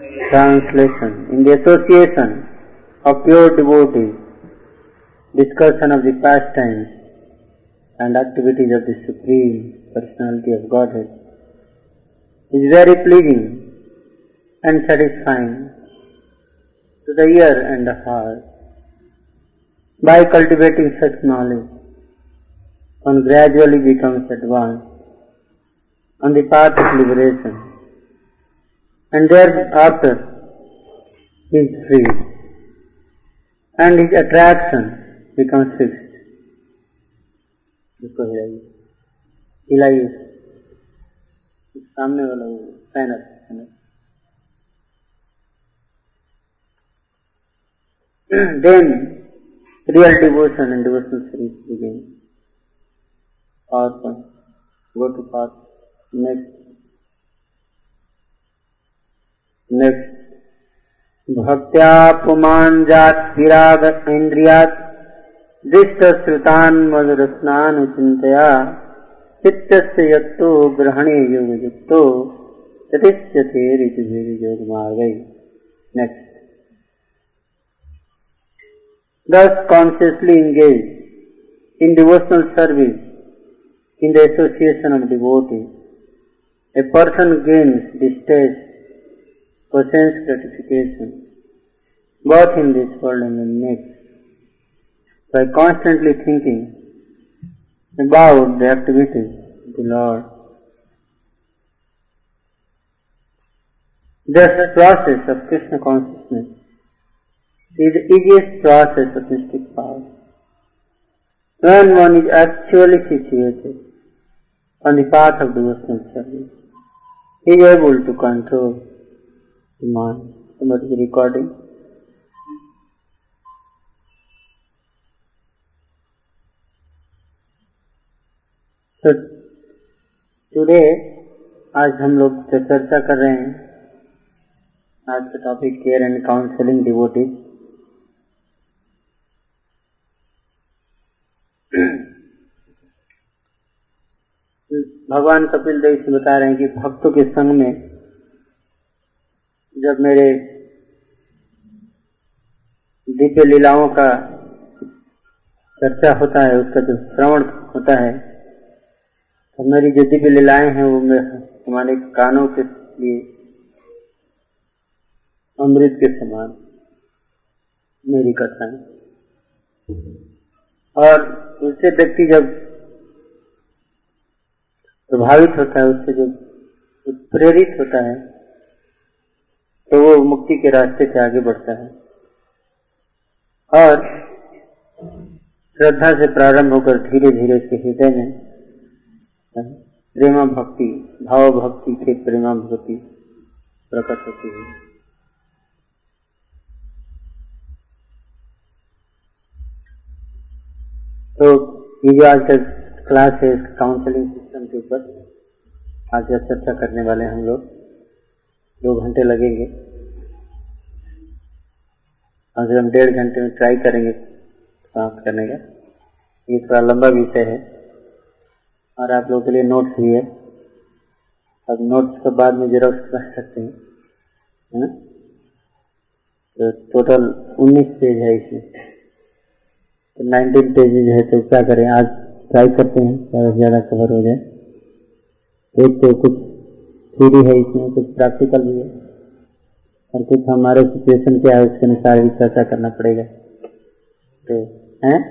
Translation In the association of pure devotees, discussion of the pastimes and activities of the Supreme Personality of Godhead is very pleasing and satisfying to the ear and the heart. By cultivating such knowledge, one gradually becomes advanced on the path of liberation and thereafter he is free and his attraction becomes fixed. इसको हिलाइए हिलाइए सामने वाला वो panel then real devotion and devotional service begin. Path one. Go to path next. भक्त्या पुमान् जात् विराग इन्द्रियात् दृष्टश्रुतान् मधुरस्नानुचिन्तया चित्तस्य यत्तो ग्रहणे योगयुक्तो ततिष्यते ऋतुभिर्योगमार्गै next thus consciously engaged in devotional service in the association of devotees, a person gains distaste for sense gratification, both in this world and in next, by constantly thinking about the activities of the Lord. This process of Krishna consciousness is the easiest process of mystic power. When one is actually situated on the path of devotional service, he is able to control the mind. Recording. So, today आज हम लोग जो चर्चा कर रहे हैं आज का topic care and counselling devotees भगवान कपिल देव से बता रहे हैं कि भक्तों के संग में जब मेरे दिव्य लीलाओं का चर्चा होता है, उसका जो श्रवण होता है तो मेरी जो दिव्य लीलाएँ हैं, वो हमारे कानों के लिए अमृत के समान मेरी कथाएँ। और उससे व्यक्ति जब प्रभावित होता है, उससे जब प्रेरित होता है तो वो मुक्ति के रास्ते से आगे बढ़ता है। और श्रद्धा से प्रारंभ होकर धीरे धीरे उसके हृदय में प्रेमा भक्ति भाव भक्ति से प्रेमा भक्ति प्रकट होती है तो ये जो आज का क्लास है काउंसलिंग सिस्टम के ऊपर आज चर्चा करने वाले हम लोग। दो घंटे लगेंगे। कम से कम डेढ़ घंटे में ट्राई करेंगे समाप्त करने का, ये थोड़ा लंबा विषय है। और आप लोगों के लिए नोट्स भी है। अब नोट्स के बाद में जेरोक्स कर सकते हैं, है ना? तो टोटल 19 पेज है इसमें तो 19 पेजेज है तो क्या करें? आज ट्राई करते हैं, ज़्यादा से ज़्यादा कवर हो जाए। एक तो कुछ थ्योरी है इसमें, कुछ प्रैक्टिकल भी है। और कुछ हमारे सिचुएशन क्या है उसके अनुसार भी चर्चा करना पड़ेगा। तो है?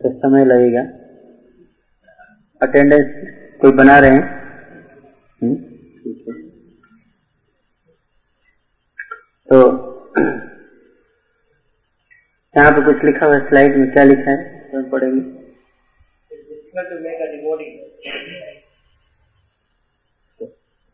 तो समय लगेगा। अटेंडेंस कोई बना रहे हैं? ठीक है। तो यहाँ पे कुछ लिखा हुआ स्लाइड में क्या लिखा है? तो पढ़ेंगे हाँ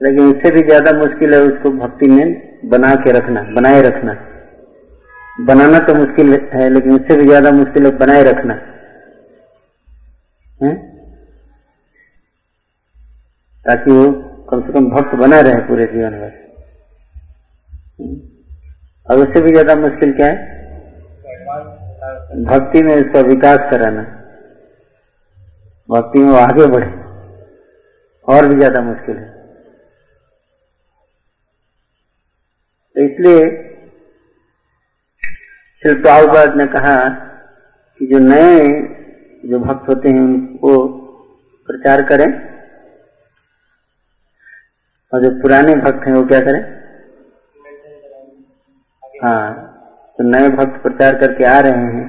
लेकिन इससे भी ज़्यादा मुश्किल है उसको भक्ति में बना के रखना, बनाए रखना। बनाना तो मुश्किल है, लेकिन उससे भी ज़्यादा मुश्किल है बनाए रखना। है? ताकि वो कम से कम भक्त बना रहे पूरे जीवन भर। और उससे भी ज़्यादा मुश्किल क्या है? भक्ति में उसका विकास कराना। भक्ति में वो आगे बढ़े। और भी ज़्यादा मुश्किल है तो इसलिए श्री प्रभुपाद ने कहा कि जो नए जो भक्त होते हैं, उनको प्रचार करें। और जो पुराने भक्त हैं, वो क्या करें? हाँ तो नए भक्त प्रचार करके आ रहे हैं,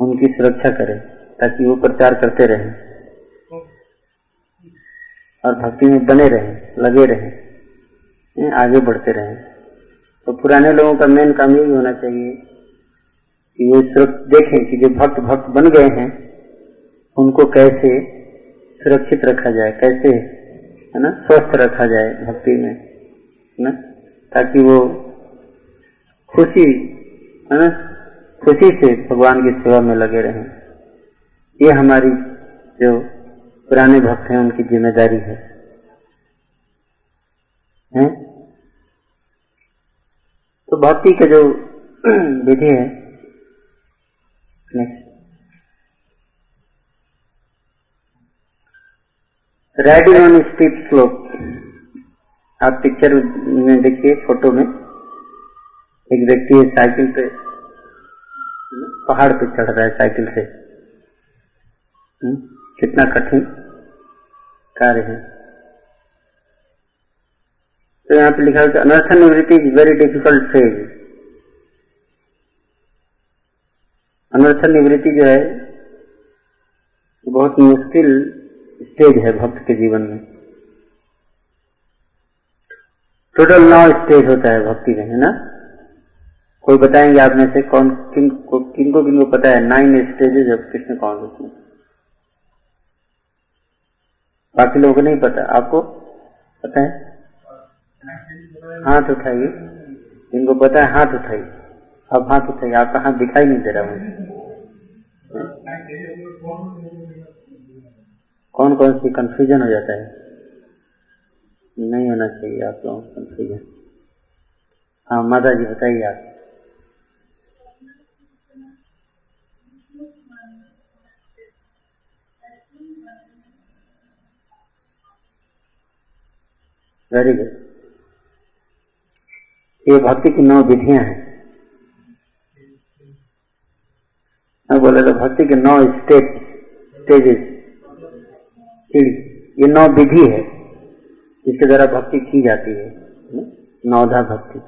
उनकी सुरक्षा करें, ताकि वो प्रचार करते रहें। और भक्ति में बने रहें, लगे रहें, आगे बढ़ते रहें। तो पुराने लोगों का मेन काम यही होना चाहिए कि वो देखें कि जो भक्त भक्त बन गए हैं, उनको कैसे सुरक्षित रखा जाए, कैसे, है ना, स्वस्थ रखा जाए भक्ति में ना, ताकि वो खुशी, है ना, खुशी से भगवान की सेवा में लगे रहें ये हमारी जो पुराने भक्त हैं, उनकी ज़िम्मेदारी है हैं? तो भक्ति का जो विधि है राइडिंग ऑन स्टीप स्लोप आप पिक्चर में देखिए फ़ोटो में। एक व्यक्ति है साइकिल पे। पहाड़ पे चढ़ रहा है साइकिल से। हम्म? कितना कठिन कार्य है। तो यहाँ पे लिखा है अनर्थ निवृत्ति इज़ वेरी डिफ़िकल्ट फ़ेज़ अनर्थ निवृत्ति जो है बहुत मुश्किल स्टेज है भक्त के जीवन में। टोटल नौ स्टेज होता है भक्ति में, है ना? कोई बताएँगे आप में से कौन, किन को, किनको किनको पता है? Nine stages of Krishna consciousness बाकी लोगों को नहीं पता। आपको पता है? हाथ उठाइए। इनको पता है हाथ उठाइए। अब हाथ उठाइए। आपका हाथ दिखाई नहीं दे रहा मुझे कौन कौन सी कंफ्यूजन हो जाता है? नहीं होना चाहिए, आप लोगों को कंफ्यूजन हाँ माता जी बताइए आप। वेरी गुड ये भक्ति की नौ विधियाँ हैं। मैं बोले तो भक्ति के नौ स्टेप स्टेजेस ये नौ विधि है, जिसके द्वारा भक्ति की जाती है नौधा भक्ति।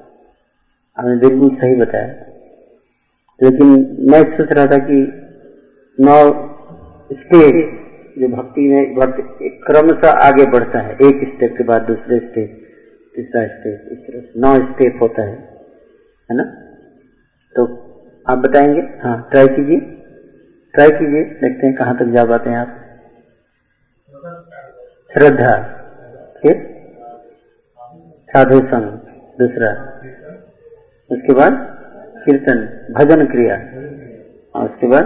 आपने बिल्कुल सही बताया। लेकिन मैं सोच रहा था कि नौ स्टेज जो भक्ति में भक्ति क्रम सा आगे बढ़ता है, एक स्टेप के बाद दूसरे स्टेप तीसरा स्टेप इस तरह नौ स्टेप होता है है ना? तो आप बताएँगे? हाँ ट्राई कीजिए। ट्राई कीजिए, देखते हैं कहाँ तक जा पाते हैं आप। श्रद्धा फिर साधु संग दूसरा। उसके बाद कीर्तन, भजन क्रिया। और उसके बाद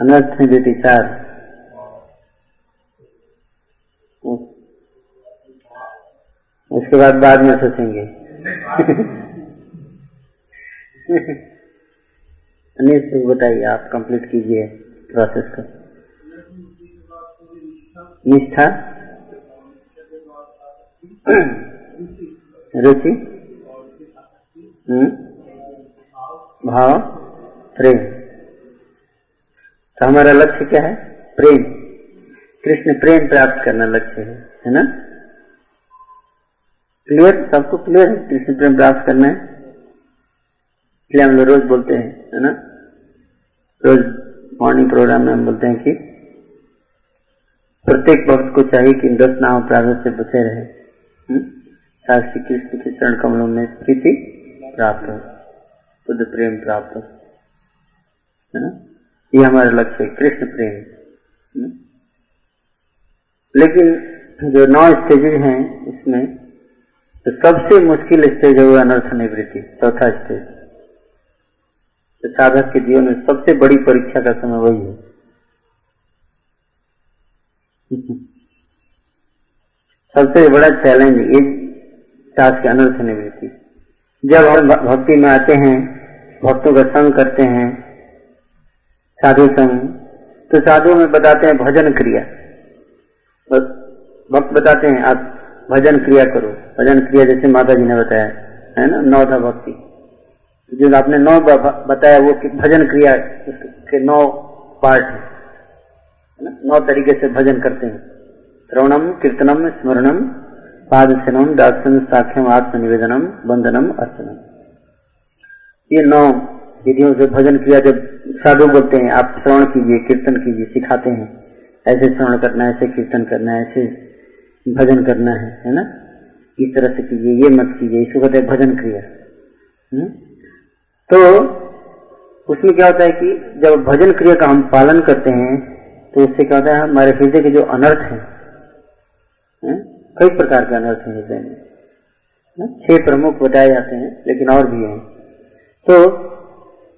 अनर्थ निवृत्ति चार। उसके बाद बाद में सोचेंगे। बताइए, आप कंप्लीट कीजिए प्रोसेस को। निष्ठा। रुचि। हम्म? भाव। प्रेम। तो हमारा लक्ष्य क्या है? प्रेम। कृष्ण प्रेम प्राप्त करना लक्ष्य है है ना? क्लियर सबको क्लियर है? कृष्ण प्रेम प्राप्त करना है? इसलिए हम लोग रोज बोलते हैं, है ना? रोज मॉर्निंग प्रोग्राम में हम बोलते हैं कि प्रत्येक वक्त को चाहिए कि दस नाम अपराधों से बचे रहे हम्म? कृष्ण के चरण कमलों में प्रीति प्राप्त हो, बुद्ध प्रेम प्राप्त हो, है ना? ये हमारा लक्ष्य है, कृष्ण प्रेम हम्म? लेकिन जो नौ स्टेजेज हैं, इसमें तो सबसे मुश्किल स्टेज है वो अनर्थ निवृत्ति, चौथा स्टेज। तो साधक के जीवन में सबसे बड़ी परीक्षा का समय वही है। सबसे बड़ा चैलेंज ये टास्क अनर्थ निवृत्ति। जब हम भक्ति में आते हैं, भक्तों का संग करते हैं, साधु संग तो साधु में बताते हैं भजन क्रिया। बस भक्त बताते हैं, आप भजन क्रिया करो। भजन क्रिया जैसे माता जी ने बताया, है ना? नौ था भक्ति। जो आपने नौ बताया वो भजन क्रिया के नौ पार्ट है ना? नौ तरीके से भजन करते हैं। श्रवणम, कीर्तनम, स्मरणम पाद सेनम दासन साख्यम, आत्मनिवेदनम, वंदनम, अर्चनम। ये नौ विधियों से भजन किया जब साधु बोलते हैं, आप श्रवण कीजिए, कीर्तन कीजिए, सिखाते हैं। ऐसे श्रवण करना है, ऐसे कीर्तन करना है, ऐसे भजन करना है है ना? इस तरह से कीजिए ये मत कीजिए इसको कहते हैं भजन क्रिया। हम्म? तो उसमें क्या होता है कि जब भजन क्रिया का हम पालन करते हैं तो उससे क्या होता है हमारे हृदय के जो अनर्थ है, है? कई प्रकार के अनर्थ हैं हृदय में। छह प्रमुख बताए जाते हैं लेकिन और भी हैं। तो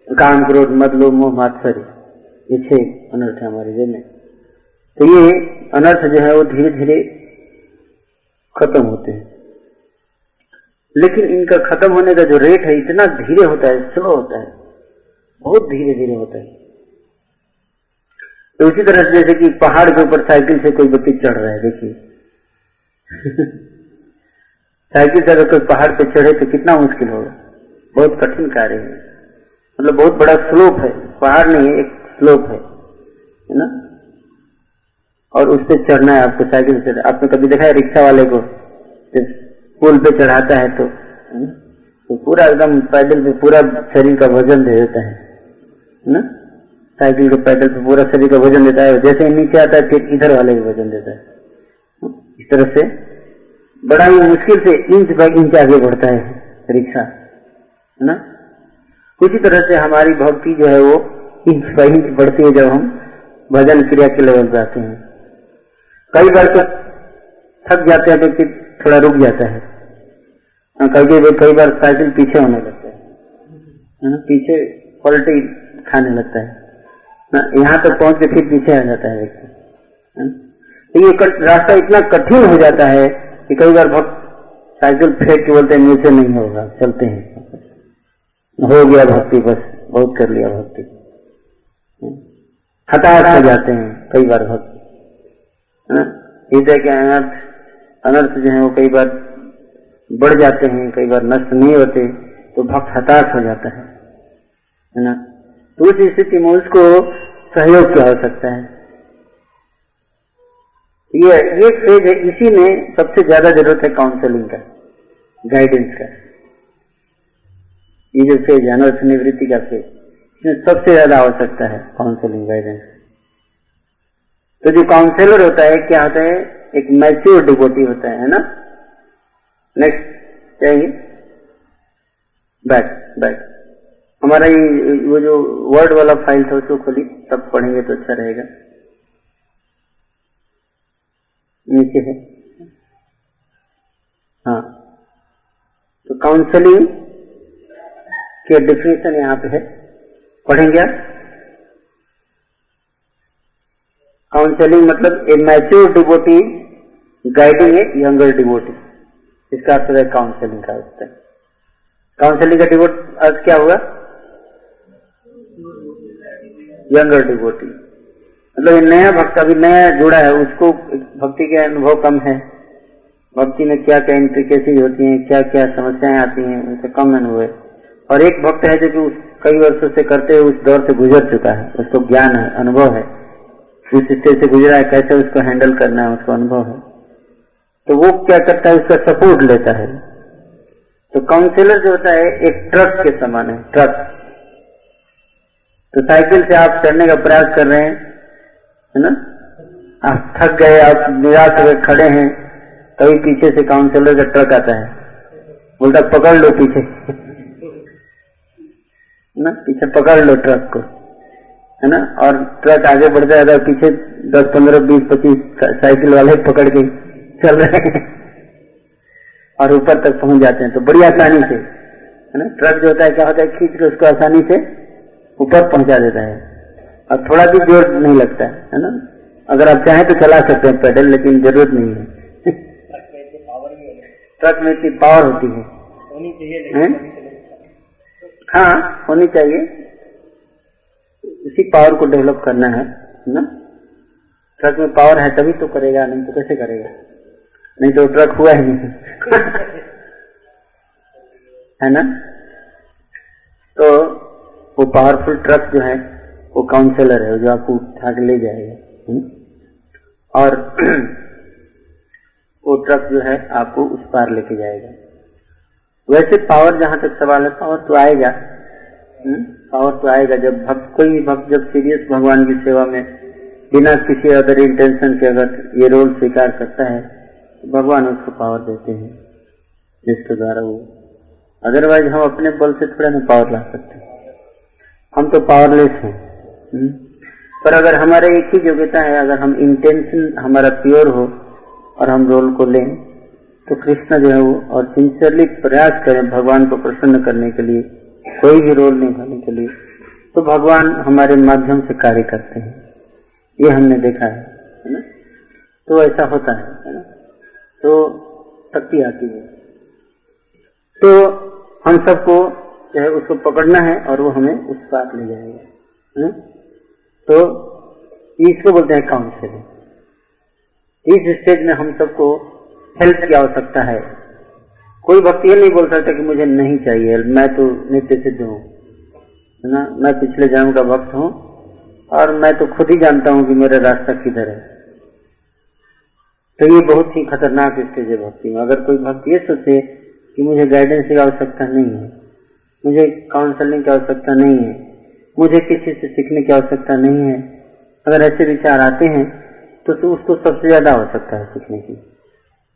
काम क्रोध मद लोभ मोह मात्सर्य ये छह अनर्थ है हमारे हृदय में। तो ये अनर्थ जो है वो धीरे धीरे खत्म होते हैं। लेकिन इनका खत्म होने का जो रेट है, इतना धीरे होता है स्लो होता है। बहुत धीरे धीरे होता है। तो उसी तरह से जैसे कि पहाड़ के ऊपर साइकिल से कोई व्यक्ति चढ़ रहा है, देखिए। साइकिल से अगर कोई पहाड़ पे चढ़े तो कितना मुश्किल होगा। बहुत कठिन कार्य है। मतलब बहुत बड़ा स्लोप है। पहाड़ नहीं है, एक स्लोप है ना? और उस पर चढ़ना है आपको साइकिल से। आपने कभी देखा है रिक्शा वाले को? पुल पे चढ़ाता है तो तो पूरा एकदम पैदल पे पूरा शरीर का वज़न दे देता है, ना? साइकिल के पैदल पे पूरा शरीर का वज़न देता है जैसे नीचे आता है, फिर इधर वाले का वज़न देता है इस तरह से बड़ा ही मुश्किल से इंच बाई इंच आगे बढ़ता है रिक्शा है ना? उसी तरह से हमारी भक्ति जो है वो इंच बाई इंच बढ़ती है जब हम भजन क्रिया के लेवल पे आते हैं। कई बार तो थक जाते हैं तो फिर थोड़ा रुक जाता है। हाँ, कई कई बार साइकिल पीछे होने लगता है। ना पीछे पलटी खाने लगता है। ना यहाँ तक पहुँच के फिर पीछे आ जाता है व्यक्ति। तो ये रास्ता इतना कठिन हो जाता है कि कई बार भक्त साइकिल फेंक के बोलते हैं नीचे नहीं होगा चलते हैं। हो गया भक्ति बस बहुत कर लिया भक्ति। हताश हो जाते हैं कई बार भक्ति। हृदय के अनर्थ अनर्थ जो है वो कई बार बढ़ जाते हैं, कई बार नष्ट नहीं होते तो भक्त हताश हो जाता है है ना? तो उस स्थिति में उसको सहयोग की आवश्यकता है। ये ये फ़ेज़ है, इसी में सबसे ज़्यादा ज़रूरत है काउंसलिंग का गाइडेंस का। ये जो फ़ेज़ है, अनर्थ निवृत्ति का फ़ेज़ सबसे ज़्यादा आवश्यकता है काउंसलिंग गाइडेंस तो जो काउंसलर होता है, क्या होता है? एक मैच्योर डिबोटी होता है ना? नेक्स्ट जाएँगे? बैक बैक हमारा ये, वो जो वर्ड वाला फ़ाइल था, उसको खोली तब पढ़ेंगे तो अच्छा रहेगा। नीचे है। हाँ। तो काउंसलिंग के डिफिनेशन यहाँ पे है। पढ़ेंगे आप? काउंसलिंग मतलब a mature devotee guiding a younger devotee इसका अर्थ है काउंसलिंग का अर्थ है। काउंसलिंग का डिवोट अर्थ क्या हुआ यंगर डिवोटी मतलब नया भक्त अभी नया जुड़ा है, उसको भक्ति के अनुभव कम है। भक्ति में क्या क्या इंट्रिकेसीज होती हैं क्या क्या समस्याएँ आती हैं, उनसे कम अनुभव है और एक भक्त है जो कि कई वर्षों से करते हुए उस दौर से गुजर चुका है। उसको ज्ञान है, अनुभव है। उस स्टेज से गुजरा है, कैसे उसको हैंडल करना है, उसको अनुभव है। तो वो क्या करता है, उसका सपोर्ट लेता है। तो काउंसिलर जो होता है, एक ट्रक के समान है ट्रक तो साइकिल से आप चढ़ने का प्रयास कर रहे हैं, है ना? आप थक गए, आप निराश हो खड़े हैं कभी पीछे से काउंसिलर का ट्रक आता है। बोलता पकड़ लो पीछे। ना? पीछे पकड़ लो ट्रक को। है ना? और ट्रक आगे बढ़ जाएगा पीछे दस पंद्रह बीस पच्चीस साइकिल वाले पकड़ के चल रहे हैं। और ऊपर तक पहुँच जाते हैं। तो बड़ी आसानी से है ना? ट्रक जो होता है क्या होता है? खींच के उसको आसानी से ऊपर पहुँचा देता है। और थोड़ा भी ज़ोर नहीं लगता है है ना? अगर आप चाहें तो चला सकते हैं पैडल लेकिन ज़रूरत नहीं है। ट्रक में इतनी पावर होती है। होनी चाहिए हैं? तो हाँ होनी चाहिए। उसी पावर को डेवलप करना है ना? ट्रक में पावर है तभी तो करेगा, नहीं तो कैसे करेगा? नहीं तो ट्रक हुआ ही नहीं। है ना? तो वो पावरफुल ट्रक जो है, वो काउंसलर है जो आपको उठा के ले जाएगा? और वो ट्रक जो है, आपको उस पार लेके जाएगा। वैसे पावर जहाँ तक सवाल है पावर तो आएगा हम्म? पावर तो आएगा जब भक्त, कोई भी भक्त जब सीरियस भगवान की सेवा में, बिना किसी अदर इंटेंशन के अगर ये रोल स्वीकार करता है तो भगवान उसको पावर देते हैं, जिसके द्वारा वो अदरवाइज़ हम अपने बल से थोड़ा ना पावर ला सकते हैं हम तो पावरलेस हैं हम्म? पर अगर हमारे एक ही योग्यता है, अगर हम इंटेंशन हमारा प्योर हो, और हम रोल को लें तो कृष्ण जो है वो, और सिंसियरली प्रयास करें भगवान को प्रसन्न करने के लिए कोई भी रोल निभाने के लिए। तो भगवान हमारे माध्यम से कार्य करते हैं। ये हमने देखा है ना? तो ऐसा होता है ना? तो शक्ति आती है। तो हम सबको जो है उसको पकड़ना है और वो हमें उस पार ले जाएगा, है? तो इसको बोलते हैं काउंसलिंग इस स्टेज में हम सबको हेल्प की आवश्यकता है। कोई भक्त ये नहीं बोल सकता कि मुझे नहीं चाहिए मैं तो नित्य सिद्ध हूँ। है ना? मैं पिछले जन्म का भक्त हूँ और मैं तो खुद ही जानता हूँ कि मेरा रास्ता किधर है। तो ये बहुत ही खतरनाक स्टेज है भक्ति में। अगर कोई भक्त ये सोचे कि मुझे गाइडेंस की आवश्यकता नहीं है मुझे काउंसलिंग की आवश्यकता नहीं है मुझे किसी से सीखने की आवश्यकता नहीं है अगर ऐसे विचार आते हैं तो, तो उसको सबसे ज़्यादा आवश्यकता है सीखने की।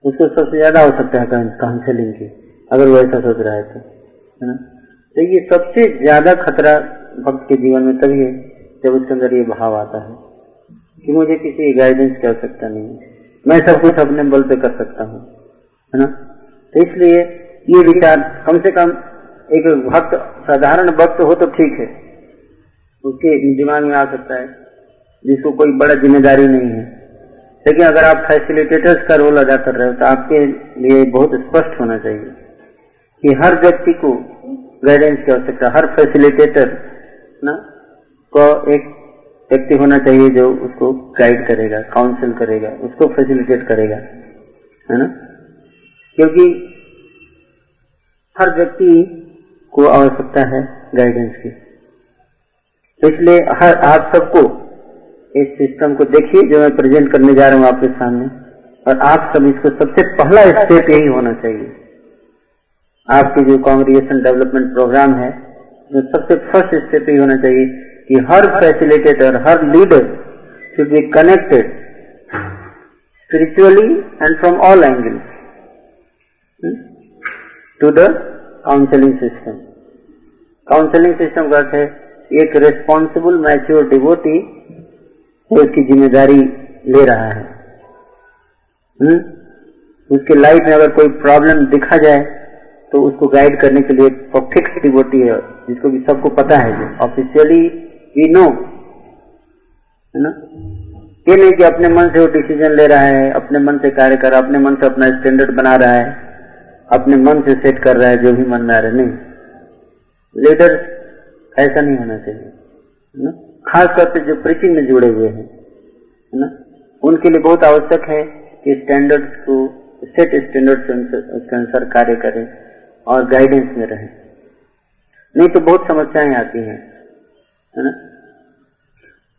उसको सबसे ज़्यादा आवश्यकता है काउंसलिंग की, अगर वो ऐसा सोच रहा है तो है ना? तो ये सबसे ज़्यादा खतरा भक्त के जीवन में तभी है जब उसके अंदर ये भाव आता है कि मुझे किसी गाइडेंस की आवश्यकता नहीं है। मैं सब कुछ अपने बल पे कर सकता हूँ, है ना? तो इसलिए ये विचार कम से कम एक भक्त, साधारण भक्त हो तो ठीक है। उसके दिमाग में आ सकता है, जिसको कोई बड़ा ज़िम्मेदारी नहीं है। लेकिन अगर आप फैसिलिटेटर्स का रोल अदा कर रहे हो तो आपके लिए बहुत स्पष्ट होना चाहिए कि हर व्यक्ति को गाइडेंस की आवश्यकता हर फैसिलिटेटर ना, को एक व्यक्ति होना चाहिए जो उसको गाइड करेगा काउंसिल करेगा, उसको फैसिलिटेट करेगा, है ना? क्योंकि हर व्यक्ति को आवश्यकता है गाइडेंस की। इसलिए हर, आप सबको इस सिस्टम को देखिए जो मैं प्रेजेंट करने जा रहा हूँ आपके सामने। और आप सब इसको सबसे पहला स्टेप यही होना चाहिए। आपके जो कांग्रेगेशन डेवलपमेंट प्रोग्राम है, जो सबसे फ़र्स्ट स्टेप यही होना चाहिए कि हर facilitator her leader should be connected spiritually and from all angles to the counselling system counselling system का अर्थ है, एक रेस्पॉन्सिबल मैच्योर डिवोटी उसकी ज़िम्मेदारी ले रहा है। हुँ? उसके लाइफ में अगर कोई प्रॉब्लम दिखा जाए तो उसको गाइड करने के लिए फिक्स डिवोटी है, जिसको भी सबको पता है ऑफिशियली वी नो है ना? ये नहीं कि अपने मन से वो डिसीज़न ले रहा है, अपने मन से कार्य कर रहा है, अपने मन से अपना स्टैंडर्ड बना रहा है, अपने मन से सेट कर रहा है, जो भी मन में आ रहा है, नहीं। लीडर ऐसा नहीं होना चाहिए ना? खास तौर पे जो प्रीचिंग में जुड़े हुए हैं, है ना? उनके लिए बहुत आवश्यक है कि स्टैंडर्ड्स को सेट स्टैंडर्ड के अनुसार कार्य करें और गाइडेंस में रहें। नहीं तो बहुत समस्याएँ आती हैं, है ना?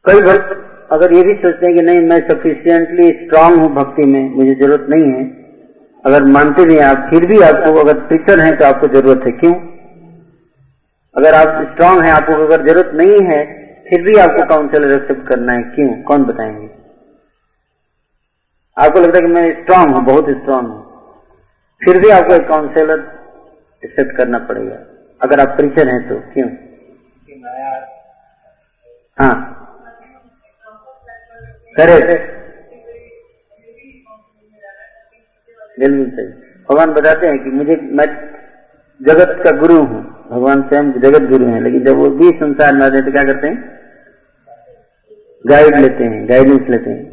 कई भक्त अगर ये भी सोचते हैं कि नहीं, मैं सफिशियंटली स्ट्रांग हूँ भक्ति में, मुझे ज़रूरत नहीं है, अगर मानते नहीं आप, फिर भी आपको अगर टीचर हैं तो आपको ज़रूरत है। क्यों? अगर आप स्ट्रांग हैं, आपको अगर ज़रूरत नहीं है फिर भी आपको काउंसलर एक्सेप्ट करना है, क्यों? कौन बताएँगे? आपको लगता है कि मैं स्ट्रांग हूँ, बहुत स्ट्रांग हूँ। फिर भी आपको एक काउंसलर एक्सेप्ट करना पड़ेगा। अगर आप प्रीचर हैं तो क्यों? हाँ। करेक्ट बिल्कुल सही। भगवान बताते हैं कि मुझे, मैं जगत का गुरु हूँ। भगवान स्वयं जगत गुरु हैं, लेकिन जब वो भी संसार में आते तो क्या करते हैं? गाइड लेते हैं गाइडेंस लेते हैं।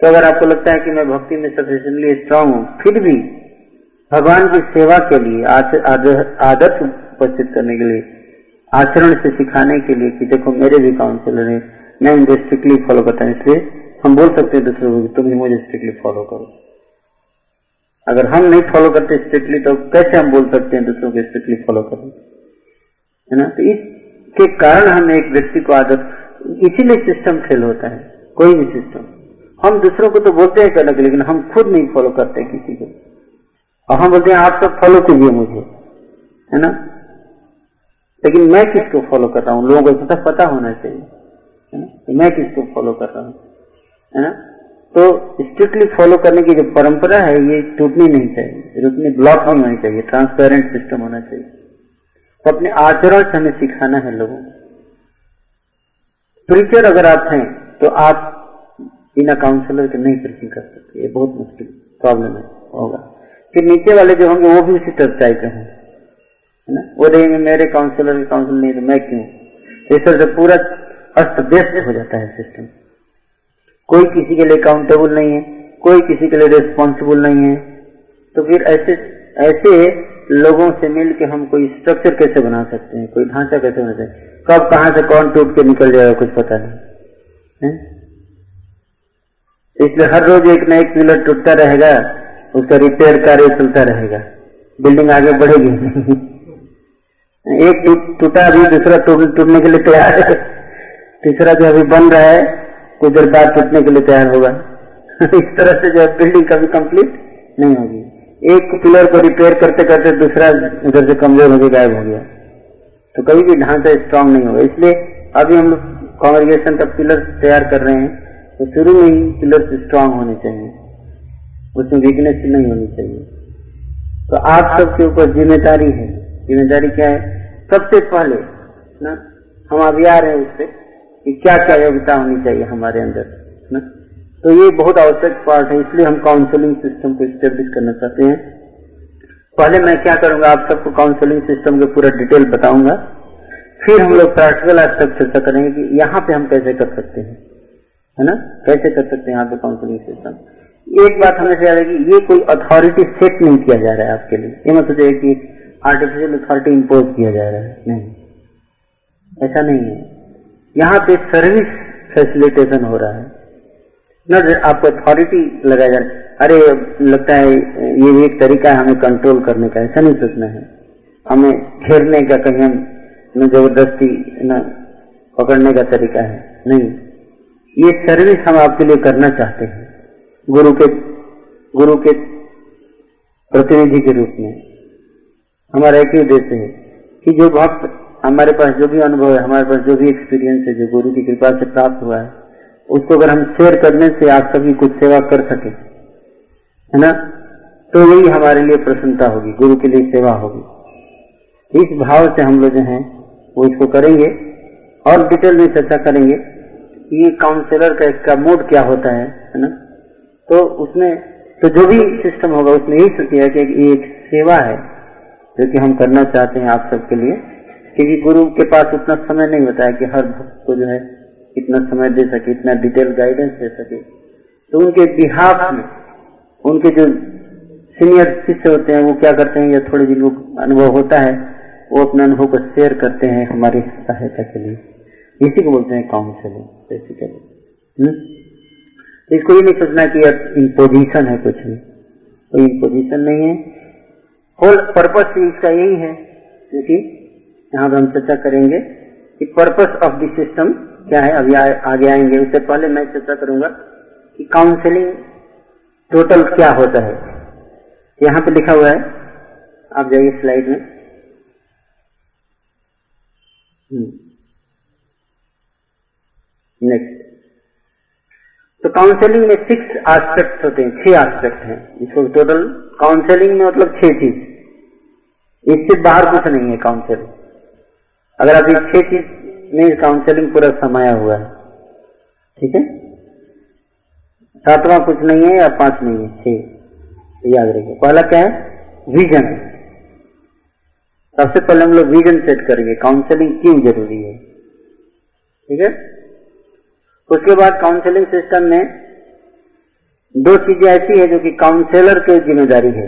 तो अगर आपको लगता है कि मैं भक्ति में सफिशियंटली स्ट्रांग हूँ, फिर भी भगवान की सेवा के लिए आदर्श उपस्थित करने के लिए, आचरण से सिखाने के लिए कि देखो मेरे भी काउंसिलर हैं, मैं उनको स्ट्रिक्टली फॉलो करता हूँ, इसलिए हम बोल सकते हैं, दूसरों को तुम ही मुझे स्ट्रिक्टली फॉलो करो। अगर हम नहीं फॉलो करते स्ट्रिक्टली तो कैसे हम बोल सकते हैं, दूसरों को स्ट्रिक्टली फॉलो करो? है ना? तो इसके कारण हम एक व्यक्ति को आदत इसीलिए सिस्टम फेल होता है, कोई भी सिस्टम हम दूसरों को तो बोलते हैं करने के लेकिन हम खुद नहीं फॉलो करते किसी को। और हम बोलते हैं, आप सब फॉलो कीजिए मुझे, है ना? लेकिन मैं किसको फॉलो कर रहा हूँ? लोगों को पता पता होना चाहिए, है ना? तो मैं किसको फॉलो कर रहा हूँ, है ना? तो स्ट्रिक्टली फॉलो करने की जो परंपरा है, ये टूटनी नहीं चाहिए, रुकनी ब्लॉक होनी चाहिए ट्रांसपेरेंट सिस्टम होना चाहिए। तो अपने आचरण से हमें सिखाना है लोगों को। प्रीचर अगर आप हैं तो आप बिना काउंसलर के नहीं प्रीचिंग कर सकते। ये बहुत मुश्किल प्रॉब्लम है, होगा। फिर नीचे वाले जो होंगे, वो भी उसी तरफ़ चाहते हैं है ना? वो देखेंगे, मेरे काउंसलर की काउंसिल नहीं तो मैं क्यों? इस तरह से पूरा अस्त व्यस्त हो जाता है सिस्टम कोई किसी के लिए अकाउंटेबल नहीं है, कोई किसी के लिए रिस्पॉन्सिबल नहीं है। तो फिर ऐसे ऐसे लोगों से मिल के हम कोई स्ट्रक्चर कैसे बना सकते हैं? कोई ढांचा कैसे बना सकते हैं? कब कहाँ से कौन टूट के निकल जाएगा कुछ पता नहीं। इसलिए हर रोज एक न एक पिलर टूटता रहेगा, उसका रिपेयर कार्य चलता रहेगा। बिल्डिंग आगे बढ़ेगी एक टूटा अभी दूसरा टूटने के लिए तैयार है। तीसरा जो अभी बन रहा है, कुछ देर बाद टूटने के लिए तैयार होगा। इस तरह से जो बिल्डिंग कभी कंप्लीट नहीं होगी। एक पिलर को रिपेयर करते करते दूसरा उधर से कमज़ोर होकर गायब हो गया। तो कभी भी ढांचा स्ट्रांग नहीं होगा। इसलिए अभी हम लोग कॉन्ग्रेगेशन का पिलर तैयार कर रहे हैं तो शुरू में ही पिलर स्ट्रांग होने चाहिए। उसमें वीकनेस नहीं होनी चाहिए। तो आप सबके ऊपर ज़िम्मेदारी है। ज़िम्मेदारी क्या है? सबसे पहले ना हम अभी आ रहे हैं उससे कि क्या क्या योग्यता होनी चाहिए हमारे अंदर ना। तो ये बहुत आवश्यक पार्ट है इसलिए हम काउंसलिंग सिस्टम को स्टेब्लिश करना चाहते हैं। पहले मैं क्या करूँगा, आप सबको काउंसलिंग सिस्टम के पूरा डिटेल बताऊँगा। फिर हम लोग प्रैक्टिकल एस्पेक्ट चर्चा करेंगे कि यहाँ पे हम कैसे कर सकते हैं, है ना? कैसे कर सकते हैं यहाँ पे काउंसलिंग सिस्टम एक बात हमें याद है कि ये कोई अथॉरिटी सेट नहीं किया जा रहा है आपके लिए। ये मत सोचिए कि आर्टिफिशियल अथॉरिटी इम्पोज किया जा रहा है। नहीं। ऐसा नहीं है। यहाँ पे सर्विस फैसिलिटेशन हो रहा है। न, आपको अथॉरिटी लगाया जा रहा है। अरे, लगता है ये भी एक तरीका है हमें कंट्रोल करने का, ऐसा नहीं सोचना है। हमें घेरने का कहीं हम न ज़बरदस्ती न पकड़ने का तरीका है, नहीं। ये सर्विस हम आपके लिए करना चाहते हैं, गुरु के गुरु के प्रतिनिधि के रूप में। हमारा एक ही उद्देश्य है कि जो भक्त हमारे पास जो भी अनुभव है, हमारे पास जो भी एक्सपीरियंस है, जो गुरु की कृपा से प्राप्त हुआ है, उसको अगर हम शेयर करने से आप सभी कुछ सेवा कर सके है ना? तो यही हमारे लिए प्रसन्नता होगी, गुरु के लिए सेवा होगी। इस भाव से हम लोग जो हैं, वो इसको करेंगे और डिटेल में चर्चा करेंगे ये काउंसलर का इसका मोड क्या होता है है ना? तो उसमें तो जो भी सिस्टम होगा, उसमें यही सोचिए कि एक सेवा है जो कि हम करना चाहते हैं आप सबके लिए, क्योंकि गुरु के पास उतना समय नहीं होता है कि हर भक्त को जो है, इतना समय दे सके, इतना डिटेल गाइडेंस दे सके। तो उनके बिहाफ में उनके जो सीनियर शिष्य होते हैं, वो क्या करते हैं, या थोड़े जिनको अनुभव होता है, वो अपने अनुभव को शेयर करते हैं हमारी सहायता के लिए। इसी को बोलते हैं काउंसलिंग बेसिकली इसको ये नहीं सोचना कि इम्पोजिशन है कुछ भी। कोई इम्पोजिशन नहीं है। होल पर्पज इसका यही है, क्योंकि यहाँ पर हम चर्चा करेंगे कि पर्पस ऑफ़ द सिस्टम क्या है। अभी आगे आएँगे, उससे पहले मैं चर्चा करूँगा कि काउंसलिंग टोटल क्या होता है? यहाँ पे लिखा हुआ है। आप जाइए स्लाइड में। नेक्स्ट तो काउंसलिंग में सिक्स एस्पेक्ट होते हैं, छह एस्पेक्ट हैं। इसको टोटल काउंसलिंग में मतलब छह चीज़। इससे बाहर कुछ नहीं है काउंसलिंग अगर अभी छह चीज़ में काउंसलिंग पूरा समाया हुआ है, ठीक है? सातवां कुछ नहीं है या पाँच नहीं है? छह याद रखिए। पहला क्या है? विजन सबसे पहले हम लोग विजन सेट करेंगे। काउंसलिंग क्यों ज़रूरी है? ठीक है? उसके बाद काउंसलिंग सिस्टम में दो चीज़ें ऐसी है जो कि काउंसलर की ज़िम्मेदारी है।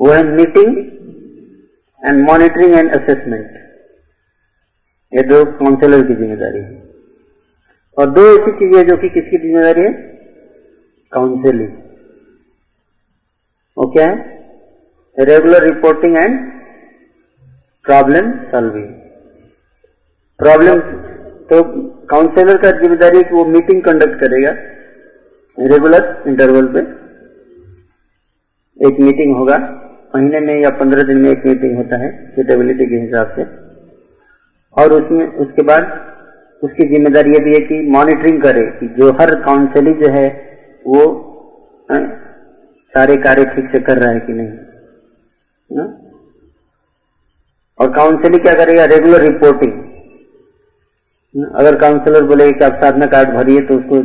वो है meeting and monitoring and assessment ये दो काउंसलर की ज़िम्मेदारी है। और दो ऐसी चीज़ें जो कि किसकी ज़िम्मेदारी है? काउंसिलिंग वो क्या है? Regular reporting and problem solving problem तो काउंसलर का ज़िम्मेदारी है कि वो मीटिंग कंडक्ट करेगा। रेगुलर इंटरवल पे। एक मीटिंग होगा। महीने में या पंद्रह दिन में एक मीटिंग होता है सुटेबिलिटी के हिसाब से। और उसमें, उसके बाद उसकी ज़िम्मेदारी ये भी है कि मॉनिटरिंग करे कि जो हर काउंसली जो है वो आ, सारे कार्य ठीक से कर रहा है कि नहीं ना? और काउंसली क्या करेगा? रेगुलर रिपोर्टिंग अगर काउंसलर बोले कि आप साधना कार्ड भरिए तो उसको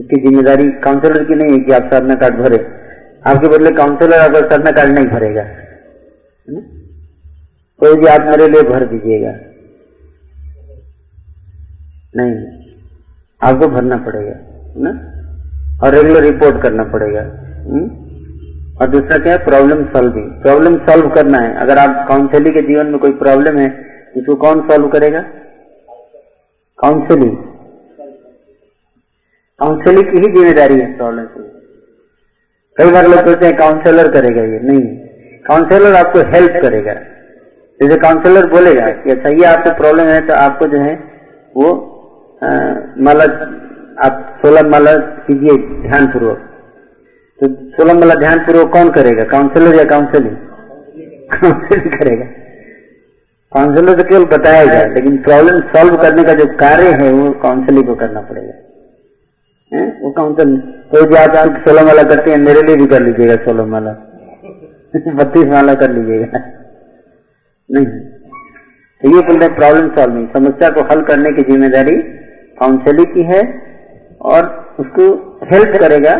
उसकी ज़िम्मेदारी काउंसलर की नहीं है कि आप साधना कार्ड भरे। आपके बदले काउंसलर अगर साधना कार्ड नहीं भरेगा तो जी आप मेरे लिए भर दीजिएगा नहीं। आपको भरना पड़ेगा, ना? और रेगुलर रिपोर्ट करना पड़ेगा हुँ? और दूसरा क्या है? प्रॉब्लम सॉल्विंग प्रॉब्लम सॉल्व करना है। अगर आप काउंसली के जीवन में कोई प्रॉब्लम है, उसको कौन सॉल्व करेगा? काउंसलिंग काउंसलिंग की ही ज़िम्मेदारी है प्रॉब्लम से कई बार लोग सोचते हैं काउंसलर करेगा ये। नहीं। काउंसलर आपको हेल्प करेगा। जैसे काउंसलर बोलेगा कि अच्छा ये आपको प्रॉब्लम है तो आपको जो है, वो माला आप सोलह माला कीजिए ध्यान पूर्वक तो सोलह माला ध्यान पूर्वक कौन करेगा? काउंसलर या काउंसलिंग काउंसलिंग करेगा। काउंसलर तो केवल बताएगा लेकिन प्रॉब्लम सॉल्व करने का जो कार्य है, वो काउंसलिंग को करना पड़ेगा। है? वो काउंसल तो जो आप सोलह माला करते हैं, मेरे लिए भी कर लीजिएगा सोलह माला बत्तीस माला कर लीजिएगा। नहीं। तो ये बोलते प्रॉब्लम सॉल्विंग समस्या को हल करने की ज़िम्मेदारी काउंसलिंग की है और उसको हेल्प करेगा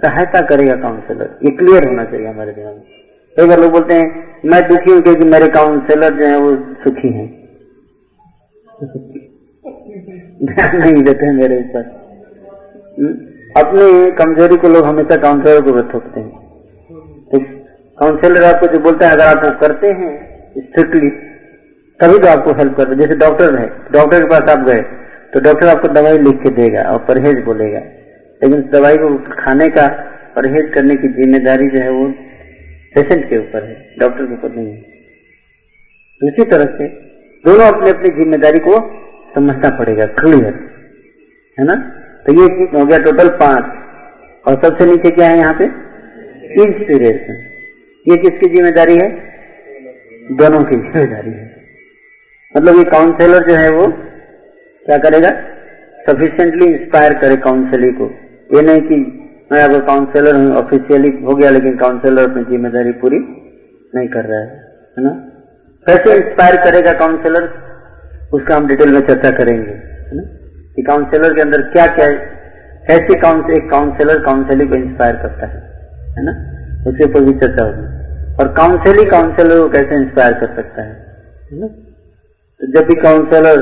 सहायता करेगा काउंसलर ये क्लियर होना चाहिए हमारे दिमाग में। कई बार लोग बोलते हैं मैं दुखी हूँ क्योंकि मेरे काउंसलर जो है वो सुखी हैं। ध्यान नहीं देते हैं मेरे ऊपर। अपनी कमज़ोरी को लोग हमेशा काउंसलर को थोपते हैं। तो काउंसलर आपको जो बोलता है अगर आप वो करते हैं स्ट्रिक्टली तभी तो आपको हेल्प कर जैसे डॉक्टर है डॉक्टर के पास आप गए तो डॉक्टर आपको दवाई लिख के देगा और परहेज बोलेगा। लेकिन दवाई को खाने का परहेज करने की ज़िम्मेदारी जो है वो पेशेंट के ऊपर है, डॉक्टर के ऊपर नहीं है। उसी तरह से दोनों अपनी अपनी ज़िम्मेदारी को समझना पड़ेगा क्लियर है ना? तो ये हो गया टोटल पाँच। और सबसे नीचे क्या है यहाँ पे? इंस्पिरेशन ये किसकी ज़िम्मेदारी है? दोनों की ज़िम्मेदारी है। मतलब ये काउंसलर जो है वो क्या करेगा? सफिशियंटली इंस्पायर करे काउंसलिंग को। ये नहीं कि मैं अगर काउंसलर हूँ ऑफिशियली हो गया, लेकिन काउंसलर अपनी ज़िम्मेदारी पूरी नहीं कर रहा है है ना? कैसे इंस्पायर करेगा काउंसलर उसका हम डिटेल में चर्चा करेंगे, है ना? कि काउंसलर के अंदर क्या क्या है कैसे काउंस एक काउंसलर काउंसलिंग को इंस्पायर करता है है ना? उसके ऊपर भी चर्चा होगी। और काउंसलिंग काउंसलर को कैसे इंस्पायर कर सकता है है ना? तो जब भी काउंसलर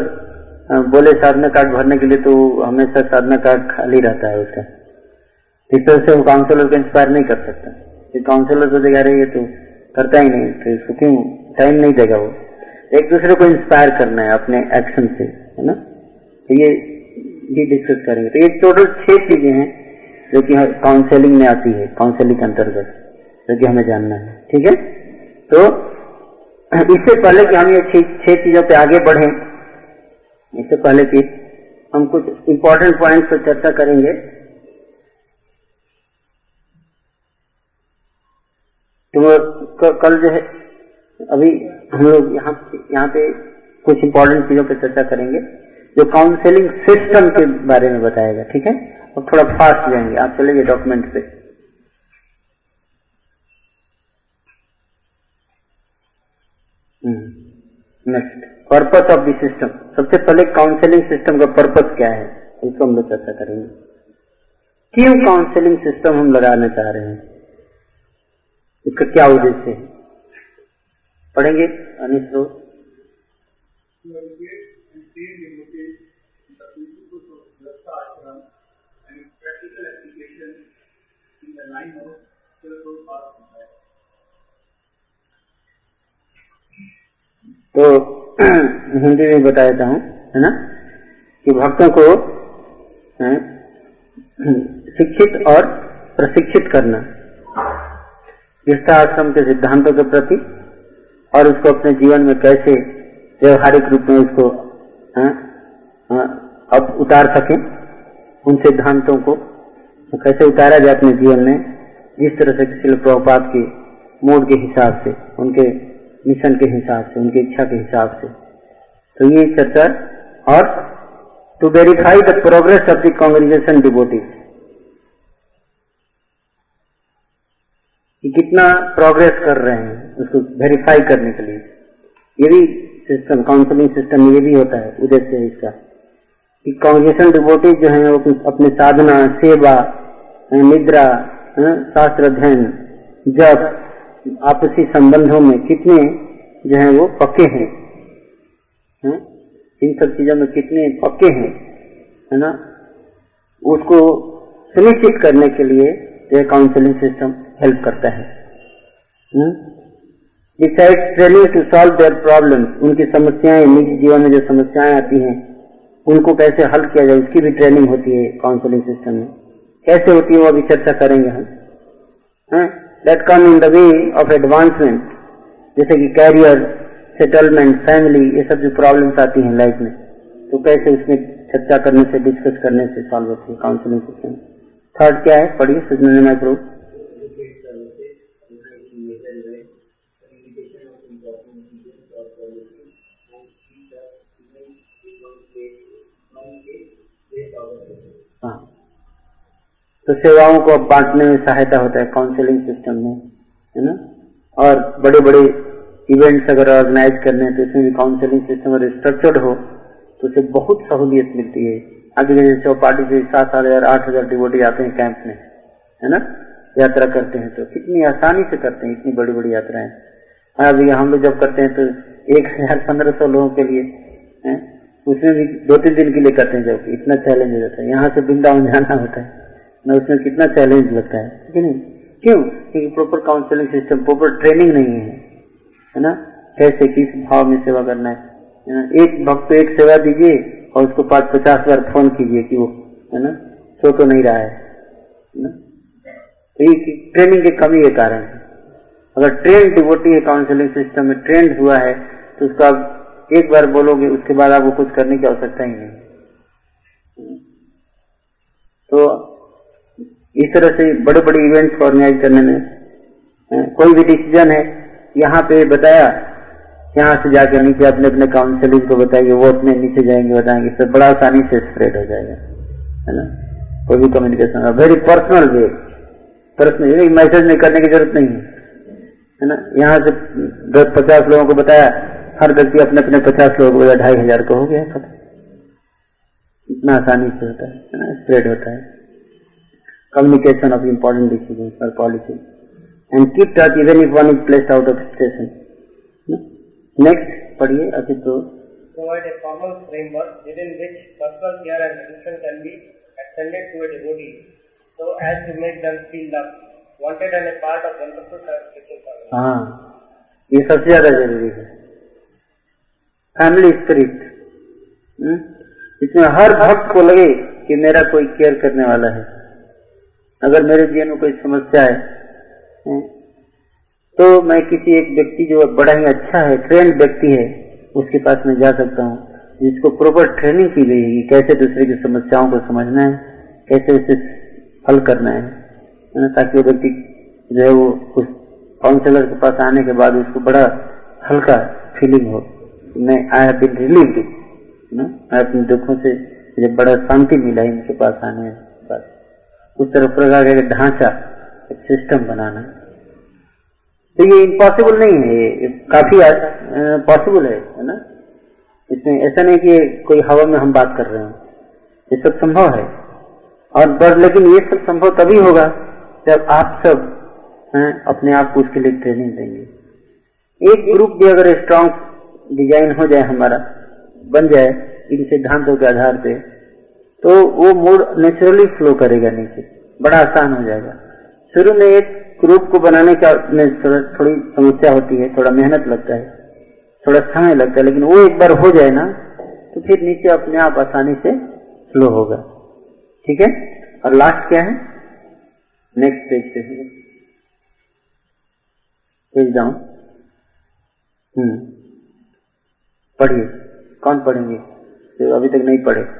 बोले, साधना कार्ड भरने के लिए तो हमेशा साधना कार्ड खाली रहता है उसका इस तरह से वो काउंसलर को इंस्पायर नहीं कर सकता। काउंसलर सोचेगा रही है तो करता ही नहीं तो इसको क्यों टाइम नहीं देगा वो? एक दूसरे को इंस्पायर करना है अपने एक्शन से, है ना? तो ये ये डिस्कस करेंगे। तो ये टोटल छह चीज़ें हैं जो कि काउंसलिंग में आती है काउंसलिंग के अंतर्गत, जो कि हमें जानना है। ठीक है? तो इससे पहले कि हम ये छह चीज़ों पे आगे बढ़े इससे पहले कि हम कुछ इंपॉर्टेंट पॉइंट पर चर्चा करेंगे। तो कल जो है, अभी हम लोग यहाँ यहाँ पे कुछ इंपॉर्टेंट चीज़ों पर चर्चा करेंगे, जो काउंसलिंग सिस्टम के बारे में बताएगा, ठीक है? और थोड़ा फास्ट जाएँगे। आप चलेंगे डॉक्यूमेंट पे। Next purpose of the system सबसे पहले काउंसलिंग सिस्टम का पर्पस क्या है? उसको हम लोग चर्चा करेंगे। क्यों काउंसलिंग सिस्टम हम लगाना चाह रहे हैं? इसका क्या उद्देश्य है? पढ़ेंगे, अनिश लोग तो हिंदी में बता देता हूँ है ना? कि भक्तों को शिक्षित और प्रशिक्षित करना। आश्रम के सिद्धांतों के प्रति और उसको अपने जीवन में कैसे व्यवहारिक रूप में उसको अब उतार सके, उन सिद्धांतों को तो कैसे उतारा जाए अपने जीवन में जिस तरह से शिल प्रभुपात के मूड के हिसाब से, उनके मिशन के हिसाब से, उनकी इच्छा के हिसाब से। तो ये चर्चा और to verify the progress of the congregation devotees कितना प्रोग्रेस कर रहे हैं, उसको वेरीफाई करने के लिए। ये भी सिस्टम काउंसलिंग सिस्टम ये भी होता है, उद्देश्य है इसका। कि कॉन्ग्रेशन डिबोटीज जो है, वो अपने साधना, सेवा, निद्रा, शास्त्र अध्ययन जब आपसी संबंधों में कितने जो है वो पक्के हैं? है? इन सब चीज़ों में कितने पक्के हैं? है ना? उसको सुनिश्चित करने के लिए यह काउंसलिंग सिस्टम हेल्प करता है। Training to solve their problem उनकी समस्याएँ, निजी जीवन में जो समस्याएँ आती हैं, उनको कैसे हल किया जाए, उसकी भी ट्रेनिंग होती है काउंसलिंग सिस्टम में। कैसे होती है वो अभी चर्चा करेंगे हम। That come in the way of advancement जैसे कि कैरियर सेटलमेंट फैमिली ये सब जो प्रॉब्लम्स आती हैं लाइफ में तो कैसे उसमें चर्चा करने से डिस्कस करने से सॉल्व होती है काउंसलिंग सिस्टम थर्ड क्या है? पढ़िए सुजन माइक्रो हाँ तो सेवाओं को अब बांटने में सहायता होता है काउंसलिंग सिस्टम में, है ना? और बड़े बड़े इवेंट्स अगर ऑर्गेनाइज करने हैं तो इसमें भी काउंसलिंग सिस्टम अगर स्ट्रक्चर्ड हो तो उसे बहुत सहूलियत मिलती है। आगे जैसे चौपाटी से सात सात हज़ार आठ हज़ार डिवोटी आते हैं कैंप में, है ना? यात्रा करते हैं तो कितनी आसानी से करते हैं, इतनी बड़ी बड़ी यात्राएँ अभी हम लोग जब करते हैं तो एक हज़ार पंद्रह सौ लोगों के लिए, है? उसमें भी दो तीन दिन के लिए करते हैं जब, इतना चैलेंज हो जाता है। यहाँ से वृंदावन जाना होता है। ना उसमें कितना चैलेंज लगता है कि नहीं? क्यों? क्योंकि proper counselling system proper training नहीं है है ना? कैसे, किस भाव में सेवा करना है ना? एक भक्त को एक सेवा दीजिए और उसको पाँच पचास बार फ़ोन कीजिए कि वो, है ना? सो तो नहीं रहा है ना? तो ये ट्रेनिंग की कमी के कारण है। अगर ट्रेन डिवोटी है काउंसलिंग सिस्टम में ट्रेंड हुआ है तो उसको आप एक बार बोलोगे, उसके बाद आपको कुछ करने की आवश्यकता ही नहीं तो इस तरह से बड़े बड़े इवेंट्स ऑर्गेनाइज करने में कोई भी डिसीज़न है, यहाँ पे बताया, यहाँ से जाकर नीचे अपने अपने काउंसिलिंग को बताएँगे वो अपने नीचे जाएँगे, बताएँगे सब बड़ा आसानी से स्प्रेड हो जाएगा, है ना? कोई भी communication very personal way personal message नहीं करने की ज़रूरत नहीं है है ना? यहाँ से दस पचास लोगों को बताया, हर व्यक्ति अपने अपने पचास लोगों को बताया ढाई हज़ार को, हो गया इतना आसानी से होता है ना? स्प्रेड होता है। Communication of important decisions or policy and keep touch even if one is placed out of station. Next, पढ़िए अभी तो provide a formal framework within which personal care and attention can be extended to a devotee so as to make them feel loved, wanted and a part of wonderful spiritual family. हाँ ये सबसे ज़्यादा ज़रूरी है family spirit इसमें हर भक्त को लगे कि मेरा कोई केयर करने वाला है अगर मेरे जीवन में कोई समस्या है तो मैं किसी एक व्यक्ति जो बड़ा ही अच्छा है ट्रेंड व्यक्ति है, उसके पास मैं जा सकता हूँ। जिसको प्रॉपर ट्रेनिंग की गई है कैसे दूसरे की समस्याओं को समझना है, कैसे उसे हल करना है ताकि वो व्यक्ति जो है वो उस काउंसलर के पास आने के बाद उसको बड़ा हल्का फीलिंग हो मैं आई हैव बीन रिलीव मैं अपने दुखों से मुझे बड़ा शांति मिला इनके पास आने के उस तरह प्रकार का ढांचा, एक सिस्टम बनाना। तो ये इम्पॉसिबल नहीं है, ये काफ़ी पॉसिबल है है ना? इसमें ऐसा नहीं कि कोई हवा में हम बात कर रहे हैं। ये सब संभव है। और बस लेकिन ये सब संभव तभी होगा जब आप सब, हैं, अपने आप को उसके लिए ट्रेनिंग देंगे। एक ग्रुप भी अगर स्ट्रांग डिज़ाइन हो जाए हमारा, बन जाए, इन सिद्धांतों के आधार पे तो वो मूड नेचुरली फ्लो करेगा नीचे। बड़ा आसान हो जाएगा। शुरू में एक ग्रुप को बनाने का में थोड़ी समस्या होती है, थोड़ा मेहनत लगता है, थोड़ा समय लगता है, लेकिन वो एक बार हो जाए ना तो फिर नीचे अपने आप आसानी से फ्लो होगा। ठीक है? और लास्ट क्या है? नेक्स्ट पेज पे पेज डाउन हम्म। पढ़िए। कौन पढ़ेंगे? जो अभी तक नहीं पढ़े।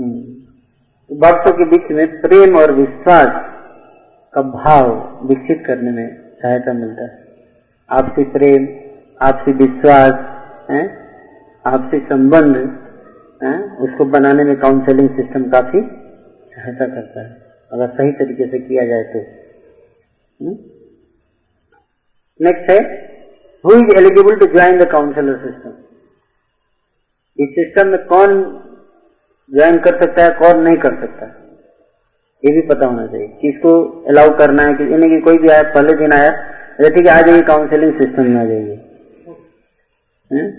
भक्तों के बीच में प्रेम और विश्वास का भाव विकसित करने में सहायता मिलता है। आपसी प्रेम, आपसी विश्वास, है, आपसी संबंध, है, उसको बनाने में काउंसलिंग सिस्टम काफ़ी सहायता करता है। अगर सही तरीके से किया जाए तो। नेक्स्ट है who is eligible to join the counsellor system इस सिस्टम में कौन ज्वाइन कर सकता है कौन नहीं कर सकता ये भी पता होना चाहिए किसको अलाउ करना है, कि यानी कि कोई भी आया, पहले दिन आया जैसे है आ जाइए काउंसलिंग सिस्टम में आ जाइए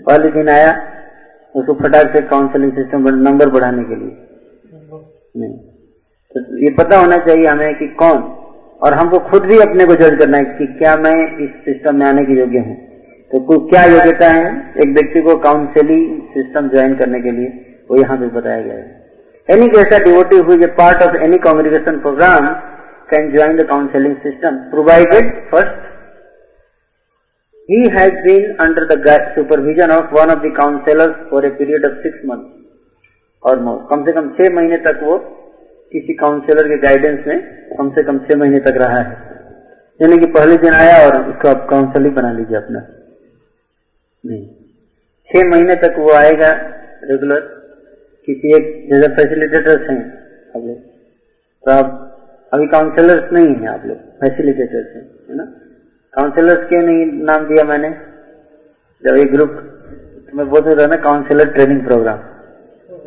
पहले दिन आया, उसको फटाक से काउंसलिंग सिस्टम नंबर बढ़ाने के लिए। नहीं। तो ये पता होना चाहिए हमें कि कौन, और हमको खुद भी अपने को जज करना है कि क्या मैं इस सिस्टम में आने के योग्य हूँ। तो क्या योग्यता है? एक व्यक्ति को काउंसलिंग सिस्टम ज्वाइन करने के लिए। वो यहाँ भी बताया गया है। एनी ऐसा devotee who a part of any communication program can join the counselling system provided first he has been under the supervision of one of the counselors for a period of six months or more. कम से कम छह महीने तक वो किसी counsellor के guidance में कम से कम छह महीने तक रहा है। यानी कि पहले दिन आया और उसको आप काउंसलिंग बना लीजिए अपना। नहीं। छह महीने तक वो आएगा रेगुलर एक जैसे फैसिलिटेटर्स हैं आप लोग। तो आप, अभी काउंसलर्स नहीं है आप लोग फैसिलिटेटर्स हैं, है ना? काउंसलर्स क्यों नहीं, नाम दिया मैंने। जब एक ग्रुप मैं बोल रहा ना counsellor training program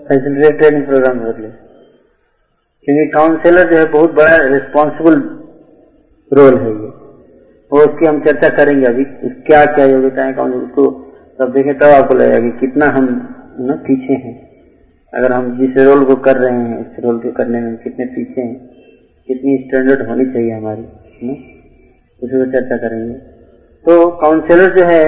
facilitator training program बदले क्योंकि काउंसलर जो है, बहुत बड़ा रिस्पॉन्सिबल रोल है ये। और उसकी हम चर्चा करेंगे अभी क्या क्या योग्यता है काउंसलर उसको तब देखें तब आपको लगेगा कि कितना हम ना, पीछे हैं। अगर हम जिस रोल को कर रहे हैं, इस रोल को करने में कितने पीछे हैं, कितनी स्टैंडर्ड होनी चाहिए हमारी ना? उसी पर चर्चा करेंगे। तो काउंसलर जो है,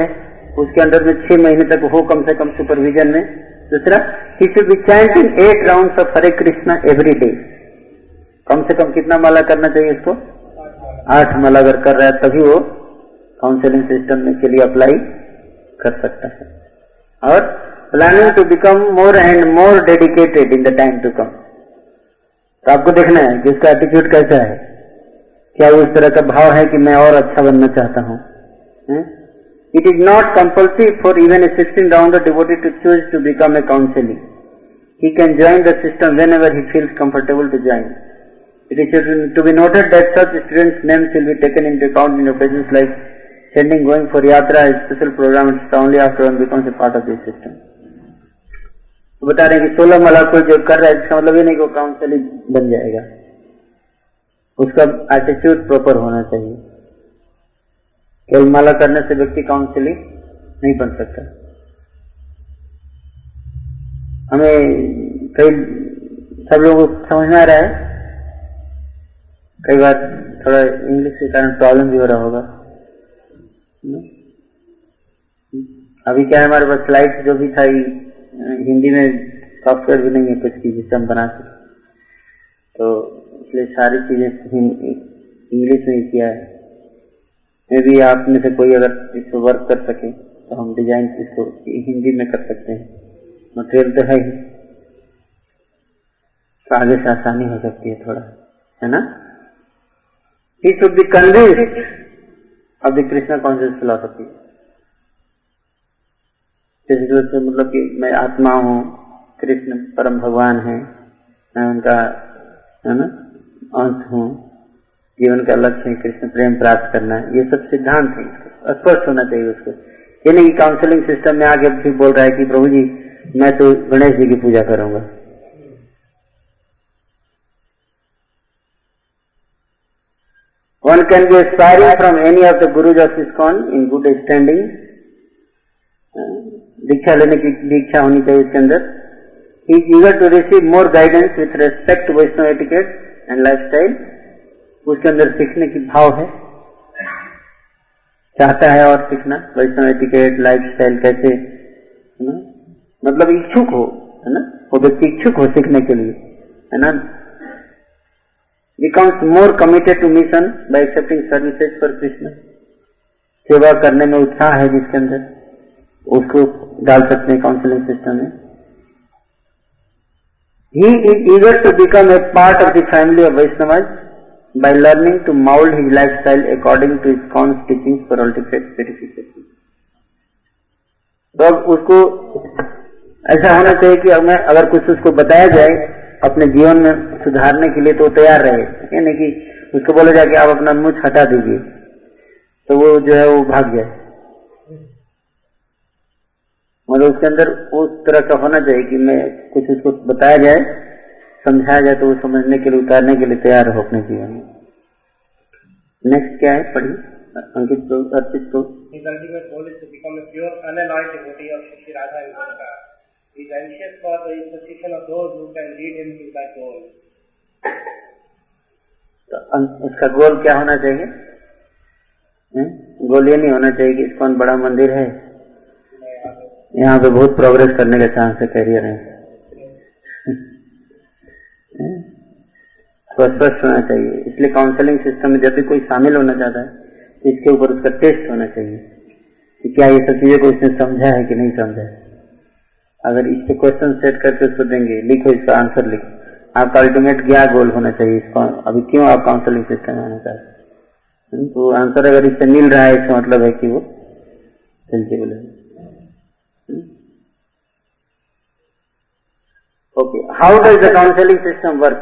उसके अंदर में छह महीने तक हो कम से कम सुपरविजन में। दूसरा chanting eight round of Hare Krishna every day कम से कम कितना माला करना चाहिए इसको आठ माला अगर कर रहा है, तभी वो काउंसलिंग सिस्टम के लिए अप्लाई कर सकता है। और planning to become more and more dedicated in the time to come तो आपको देखना है कि उसका एटीट्यूड कैसा है। क्या उस तरह का भाव है कि मैं और अच्छा बनना चाहता हूँ? It is not compulsory for even a sixteen round devoted to choose to become a counselling he can join the system whenever he feels comfortable to join it is to be noted that such students names will be taken in account in occasions like sending going for yatra, a special program it's only after one becomes a part of this system. बता रहे हैं कि सोलह माला कोई जो कर रहा है, इसका मतलब ये नहीं कि काउंसलिंग बन जाएगा। उसका एटीट्यूड प्रॉपर होना चाहिए। केवल माला करने से व्यक्ति काउंसिलिंग नहीं बन सकता। हमें कई, सब लोगों को समझ में आ रहा है। कई बार थोड़ा इंग्लिश के कारण प्रॉब्लम भी हो रहा होगा। अभी क्या है हमारे पास स्लाइड जो भी था हिंदी में सॉफ्टवेयर भी नहीं है कुछ की जिससे हम बना सकते तो इसलिए सारी चीज़ें इंग्लिश में ही किया है। मे भी आप में से कोई अगर इस पर वर्क कर सके तो हम डिज़ाइन इसको हिंदी में कर सकते हैं। मटेरियल तो है ही। तो आगे से आसानी हो सकती है थोड़ा, है ना? He should be of the Krishna conscious philosophy physical से मतलब कि मैं आत्मा हूँ, कृष्ण परम भगवान है, मैं उनका, है ना, अंश हूँ जीवन का लक्ष्य है कृष्ण प्रेम प्राप्त करना, ये सब सिद्धांत है स्पष्ट होना चाहिए उसको ये नहीं काउंसलिंग सिस्टम में आगे फिर बोल रहा है कि प्रभु जी, मैं तो गणेश जी की पूजा करूँगा One can be aspiring from any of the Gurus of in good standing. दीक्षा लेने की दीक्षा होनी चाहिए इसके अंदर। Is eager to receive more guidance with respect to Vaishnava etiquette and life style उसके अंदर सीखने की भाव है। चाहता है और सीखना। वैष्णव एटिकेट लाइफ स्टाइल कैसे ना? मतलब इच्छुक हो, है ना? वो व्यक्ति इच्छुक हो सीखने के लिए, है ना? Becomes more committed to mission by accepting services for Krishna. सेवा करने में उत्साह है जिसके अंदर। उसको डाल सकते हैं काउंसलिंग सिस्टम में। He is eager to become a part of the family of Vaishnava by learning to mould his life style according to his cons teaching for all specification तो उसको ऐसा होना चाहिए कि अगर, अगर कुछ उसको बताया जाए अपने जीवन में सुधारने के लिए तो तैयार रहे। यानी कि उसको बोला जाए कि आप अपना मुँह हटा दीजिए। तो वो जो है वो भाग जाए। मतलब उसके अंदर उस तरह का होना चाहिए कि मैं कुछ उसको बताया जाए समझाया जाए तो वो समझने के लिए उतारने के लिए तैयार हो अपने जीवन में। नेक्स्ट क्या है? पढ़ी अंकित तो अर्पित तो।, तो अं, उसका गोल क्या होना चाहिए? हम्म? गोल ये नहीं होना चाहिए कि इसको बड़ा मंदिर है यहाँ पे बहुत प्रोग्रेस करने का चांस है करियर है? तो स्पष्ट होना चाहिए। इसलिए काउंसलिंग सिस्टम में जब भी कोई शामिल होना चाहता है तो इसके ऊपर उसका टेस्ट होना चाहिए कि क्या ये सब चीज़ें को उसने समझा है कि नहीं समझा है। अगर इस पे क्वेश्चन सेट करके उसको देंगे, लिखो, इसका आंसर लिखो। आपका अल्टीमेट क्या गोल होना चाहिए? इसको अभी क्यों आप काउंसलिंग सिस्टम में आना चाहते हैं? तो आंसर अगर इससे मिल रहा है, इसका मतलब है कि वो सेंसिबल है okay how does the counselling system work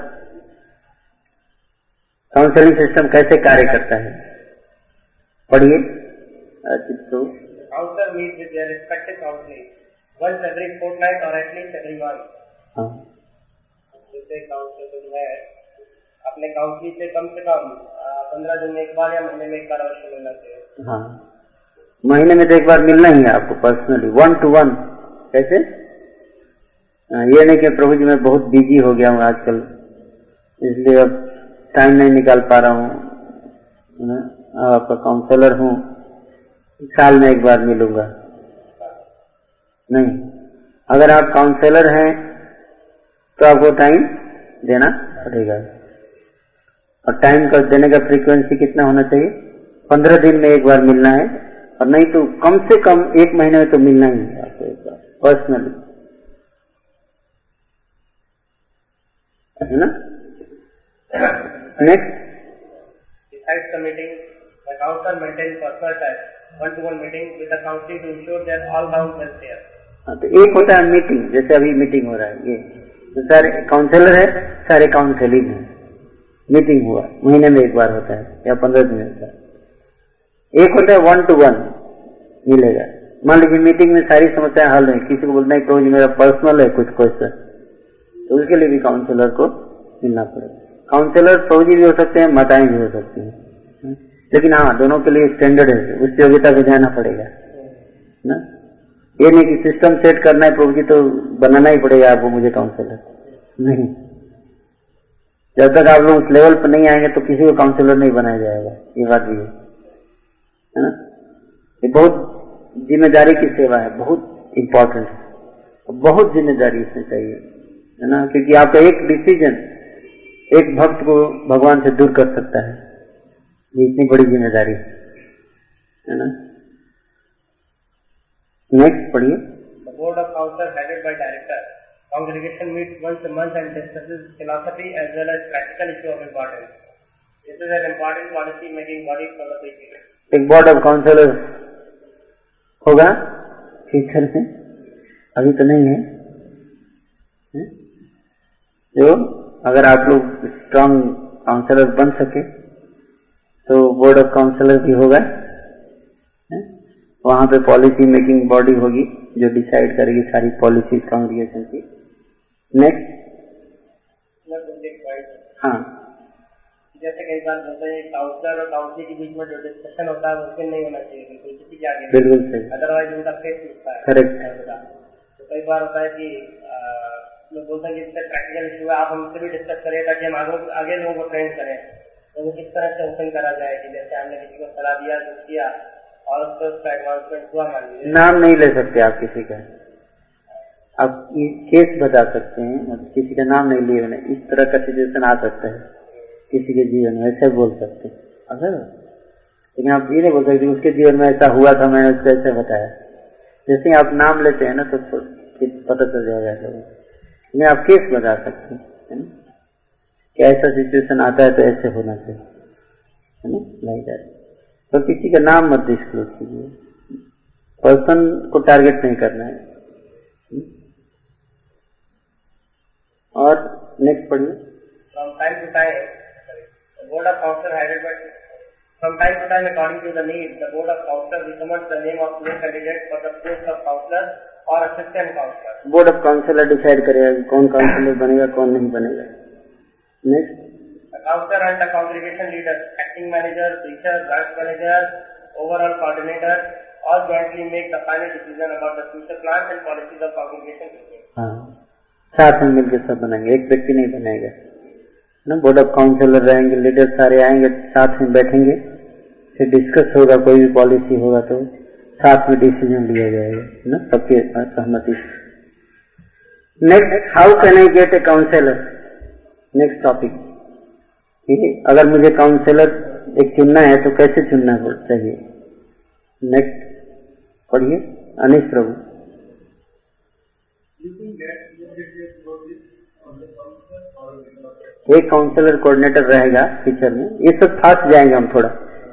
counselling system कैसे कार्य करता है? पढ़िए। Counselor meet with their respective counselors once every fortnight or at least every हाँ। जैसे काउंसलर जो है अपने काउंसलिंग से कम से कम पंद्रह दिन में एक बार या महीने में एक बार अवश्य मिलना चाहिए। हाँ। महीने में तो एक बार मिलना ही है आपको पर्सनली वन टू वन कैसे? ये नहीं कि प्रभु जी मैं बहुत बिज़ी हो गया हूँ आजकल। इसलिए अब टाइम नहीं निकाल पा रहा हूँ। आपका काउंसलर हूँ। साल में एक बार मिलूँगा। नहीं, अगर आप काउंसलर हैं तो आपको टाइम देना पड़ेगा। और टाइम का देने का फ्रीक्वेंसी कितना होना चाहिए? पंद्रह दिन में एक बार मिलना है। और नहीं तो कम से कम एक महीने में तो मिलना ही है आपको एक बार पर्सनली है ना? Next Besides the meeting, the counselor maintains personal touch, one-to-one meeting with the counselor to ensure their all-round welfare. हाँ, तो एक होता है मीटिंग जैसे अभी मीटिंग हो रहा है ये। तो सारे काउंसलर है सारे काउंसलिंग है। मीटिंग हुआ महीने में एक बार होता है या पंद्रह दिन होता है। एक होता है वन टू वन मिलेगा। मान लीजिए मीटिंग में सारी समस्याएँ हल है किसी को बोलना है प्रभु जी मेरा पर्सनल है कुछ क्वेश्चन तो उसके लिए भी काउंसलर को मिलना पड़ेगा। काउंसलर प्रभु जी भी हो सकते हैं, माताएँ भी हो सकती हैं। लेकिन हाँ दोनों के लिए स्टैंडर्ड है, उस योग्यता को जाना पड़ेगा। ना? ये नहीं कि सिस्टम सेट करना है प्रभु तो बनाना ही पड़ेगा आपको मुझे काउंसलर नहीं। जब तक आप लोग उस लेवल पर नहीं आएँगे तो किसी को काउंसलर नहीं बनाया जाएगा। ये बात भी है। है ना? ये बहुत ज़िम्मेदारी की सेवा है, बहुत इम्पोर्टेंट है। बहुत ज़िम्मेदारी इसमें चाहिए। है ना? क्योंकि आपका एक डिसीज़न एक भक्त को भगवान से दूर कर सकता है। ये इतनी बड़ी ज़िम्मेदारी है ना? नेक्स्ट पढ़िए। Board of counsellor headed by director congregation meet once a month and discusses philosophy as well as practical issue of importance this is an important policy making body for the future एक board of counsellors होगा? Future में अभी तो नहीं है? जो अगर आप लोग स्ट्रांग काउंसलर बन सके तो बोर्ड ऑफ़ काउंसलर भी होगा वहाँ पे पॉलिसी मेकिंग बॉडी होगी जो डिसाइड करेगी सारी पॉलिसी कांग्रेगेशन की। नेक्स्ट. हाँ। जैसे कई बार बोलते हैं काउंसलर और काउंसिल के बीच में जो डिस्कशन होता है मुमकिन नहीं होना चाहिए बिल्कुल किसी के आगे बिल्कुल सही। अदरवाइज़ उनका फेस मिलता है। Correct. तो कई बार होता है कि लोग बोलते कि इससे प्रैक्टिकल इशू है, आप हमसे भी डिस्कस करें ताकि हम आगे आगे लोगों को ट्रेन करें। तो वो किस तरह से ओपन करा जाए कि जैसे हमने किसी को सलाह दिया, कुछ किया, और उससे उसका एडवांसमेंट हुआ, मान लीजिए। नाम नहीं ले सकते आप किसी का। आप केस बता सकते हैं मतलब किसी का नाम नहीं लिए इस तरह का सिचुएशन आ सकता है। किसी के जीवन में ऐसे बोल सकते हैं। अगर लेकिन आप ये नहीं बोल सकते उसके जीवन में ऐसा हुआ था, मैंने उसको ऐसे बताया। जैसे आप नाम लेते हैं ना तो पता चल जाएगा लोगों। लेकिन आप केस बता सकते हैं कि ऐसा सिचुएशन आता है तो ऐसे होना चाहिए है ना लाइक दैट तो किसी का नाम मत डिस्क्लोज कीजिए पर्सन को टारगेट नहीं करना है हम्म? और नेक्स्ट पढ़िए time sorry, the board of council headed by from time to time according to the need the board of council recommends the name of new candidate for the post of councillor और board of counsellor decide करेगा कौन counsellor बनेगा कौन नहीं बनेगा। Next counsellor and congregation leader acting manager teacher branch manager overall coordinator all jointly make the final decision about the future plan and policies of congregation साथ में मिलकर सब बनेंगे एक व्यक्ति नहीं बनेगा ना बोर्ड ऑफ़ काउंसिलर रहेंगे लीडर सारे आएँगे साथ में बैठेंगे। फिर डिस्कस होगा कोई भी पॉलिसी होगा तो। साथ में डिसीज़न लिया जाएगा ना? सबके सहमति next how can I get a counsellor next topic ठीक है? अगर मुझे काउंसलर एक चुनना है तो कैसे चुनना चाहिए? नेक्स्ट पढ़िए। अनिश प्रभु। एक काउंसलर कोऑर्डिनेटर रहेगा टीचर में। ये सब फास्ट जाएँगे हम थोड़ा।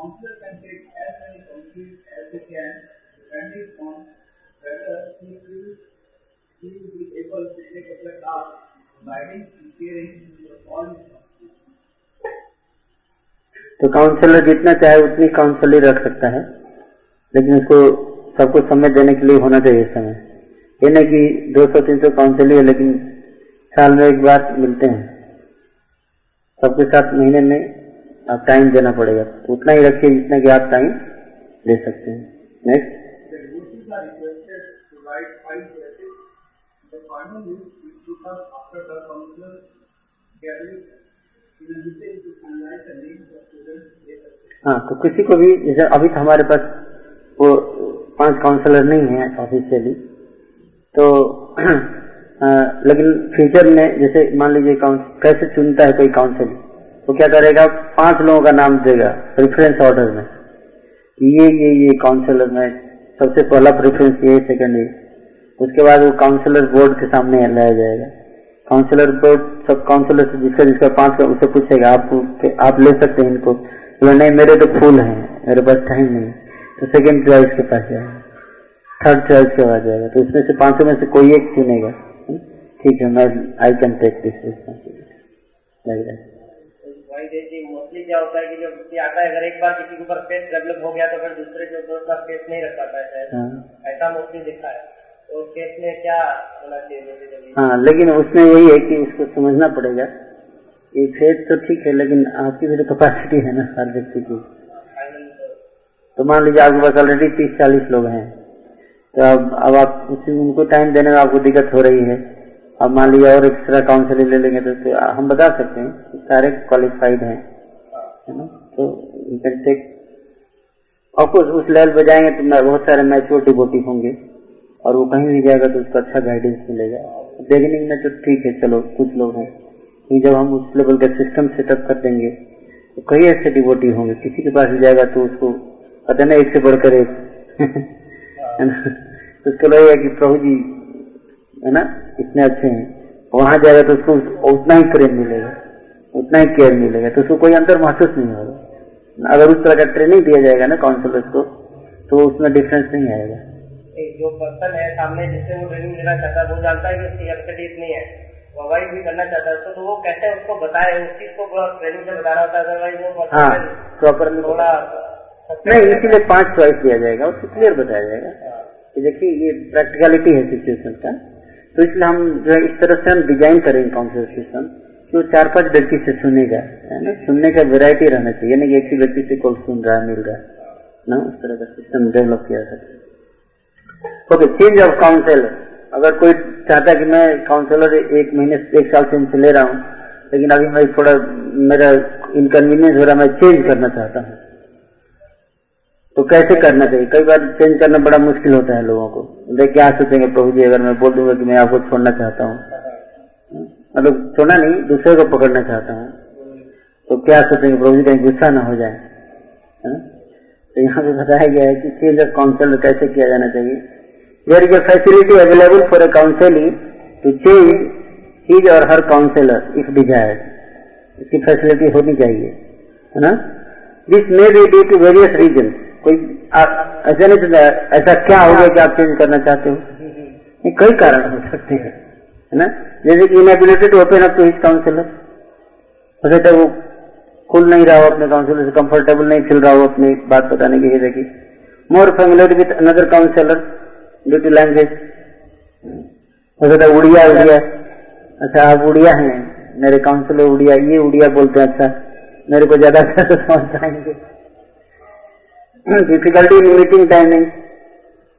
Counselor can take as many counsels as they can, depending on whether he feels he will be able to take up the task, guiding and caring for all his. तो counsellor जितना चाहे उतनी counsellor रख सकता है लेकिन उसको सबको समय देने के लिए होना चाहिए समय ये नहीं कि 200-300 काउंसिल है लेकिन साल में एक बार मिलते हैं सबके साथ महीने में आप टाइम देना पड़ेगा। उतना ही रखिए जितना की आप टाइम दे सकते हैं। नेक्स्ट हाँ तो किसी को भी जैसे अभी तो हमारे पास वो पाँच काउंसलर नहीं है ऑफिशियली तो लेकिन फ्यूचर में जैसे मान लीजिए कैसे चुनता है कोई काउंसलिंग वो क्या करेगा? पाँच लोगों का नाम देगा प्रेफरेंस ऑर्डर में। ये ये ये काउंसलर में सबसे पहला प्रेफरेंस ये सेकंड ये। उसके बाद वो काउंसलर बोर्ड के सामने लाया जाएगा। काउंसलर बोर्ड सब काउंसलर से जिसका जिसका पाँच का, उसे पूछेगा, आप आप ले सकते हैं इनको? बोले, नहीं, मेरे तो फूल हैं, मेरे पास टाइम नहीं तो सेकंड चॉइस के पास जाएगा। थर्ड चॉइस के पास जाएगा। तो उसमें से पाँचों में से कोई एक चुनेगा? ठीक है, मैं I can take this responsibility है देखिए मोस्टली क्या होता है कि जो व्यक्ति आता है अगर एक बार किसी के ऊपर फेस डेवलप हो गया तो फिर दूसरे के ऊपर उसका फेस नहीं रख पाता है हाँ। ऐसा मोस्टली दिखा है। तो केस में क्या होना चाहिए हाँ लेकिन उसमें यही है कि उसको समझना पड़ेगा कि फेस तो ठीक है लेकिन आपकी भी तो कैपेसिटी है ना हर व्यक्ति की। तो मान लीजिए आपके पास ऑलरेडी तीस चालीस लोग हैं। तो अब अब आप उसी उनको टाइम देने में आपको दिक्कत हो रही है। अब मान लीजिए और एक्स्ट्रा काउंसलिंग ले लेंगे तो, तो हम बता सकते हैं कि सारे क्वालिफाइड हैं है ना? तो you can take of course उस लेवल पे जाएँगे तो बहुत सारे मैच्योर डिबोटी होंगे और वो कहीं भी जाएगा तो उसको अच्छा गाइडेंस मिलेगा। बिगिनिंग में तो ठीक है चलो कुछ लोग हैं। लेकिन जब हम उस लेवल का सिस्टम सेटअप कर देंगे तो कई ऐसे डिवोटी होंगे किसी के पास जाएगा तो उसको पता नहीं एक से बढ़कर एक है ना? तो उसको लगेगा कि प्रभु जी है ना? इतने अच्छे हैं। वहाँ जाएगा तो उसको उतना ही प्रेम मिलेगा उतना ही केयर मिलेगा तो उसको कोई अंतर महसूस नहीं होगा। अगर उस तरह का ट्रेनिंग दिया जाएगा ना काउंसलर्स को तो उसमें डिफरेंस नहीं आएगा। जो पर्सन है सामने जिससे वो ट्रेनिंग लेना चाहता है वो जानता है कि उसकी कैपेसिटी इतनी है। वो अवॉइड भी करना चाहता है तो वो कैसे उसको बताए उस चीज़ को ट्रेनिंग से बताना होता है। अदरवाइज़ वो हाँ प्रॉपरली थोड़ा नहीं इसीलिए पाँच चॉइस दिया जाएगा उसको क्लियर बताया जाएगा। देखिए ये प्रैक्टिकलिटी है सिचुएशन का। तो इसलिए हम जो है, इस तरह से हम डिज़ाइन करेंगे काउंसिल सिस्टम कि वो चार पाँच व्यक्ति से सुनेगा है ना? सुनने का वेरायटी रहना चाहिए यानी एक ही व्यक्ति से कॉल सुन रहा है, मिल रहा है, ना? उस तरह का सिस्टम डेवलप किया सकता ओके चेंज ऑफ़ काउंसिलर अगर कोई चाहता है कि मैं काउंसलर एक महीने, एक साल से इनसे ले रहा हूँ, लेकिन अभी मैं थोड़ा, मेरा इनकन्वीनियंस हो रहा है, मैं चेंज करना चाहता हूँ। तो कैसे करना चाहिए? कई बार चेंज करना बड़ा मुश्किल होता है लोगों को। देख, क्या सोचेंगे प्रभु जी, अगर मैं बोल दूँगा कि मैं आपको छोड़ना चाहता हूँ। मतलब छोड़ना नहीं, दूसरे को पकड़ना चाहता हूँ। तो क्या सोचेंगे प्रभु जी, कहीं गुस्सा ना हो जाए। है? तो यहाँ पे बताया गया है कि चेंज ऑफ़ काउंसिलर कैसे किया जाना चाहिए। There is facility available for a counselling to change his or her counsellor if desired इसकी फैसिलिटी होनी चाहिए। है ना? This may be due to various reason कोई ऐसा नहीं चलता ऐसा क्या हो गया कि आप चेंज करना चाहते हो? कई कारण हो सकते हैं, है ना? जैसे कि inability to open up to his counsellor हो सकता वो खुल नहीं रहा हो अपने काउंसिलर से कंफर्टेबल नहीं फील रहा हो अपनी बात बताने की हृदय की more familiar with another counsellor due to language हो सकता उड़िया उड़िया अच्छा आप उड़िया हैं, मेरे काउंसिलर उड़िया, ये उड़िया बोलते हैं अच्छा मेरे को ज़्यादा अच्छा से समझ पाएँगे difficulty in meeting timing,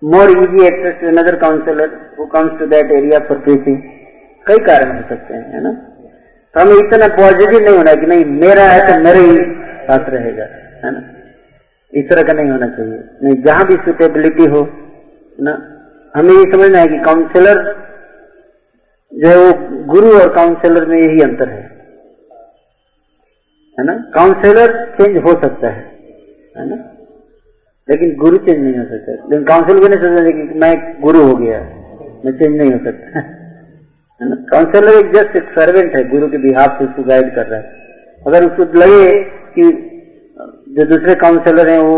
more easy access to another counselor who comes to that area for preaching. कई कारण हो सकते हैं है ना? तो हमें इतना पॉजिटिव नहीं होना कि नहीं मेरा है तो मेरे ही साथ रहेगा है ना? इस तरह का नहीं होना चाहिए। नहीं जहाँ भी सुटेबिलिटी हो ना? हमें ये समझना है कि काउंसलर जो है वो गुरु और काउंसलर में यही अंतर है। है ना? काउंसलर चेंज हो सकता है है ना? लेकिन गुरु चेंज नहीं हो सकता। लेकिन काउंसिल भी नहीं सोचना कि मैं गुरु हो गया, मैं चेंज नहीं हो सकता। काउंसिलर एक जस्ट एक सर्वेंट है, गुरु के बिहार से उसको गाइड कर रहा है। अगर उसको लगे कि जो दूसरे काउंसिलर हैं, वो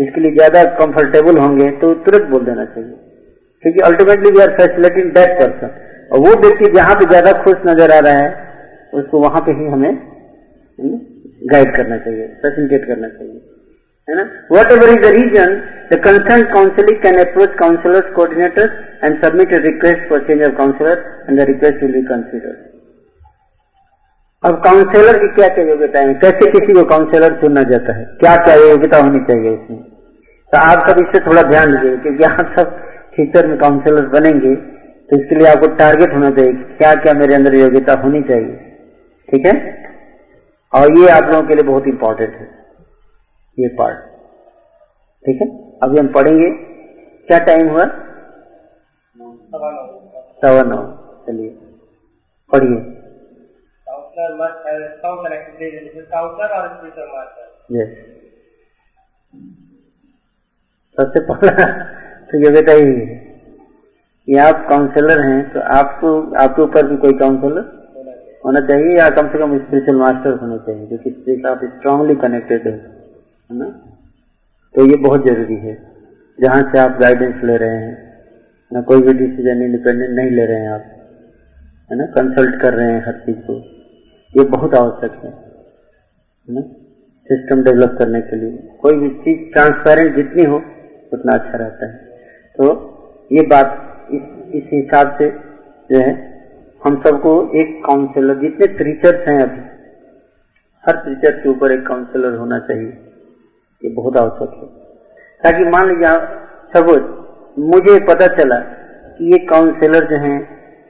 इसके लिए ज़्यादा कंफर्टेबल होंगे तो तुरंत बोल देना चाहिए। क्योंकि ultimately we are facilitating that person और वो व्यक्ति जहाँ पे ज़्यादा खुश नज़र आ रहा है, उसको वहाँ पे ही हमें गाइड करना चाहिए फैसिलिटेट करना चाहिए। है ना? Whatever is the reason the concern counselling can approach counsellors coordinator and submit a request for change of counsellor and the request will be consider अब काउंसिलर की क्या क्या योग्यता है कैसे किसी को काउंसिलर चुना जाता है? क्या क्या योग्यता होनी चाहिए इसमें? तो आप सब इससे थोड़ा ध्यान दीजिए, क्योंकि आप सब फ्यूचर में काउंसिलर बनेंगे तो इसके लिए आपको टारगेट होना चाहिए क्या क्या मेरे अंदर योग्यता होनी चाहिए। ठीक है? और ये आप लोगों के लिए बहुत इंपॉर्टेंट है। ये पार्ट ठीक है? अभी हम पढ़ेंगे क्या टाइम हुआ? सवा नौ चलिए पढ़िए। यस सबसे पहला तो योग्यता ही है कि आप काउंसलर हैं तो आपको आपके ऊपर भी कोई काउंसलर होना चाहिए। या कम से कम स्पिरिचुअल मास्टर होना चाहिए जो कि आप स्ट्रांगली कनेक्टेड है। है ना? तो ये बहुत ज़रूरी है। जहाँ से आप गाइडेंस ले रहे हैं ना कोई भी डिसीज़न इंडिपेंडेंट नहीं ले रहे हैं आप है ना? कंसल्ट कर रहे हैं हर चीज़ को। ये बहुत आवश्यक है ना? सिस्टम डेवलप करने के लिए। कोई भी चीज़ ट्रांसपेरेंट जितनी हो उतना अच्छा रहता है। तो ये बात इस, इस हिसाब से जो है हम सबको एक काउंसलर जितने टीचर्स हैं अभी हर टीचर के ऊपर एक काउंसलर होना चाहिए। ये बहुत आवश्यक है। ताकि मान लीजिए सपोज़ मुझे पता चला कि ये काउंसलर जो हैं,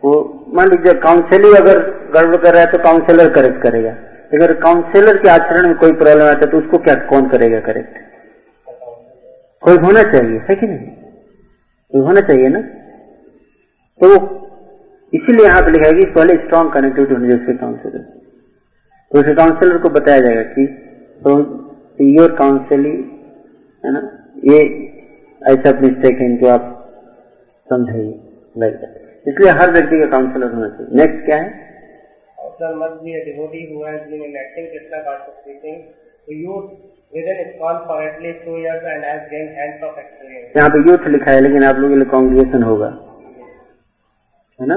वो मान लीजिए काउंसलिंग अगर गड़बड़ कर रहा है तो काउंसलर करेक्ट करेगा। अगर काउंसलर के आचरण में कोई प्रॉब्लम आता है तो उसको क्या, कौन करेगा करेक्ट कोई होना चाहिए, है कि नहीं? कोई होना चाहिए ना? तो इसीलिए यहाँ पे लिखा है कि पहले स्ट्रॉन्ग कनेक्टिविटी होनी चाहिए उसके काउंसलर तो उस काउंसलर को बताया जाएगा कि तो योर काउंसिलिंग है ना? ये ऐसा मिस्टेक है इनको आप समझाइए लाइक इसलिए हर व्यक्ति का काउंसलर होना चाहिए। नेक्स्ट क्या है? यहाँ पे यूथ लिखा है लेकिन आप लोगों के लिए कांग्रेगेशन होगा। है ना?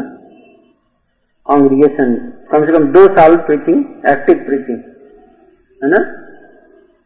कॉन्ग्रिगेशन कम से कम दो साल प्रीचिंग एक्टिव प्रीचिंग है ना?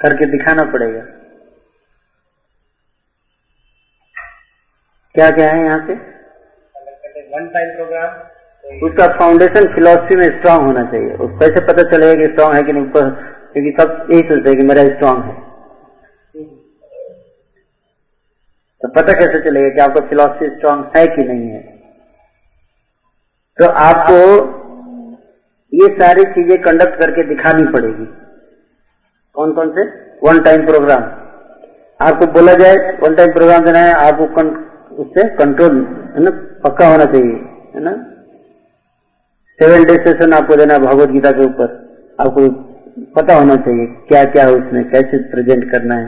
करके दिखाना पड़ेगा। क्या क्या है यहाँ पे? Program. So he उसका फाउंडेशन फिलोसफी में स्ट्रांग होना चाहिए। उसको कैसे पता चलेगा कि स्ट्रांग है कि नहीं? ऊपर क्योंकि सब यही सोचते हैं कि मेरा स्ट्रांग है। तो पता कैसे चलेगा कि आपका फिलोसफी स्ट्रांग है कि नहीं है? तो आपको ये सारी चीज़ें कंडक्ट करके दिखानी पड़ेगी। कौन कौन से? वन टाइम प्रोग्राम आपको बोला जाए वन टाइम प्रोग्राम देना है आपको कं, उससे कंट्रोल है ना? पक्का होना चाहिए है ना? सेवन डे सेशन आपको देना भगवत गीता के ऊपर। आपको पता होना चाहिए क्या क्या है उसमें कैसे प्रेजेंट करना है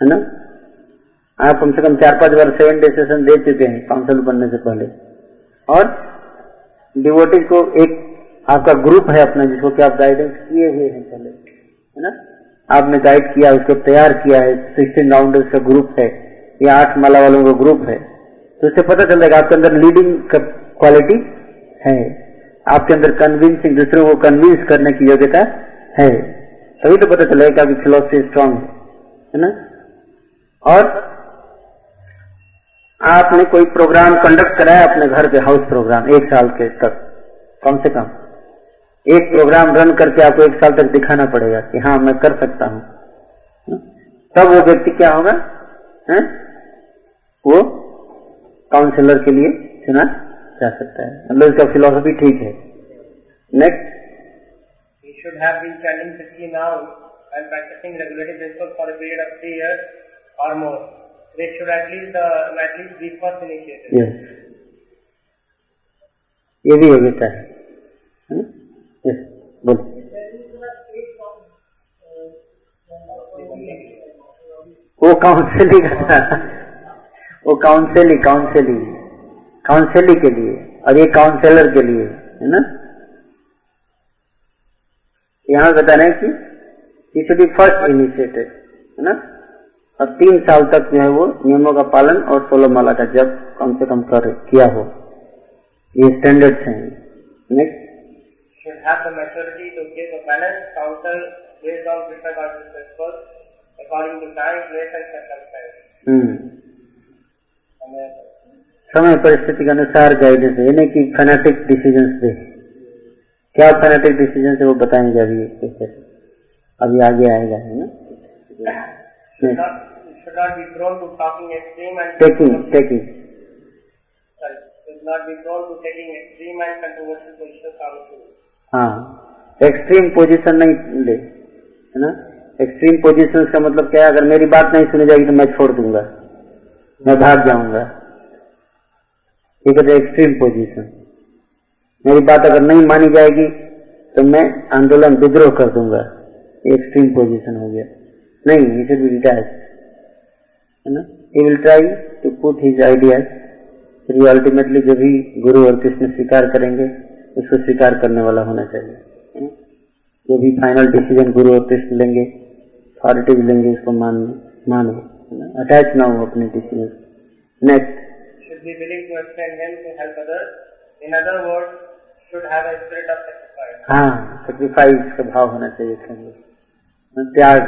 है ना? आप कम से कम चार पाँच बार सेवन डे सेशन दे चुके हैं काउंसिल बनने से पहले। और डिवोटी को एक आपका ग्रुप है अपना जिसको कि आप गाइडेंस किए हुए हैं पहले। है ना? आपने गाइड किया, उसको तैयार किया है सिक्सटीन राउंडर्स का ग्रुप है, या आठ माला वालों का ग्रुप है तो उससे पता चल जाएगा आपके अंदर लीडिंग क्वालिटी है। आपके अंदर कन्विंसिंग दूसरों को कन्विंस करने की योग्यता है। तभी तो पता चलेगा कि आपकी फिलोसफी स्ट्रांग है है ना? और आपने कोई प्रोग्राम कंडक्ट कराया, अपने घर पे हाउस प्रोग्राम एक साल के तक, कम से कम। एक प्रोग्राम रन करके आपको एक साल तक दिखाना पड़ेगा कि हाँ मैं कर सकता हूँ तब वो व्यक्ति क्या होगा है? वो काउंसलर के लिए चुना जा सकता है मतलब इसका फिलोसफी ठीक है next should have been chanting 50 now and practicing regulative principles for a period of three years or more. This should at least uh, at least be first initiative. Yes ये भी योग्यता है है बोलो। वो काउंसलिंग वो काउंसलिंग काउंसलिंग काउंसलिंग के लिए, और ये काउंसलर के लिए, है ना? यहाँ बता रहे कि इट बी फ़र्स्ट इनिशिएटिव है ना? और तीन साल तक जो है वो नियमों का पालन और सोलह माला का जब कम से कम कर, किया हो। ये स्टैंडर्ड्स हैं। Next Should have the maturity to give a balanced counsel based on Krishna conscious principles according to time, place and circumstance. हम्म समय परिस्थिति के अनुसार गाइडेंस है यानी कि फैनेटिक डिसीज़न दे क्या फैनेटिक डिसीज़न है वो बताएँगे अभी कैसे अभी आगे आएगा है ना taking taking not be prone to taking extreme and controversial positions on issues. हाँ। एक्सट्रीम पोजीशन नहीं ले, है ना? एक्सट्रीम पोजीशन का मतलब क्या है? अगर मेरी बात नहीं सुनी जाएगी तो मैं छोड़ दूँगा। मैं भाग जाऊँगा। ये कहते एक्सट्रीम पोजीशन मेरी बात अगर नहीं मानी जाएगी तो मैं आंदोलन विद्रोह कर दूँगा। एक्सट्रीम पोजीशन हो गया। नहीं इट विल बी है ना? He will try to put his ideas फिर अल्टीमेटली जो भी गुरु और कृष्ण स्वीकार करेंगे उसको स्वीकार करने वाला होना चाहिए। हम्म? जो भी फाइनल डिसीज़न गुरु कृष्ण लेंगे अथॉरिटी भी लेंगे उसको मान मानो। अटैच ना हो अपने decision next should be willing to extend him to help others. In other words, should have a spirit of sacrifice. हाँ सेक्रीफाइस का भाव होना चाहिए इसके अंदर। त्याग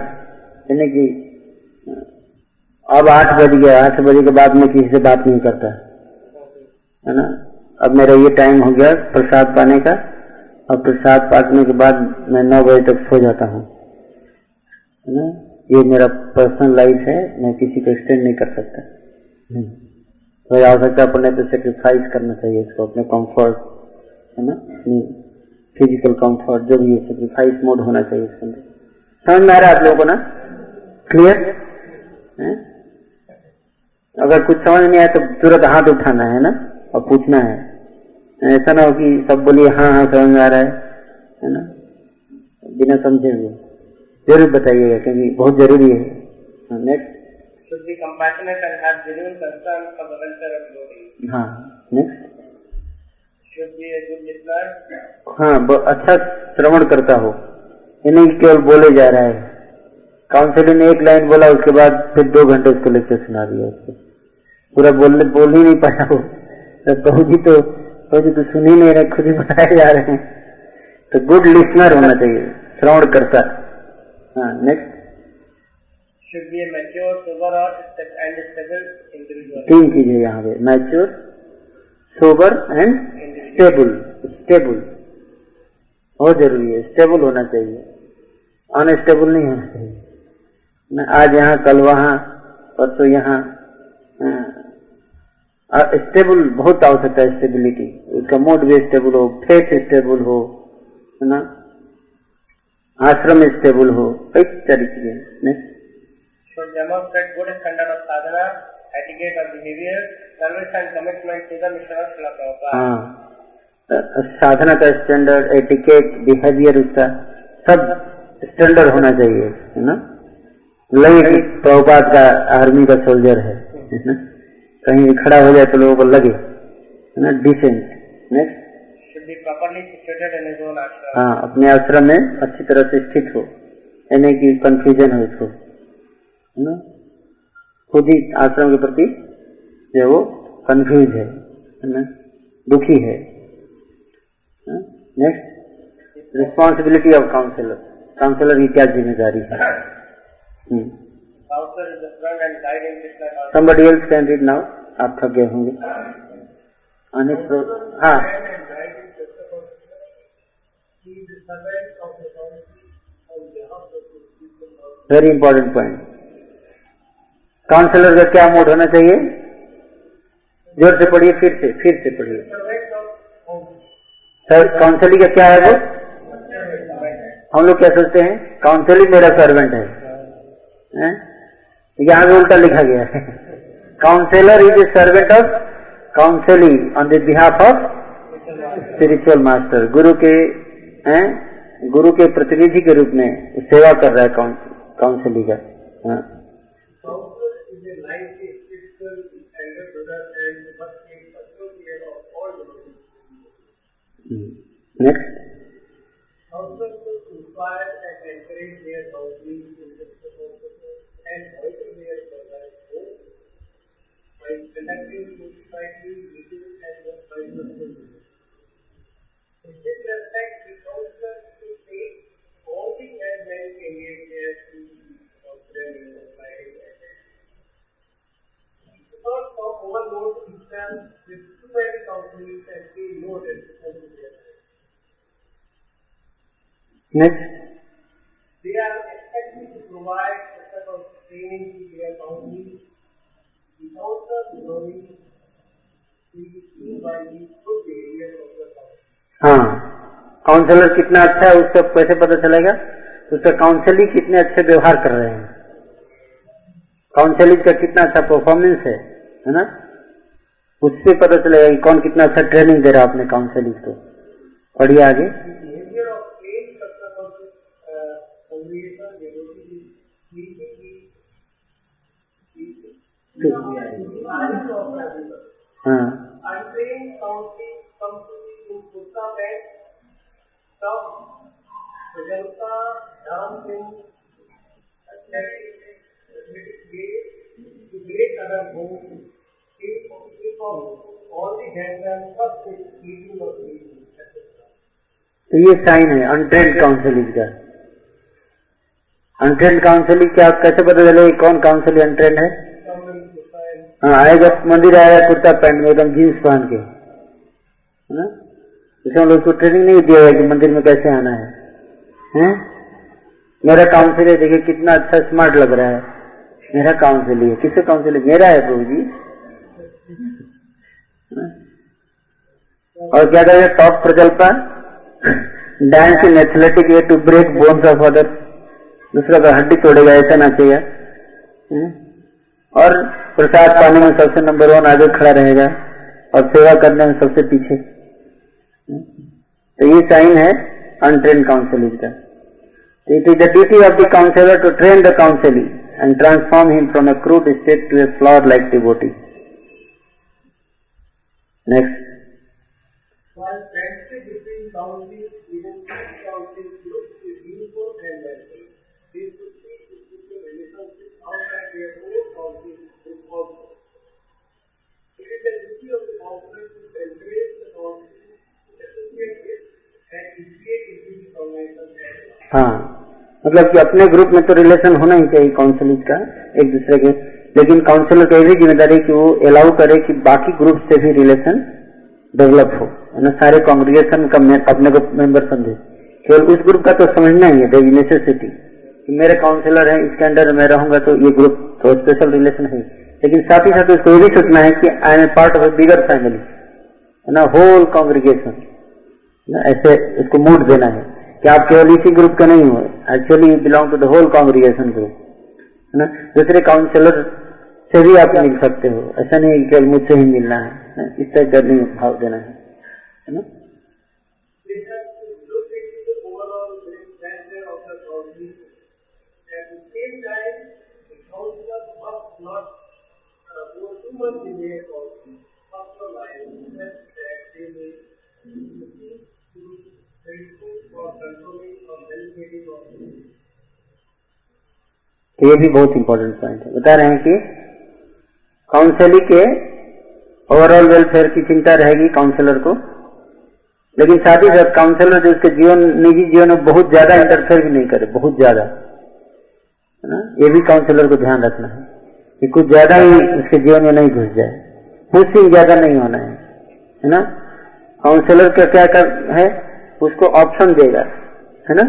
यानी कि अब आठ बज गया आठ बजे के बाद में किसी से बात नहीं करता। है ना? अब मेरा ये टाइम हो गया प्रसाद पाने का। और प्रसाद पाने के बाद मैं नौ बजे तक सो जाता हूँ। है ना? ये मेरा पर्सनल लाइफ है मैं किसी को एक्सटेंड नहीं कर सकता। हम्म। तो आवश्यकता पड़ने पर सेक्रीफाइस करना चाहिए इसको अपने कंफर्ट है ना? अपनी फ़िज़िकल कंफर्ट जो भी है सेक्रीफाइस मोड होना चाहिए इसके अंदर। समझ में आ रहा है आप लोगों को ना? क्लियर है? अगर कुछ समझ नहीं आया तो तुरंत हाथ उठाना है ना? और पूछना है। ऐसा ना हो कि सब बोलिए हाँ हाँ समझ आ रहा है है ना? बिना समझे हुए। ज़रूर बताइएगा क्योंकि बहुत ज़रूरी है। नेक्स्ट. हाँ नेक्स्ट good listener. हाँ अच्छा श्रवण करता हो। ये नहीं केवल बोले जा रहा है। काउंसिलर ने एक लाइन बोला उसके बाद फिर दो घंटे उसको लेक्चर सुना दिया उसको। पूरा बोल बोल ही नहीं पाया वो। तो प्रभु जी तो प्रभु जी तो सुन ही नहीं रहे खुद ही बताए जा रहे हैं। तो गुड लिसनर होना चाहिए श्रवण करता। हाँ नेक्स्ट तीन चीज़ें यहाँ पे mature sober and stable stable बहुत ज़रूरी है स्टेबल होना चाहिए। अनस्टेबल नहीं होना चाहिए। न आज यहाँ कल वहाँ परसों यहाँ स्टेबल बहुत आवश्यकता है स्टेबिलिटी उसका मूड भी स्टेबल हो फेथ स्टेबल हो है ना? आश्रम स्टेबल हो Srila Prabhupada. हाँ। साधना का स्टैंडर्ड एटिकेट बिहेवियर उसका सब स्टैंडर्ड होना चाहिए है ना? लगे कि प्रभुपाद का आर्मी का सोल्जर है है ना? कहीं खड़ा हो जाए तो लोगों को लगे है ना डिसेंट नेक्स्ट. हाँ अपने आश्रम में अच्छी तरह से स्थित हो यानी कि कंफ्यूजन हो इसको है ना? खुद ही आश्रम के प्रति जो है वो कंफ्यूज है है ना? दुखी है next responsibility of counsellor counsellor की क्या ज़िम्मेदारी है? Somebody else can read now. आप थक गए होंगे अनेक हाँ। वेरी इंपॉर्टेंट पॉइंट काउंसलर का क्या मोड होना चाहिए? ज़ोर से पढ़िए, फिर से फिर से पढ़िए. सर काउंसलिंग का क्या है वो? हम लोग क्या सोचते हैं? काउंसलिंग मेरा सर्वेंट है। हैं? यहाँ भी उल्टा लिखा गया है। Counsellor is a servant of counselling on the behalf of spiritual master गुरु के हैं गुरु के प्रतिनिधि के रूप में सेवा कर रहा है काउंसलिंग का हाँ। Counselor while conducting this respect, the council to take voting as many Indian to be considered in the Friday. The cost of overload itself with too many companies has been noted as a. Next. They are expected to provide a set of training to their companies हाँ। Counsellor कितना अच्छा है उसका कैसे पता चलेगा? उसका counselling कितने अच्छे व्यवहार कर रहे हैं। काउंसलिंग का कितना अच्छा परफॉर्मेंस है है ना? उससे पता चलेगा कि कौन कितना अच्छा ट्रेनिंग दे रहा है अपने काउंसलिंग को। पढ़िए आगे The behavior of trained customers uh, congregation devotees is meeting the the eyes of everyone. हाँ Untrained counseling comes to the in kurta pant, top, Prajalta, Dham Singh, aesthetic, athletic gay, to great other homes, in तो ये sign है untrained counselling का। Untrained counselling क्या कैसे पता चले कौन काउंसलिंग अनट्रेंड है? हाँ आएगा, मंदिर आएगा, कुर्ता पैंट में एकदम जीन्स पहन के। है ना? लोग को ट्रेनिंग नहीं दिया है कि मंदिर में कैसे आना है। हैं? मेरा काउंसिल है, देखिए कितना अच्छा स्मार्ट लग रहा है। मेरा काउंसिल है। किसका काउंसिल मेरा है प्रभु जी और क्या करेगा टॉप प्रकल्पा? Dance in athletic way to break bones of other दूसरा का हड्डी तोड़ेगा, ऐसा ना चाहिए और प्रसाद पाने में सबसे नंबर वन आगे खड़ा रहेगा और सेवा करने में सबसे पीछे। तो ये साइन है अनट्रेन काउंसिलिंग का। It is the duty of the counsellor to train the counselling and transform him from a crude state to a flower like devotee next counties groups is and welcome. This would be to the relationship. Outside their own counties group also. It is the duty of the counselor to encourage the counties to associate with and integrate into the organization हाँ मतलब कि अपने group में तो relation होना ही चाहिए counselling का एक दूसरे के लेकिन काउंसलर की भी ज़िम्मेदारी कि वो अलाउ करे कि बाकी ग्रुप से भी रिलेशन डेवलप हो ना सारे कांग्रेगेशन का अपने को मेंबर समझे केवल उस ग्रुप का तो समझना ही है देर नेसेसिटी मेरे काउंसलर हैं, इसके अंडर मैं रहूँगा तो ये ग्रुप तो स्पेशल रिलेशन है। लेकिन साथ ही साथ उसको ये भी सोचना है कि I am part of a bigger family है ना होल कांग्रीगेशन ऐसे उसको मूड देना है कि आप केवल इसी ग्रुप के नहीं हो actually you belong to the whole congregation group है ना दूसरे काउंसलर से भी आप मिल सकते हो, ऐसा नहीं केवल मुझसे ही मिलना है, इस तरह का भाव देना है ना They have to look into the overall welfare of the county. At the same time, the counselor must not uh, life, just that they may for controlling or of. तो ये भी बहुत इंपॉर्टेंट पॉइंट है। बता रहे हैं कि counselling के ओवरऑल वेलफेयर की चिंता रहेगी काउंसलर को। लेकिन साथ ही साथ काउंसलर जो उसके जीवन निजी जीवन में बहुत ज़्यादा इंटरफेयर भी नहीं करे बहुत ज़्यादा। है ना? ये भी काउंसलर को ध्यान रखना है। कि कुछ ज़्यादा ही उसके जीवन में नहीं घुस जाए। पुशिंग ज़्यादा नहीं होना है है ना? काउंसलर का क्या कर, है? उसको ऑप्शन देगा, है ना?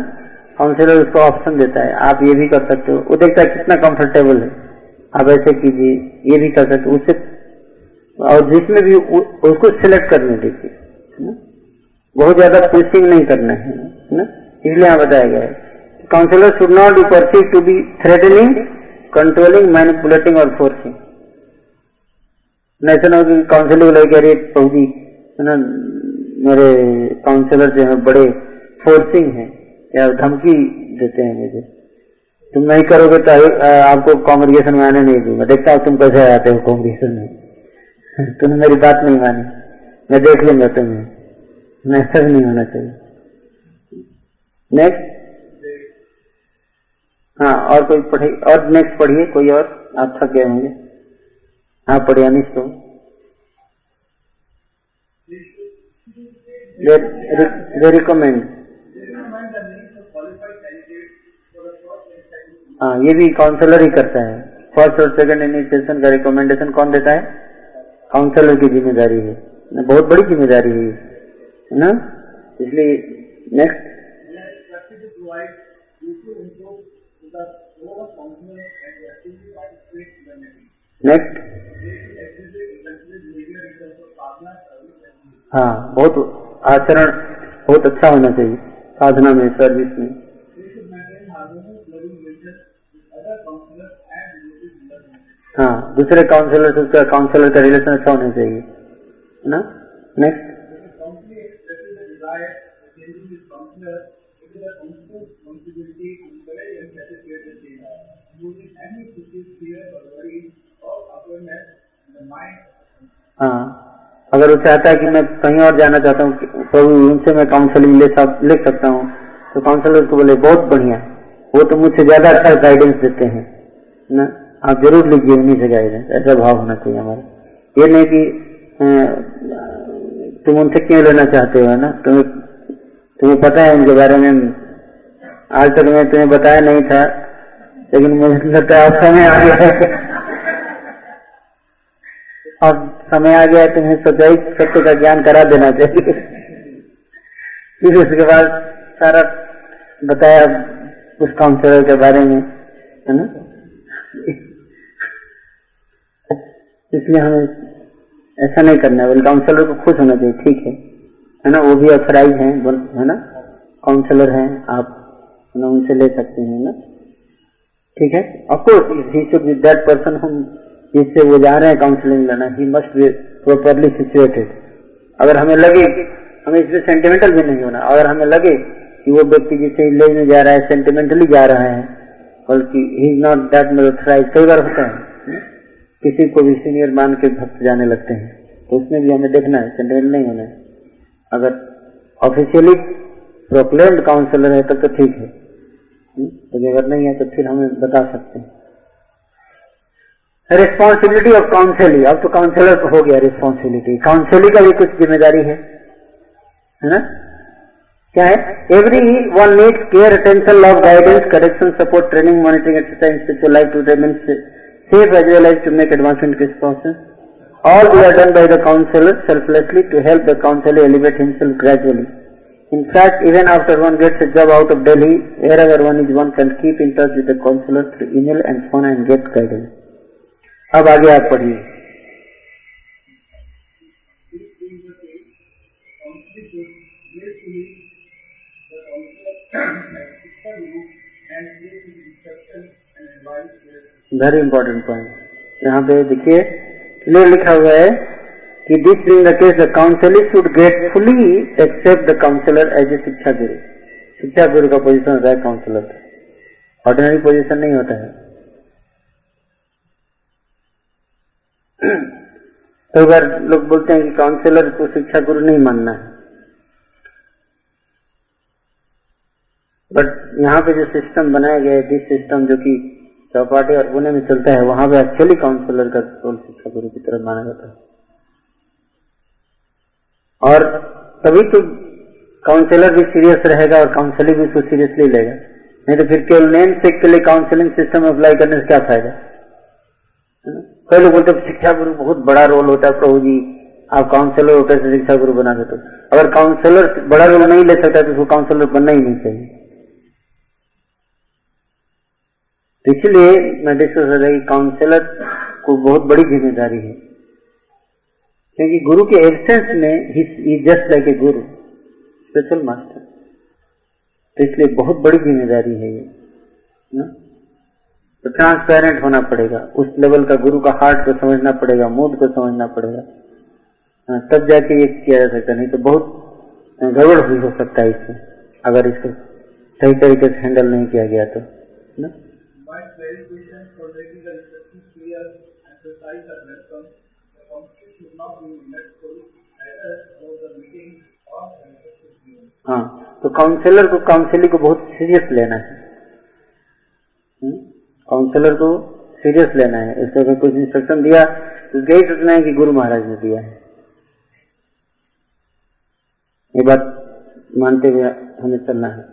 काउंसलर उसको ऑप्शन देता है। आप ये भी कर सकते हो। वो देखता है कितना कंफर्टेबल है। आप ऐसे कीजिए, ये भी कर सकते हो। उससे, और जिसमें भी उसको सिलेक्ट करने ना? बहुत ज़्यादा पुशिंग नहीं करना है ना? इसलिए यहाँ बताया गया है। Counsellor should not be perceive to be threatening controlling manipulating और फोर्सिंग ऐसा ना हो कि जी है ना मेरे काउंसलर जो है, बड़े फोर्सिंग हैं, या धमकी देते हैं मुझे। तुम नहीं करोगे तो आपको कांग्रेगेशन में आने नहीं दूँगा। देखता हूँ तुम कैसे आते हो कांग्रेगेशन में। तुमने मेरी बात नहीं मानी। मैं देख लूँगा तुम्हें। ऐसा भी नहीं होना चाहिए। नेक्स्ट हाँ और कोई पढ़े, और नेक्स्ट पढ़िए, कोई और? आप थक गए होंगे। हाँ पढ़िए अनिश तो they recommend हाँ ये भी काउंसलर ही करता है। फ़र्स्ट और सेकंड इनिशिएशन का रिकमेंडेशन कौन देता है? काउंसलर की ज़िम्मेदारी है। बहुत बड़ी ज़िम्मेदारी है ना? इसलिए नेक्स्ट नेक्स्ट हाँ बहुत आचरण बहुत अच्छा होना चाहिए, साधना में सर्विस में। हाँ दूसरे काउंसलर से उसका काउंसलर का रिलेशन अच्छा होना चाहिए, है ना? नेक्स्ट हाँ। अगर वो चाहता है कि मैं कहीं और जाना चाहता हूँ प्रभु उनसे मैं काउंसलिंग ले, ले सकता हूँ तो काउंसलर उसको बोले बहुत बढ़िया। वो तो मुझसे ज़्यादा अच्छा गाइडेंस देते हैं। ना आप ज़रूर लीजिए उन्हीं से गाइडेंस ऐसा भाव होना चाहिए हमारा। ये नहीं कि तुम उनसे क्यों लेना चाहते हो ना? तुम्हें तुम्हें पता है उनके बारे में। आज तक मैं तुम्हें बताया नहीं था लेकिन मुझे लगता है अब समय आ गया अब समय आ गया तुम्हें सच्चाई, सत्य का ज्ञान करा देना चाहिए। फिर उसके बाद सारा बताया उस काउंसलर के बारे में, है ना? इसलिए हमें ऐसा नहीं करना है काउंसलर को खुश होना चाहिए, ठीक है। है ना? वो भी अथराइज है है ना? काउंसलर हैं, आप ना? उनसे ले सकते हैं ना? ठीक है? ऑफकोर्स दैट पर्सन हम जिससे वो जा रहे हैं काउंसलिंग लेना। He must be properly situated अगर हमें लगे हमें इसमें सेंटिमेंटल भी नहीं होना, अगर हमें लगे कि वो व्यक्ति जिसे लेने जा रहा है सेंटिमेंटली जा रहा है, बल्कि ही इज़ नॉट दैट मेथराइज कई बार होता है, किसी को भी सीनियर मान के भक्त जाने लगते हैं तो उसमें भी हमें देखना है सेंटिमेंट नहीं होना है। अगर ऑफिशियली प्रोक्लेम्ड काउंसलर है, तब तो ठीक है। तो अगर नहीं है तो फिर हमें बता सकते हैं। रिस्पॉन्सिबिलिटी ऑफ़ काउंसिलिंग अब तो काउंसिलर हो गया रिस्पॉन्सिबिलिटी काउंसिलिंग का भी कुछ ज़िम्मेदारी है। है ना? क्या है? Every one needs care attention love guidance correction support training monitoring exercise spiritual life treatment safe as well as to make advancement किस process all we are done by the counsellor selflessly to help the counsellor elevate himself gradually in fact even after one gets uh out of daily air अगर one is one can keep in touch with the counsellor through email and phone and get guidance अब आगे आप पढ़िए। Very important point यहाँ पे देखिए clear लिखा हुआ है कि this being the case the counsellor should get fully accept the counsellor as a shiksha guru shiksha गुरु का पोजीशन होता है काउंसलर ऑर्डिनरी पोजीशन नहीं होता है। कई बार लोग बोलते हैं कि काउंसलर को शिक्षा गुरु नहीं मानना है। बट यहाँ पे जो सिस्टम बनाया गया है दिस सिस्टम जो कि चौपाटी और पुणे में चलता है, वहाँ पे एक्चुअली काउंसलर का रोल शिक्षा गुरु की तरफ़ माना जाता है? और तभी तो काउंसलर भी सीरियस रहेगा और काउंसलिंग भी उसको सीरियसली लेगा। नहीं तो फिर केवल नेम सेक के लिए काउंसलिंग सिस्टम अप्लाई करने से क्या फ़ायदा? कई लोग बोलते शिक्षा गुरु बहुत बड़ा रोल होता है, प्रभु जी, आप काउंसलर होकर से शिक्षा गुरु बना देते अगर काउंसलर बड़ा रोल नहीं ले सकता तो उसको काउंसलर बनना ही नहीं चाहिए। तो इसलिए मैं डिस्कस कर रही काउंसलर को बहुत बड़ी ज़िम्मेदारी है। क्योंकि गुरु के एब्सेंस में ही जस्ट लाइक ए गुरु स्पेशल मास्टर तो इसलिए बहुत बड़ी ज़िम्मेदारी है ये, ना? तो ट्रांसपेरेंट होना पड़ेगा। उस लेवल का गुरु का हार्ट को समझना पड़ेगा मूड को समझना पड़ेगा। हाँ, तब जाके ये किया जा सकता नहीं तो बहुत गड़बड़ भी हो सकता है इसमें अगर इसको सही तरीके से हैंडल नहीं किया गया तो ना? हाँ तो काउंसलर को काउंसिलिंग को बहुत सीरियस लेना है। काउंसिलर को सीरियस लेना है उसको अगर कुछ इंस्ट्रक्शन दिया तो यही सोचना है कि गुरु महाराज ने दिया है ये बात मानते हुए हमें चलना है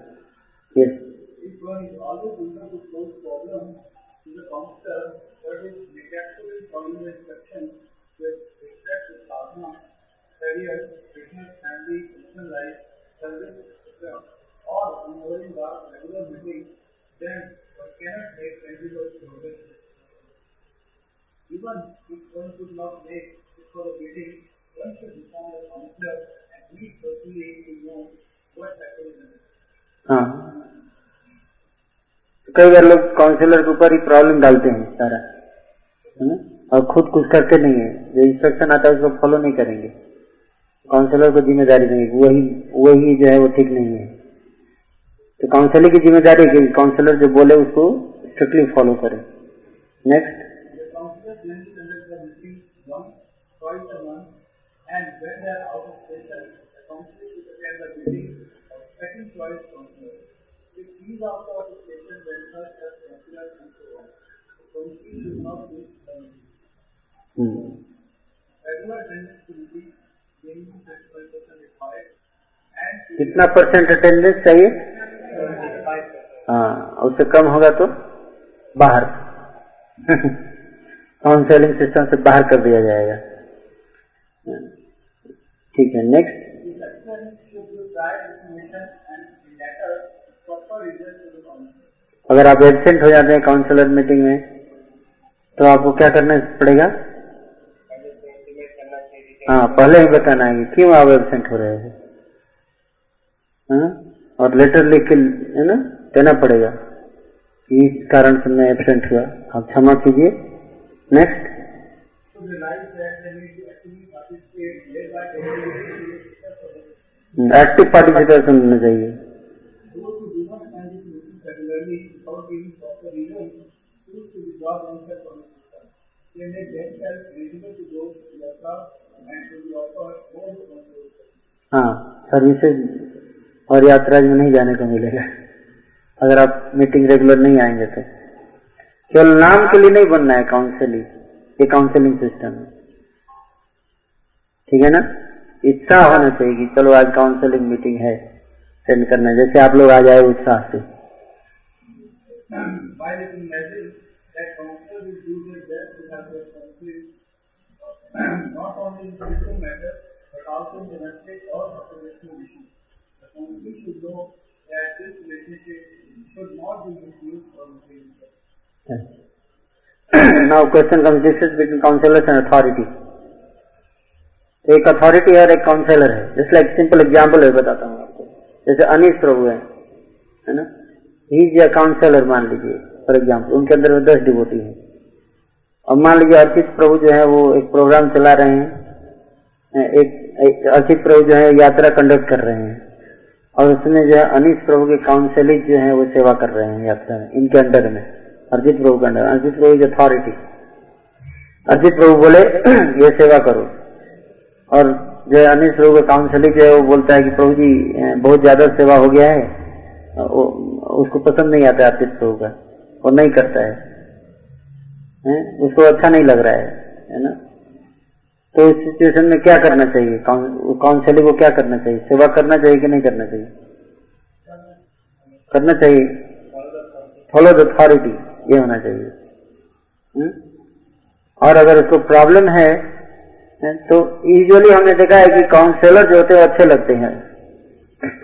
yes. Cannot make tangible progress. Even if one could not make it for a meeting, one should become a counselor and meet personally to know what actually happens. हाँ कई बार लोग काउंसलर के ऊपर ही प्रॉब्लम डालते हैं सारा है ना और खुद कुछ करते नहीं है जो इंस्ट्रक्शन आता है उसको फॉलो नहीं करेंगे काउंसलर को ज़िम्मेदारी नहीं वही वही जो है वो ठीक नहीं है तो काउंसलर की ज़िम्मेदारी है कि काउंसलर जो बोले उसको स्ट्रिक्टली फॉलो करे। नेक्स्ट हम्म कितना परसेंट अटेंडेंस चाहिए? हाँ उससे कम होगा तो बाहर। काउंसलिंग सिस्टम से बाहर कर दिया जाएगा। ठीक है नेक्स्ट अगर आप एबसेंट हो जाते हैं काउंसलर मीटिंग में तो आपको क्या करना पड़ेगा? हाँ पहले ही बताना है क्यों आप एबसेंट हो रहे हैं। हाँ? और लेटर लिख के है ना, देना पड़ेगा। इस कारण से मैं एबसेंट हुआ। आप क्षमा कीजिए। नेक्स्ट एक्टिव पार्टिसिपेशन होना चाहिए। हाँ सर्विसेज़ और यात्रा में नहीं जाने को मिलेगा। अगर आप मीटिंग रेगुलर नहीं आएँगे तो। केवल नाम के लिए नहीं बनना है काउंसलिंग ये काउंसलिंग सिस्टम है। ठीक है ना? इच्छा होना चाहिए कि चलो आज काउंसलिंग मीटिंग है अटेंड करना जैसे आप लोग आ जाए उत्साह से। Not only in spiritual matters, but also in domestic or issues. The country should know that this relationship should not be misused or misused. now question comes difference between counselors and authority. एक authority और एक counsellor है। Just like simple example है बताता हूँ आपको। जैसे अनिश प्रभु है है ना? ही इज़ काउंसलर मान लीजिए फॉर एग्ज़ाम्पल उनके अंदर में दस डिवोटी है। और मान लीजिए अर्चित प्रभु जो है वो एक प्रोग्राम चला रहे हैं। एक, एक अर्चित प्रभु जो है यात्रा कंडक्ट कर रहे हैं। और उसमें जो है अनिश प्रभु के काउंसलिंग जो है वो सेवा कर रहे हैं यात्रा में, इनके अंडर में, अर्जित प्रभु के अंडर अर्जित प्रभु इज़ अथॉरिटी अर्जित प्रभु बोले, ये सेवा करो। और जो है अनिश प्रभु का काउंसलिंग जो है वो बोलता है कि प्रभु जी बहुत ज़्यादा सेवा हो गया है उसको पसंद नहीं आता अर्जित प्रभु का, और नहीं करता है। है? उसको अच्छा नहीं लग रहा है है ना? तो इस सिचुएशन में क्या करना चाहिए? काउंसलिंग को क्या करना चाहिए? सेवा करना चाहिए कि नहीं करना चाहिए? करना चाहिए। फॉलो द अथॉरिटी ये होना चाहिए। हुँ? और अगर उसको प्रॉब्लम है तो यूजुअली हमने देखा है कि काउंसलर जो होते हैं अच्छे लगते हैं।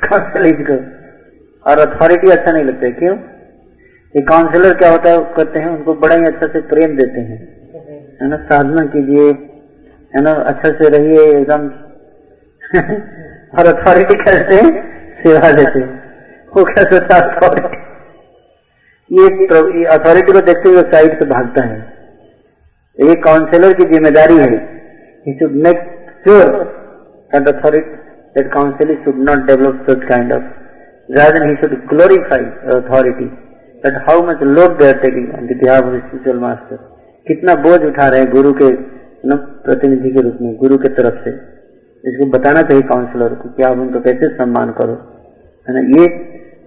काउंसलिंग को और अथॉरिटी अच्छा नहीं लगता क्यों? ये काउंसलर क्या होता है करते हैं, उनको बड़ा ही अच्छा से प्रेम देते हैं। है ना? साधना कीजिए। है ना? अच्छे से रहिए, एकदम और अथॉरिटी करते हैं, सेवा देते वो कैसे ये अथॉरिटी को देखते हुए साइड से भागता है। ये काउंसलर की ज़िम्मेदारी है। He should make sure that authority that council should not develop such kind of rather he should glorify authority that how much load they're taking and they have spiritual master कितना बोझ उठा रहे हैं गुरु के न, प्रतिनिधि के रूप में, गुरु के तरफ़ से। इसको बताना चाहिए काउंसलर को कि आप उनको कैसे सम्मान करो। है ना, ये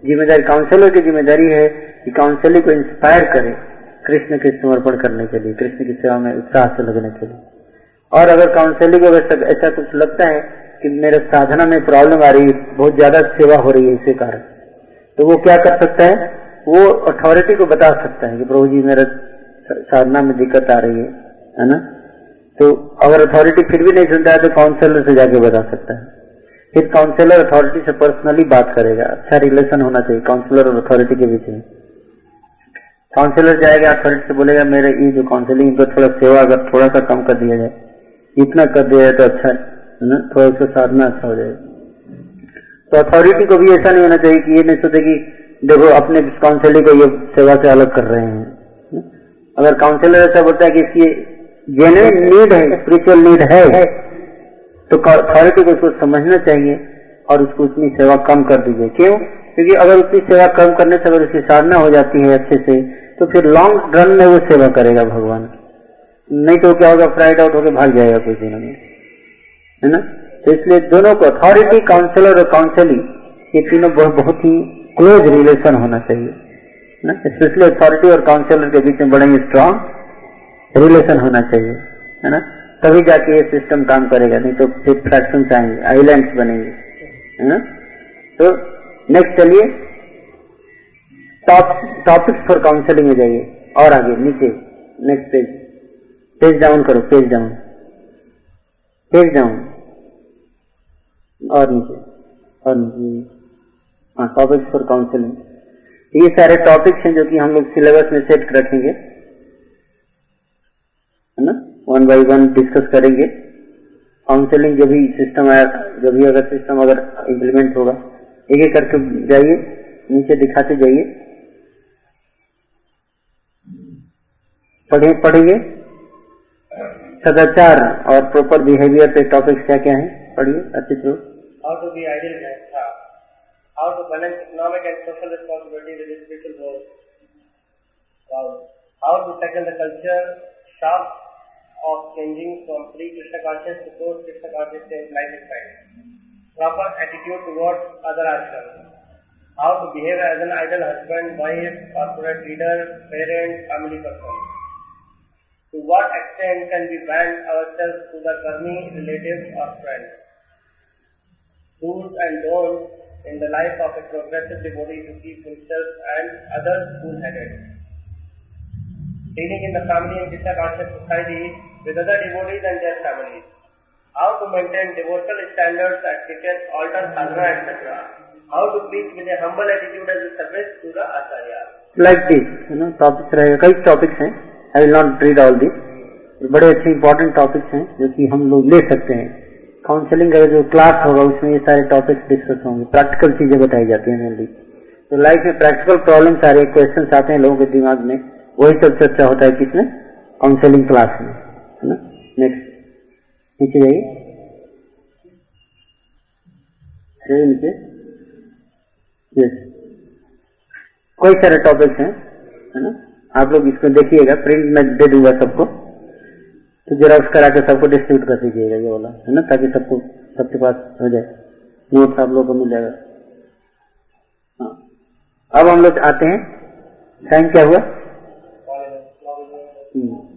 ज़िम्मेदारी काउंसलर की ज़िम्मेदारी है कि काउंसलिंग को इंस्पायर करे कृष्ण के समर्पण करने के लिए, कृष्ण की सेवा में उत्साह से लगने के लिए। और अगर काउंसलिंग को ऐसा कुछ लगता है कि मेरे साधना में प्रॉब्लम आ रही है, बहुत ज़्यादा सेवा हो रही है इसी कारण तो वो क्या कर सकता है? वो अथॉरिटी को बता सकता है कि प्रभु जी मेरा साधना में दिक्कत आ रही है है ना? तो अगर अथॉरिटी फिर भी नहीं सुनता है तो काउंसलर से जाके बता सकता है। फिर काउंसलर अथॉरिटी से पर्सनली बात करेगा। अच्छा रिलेशन होना चाहिए काउंसलर और अथॉरिटी के बीच में। काउंसलर जाएगा अथॉरिटी से बोलेगा, मेरे ये जो काउंसलिंग पर थोड़ा सेवा अगर थोड़ा सा कम कर दिया जाए, इतना कर दिया जाए तो अच्छा है, ना, थोड़ा उसका साधना अच्छा हो जाएगा। तो अथॉरिटी को भी ऐसा नहीं होना चाहिए कि ये नहीं सोचे कि देखो, अपने काउंसलिंग को ये सेवा से अलग कर रहे हैं। अगर काउंसलर ऐसा बोलता है कि इसकी नीड है स्पिरिचुअल नीड है तो अथॉरिटी को उसको समझना चाहिए और उसको उतनी सेवा कम कर दीजिए। क्यों? क्योंकि अगर उतनी सेवा कम करने से अगर उसकी साधना हो जाती है अच्छे से तो फिर लॉन्ग रन में वो सेवा करेगा भगवान। नहीं तो क्या होगा फ्राइड आउट होकर भाग जाएगा कुछ दिनों में। है ना? तो इसलिए दोनों को अथॉरिटी काउंसिलर और काउंसलिंग ये तीनों बहुत ही क्लोज रिलेशन होना चाहिए। ना? स्पेशली अथॉरिटी और काउंसिलर के बीच में बड़े ही स्ट्रांग रिलेशन होना चाहिए, है ना? तभी जाके ये सिस्टम काम करेगा, नहीं तो फिर फ्रैक्शन आएँगे आइलैंड्स बनेंगे, है ना? तो नेक्स्ट चलिए टॉप टॉपिक्स फॉर काउंसलिंग में जाइए, और आगे, नीचे नेक्स्ट पेज पेज डाउन करो पेज डाउन पेज डाउन और नीचे और नीचे हाँ टॉपिक्स फॉर काउंसलिंग ये सारे टॉपिक्स हैं जो कि हम लोग सिलेबस में सेट रखेंगे। है ना? वन बाई वन डिस्कस करेंगे। काउंसलिंग जब भी सिस्टम आया जब भी अगर सिस्टम अगर इम्प्लीमेंट होगा एक एक करके जाइए, नीचे दिखाते जाइए। पढ़े पढ़ेंगे सदाचार और प्रॉपर बिहेवियर पे टॉपिक क्या क्या है? पढ़िए, अच्छे से। How to be ideal man how to balance culture of changing from pre-Krishna conscious to post-Krishna conscious in lifestyle. Proper attitude towards other ashrams. How to behave as an ideal husband, wife, corporate leader, parent, family person. To what extent can we bind ourselves to the karmi, relatives or friends? Do's and don'ts in the life of a progressive devotee to keep himself and others cool-headed. Dealing in the family and Krishna conscious society with other devotees and their families. How to maintain devotional standards at kitchen, altar, sadhana, etc. How to preach with a humble attitude as a service to the acharya. Like this है ना topics रहेगा कई topics हैं. I will not read all this बड़े अच्छे important topics हैं जो कि हम लोग ले सकते हैं. काउंसलिंग का जो क्लास होगा उसमें ये सारे टॉपिक्स डिस्कस होंगे. प्रैक्टिकल चीज़ें बताई जाती हैं मेनली तो लाइफ में प्रैक्टिकल प्रॉब्लम सारे क्वेश्चन आते हैं लोगों के दिमाग में. वही सब चर्चा होता है किसमें? काउंसलिंग क्लास में. है ना नेक्स्ट नीचे जाइए नीचे यस कोई सारे टॉपिक्स हैं है ना? आप लोग इसको देखिएगा प्रिंट में दे दूँगा सबको। तो जेरॉक्स करा के सबको डिस्ट्रीब्यूट कर दीजिएगा ये वाला है ना? ताकि सबको सबके पास हो जाए। नोट्स आप लोगों को मिल जाएगा। हाँ। अब हम लोग आते हैं। टाइम क्या हुआ?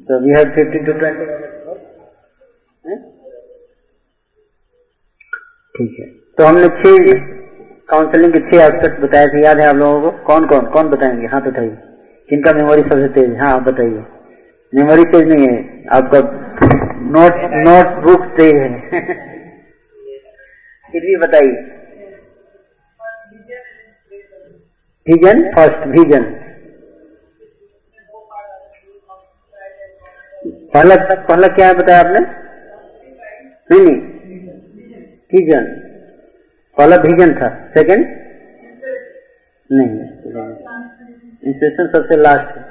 तो we have fifty two twenty ठीक है। तो हमने छह काउंसलिंग के छह एस्पेक्ट बताए थे। याद है आप लोगों को? कौन कौन कौन बताएँगे? हाथ उठाइए किनका मेमोरी सबसे तेज। है हाँ आप बताइए। मेमोरी तेज नहीं है। आपका नोट नोट बुक तेज है। फिर भी बताइए। विजन फ़र्स्ट विजन पहला पहला क्या बताया आपने? नहीं नहीं विजन पहला विजन था। सेकंड नहीं इंस्पिरेशन सबसे लास्ट है.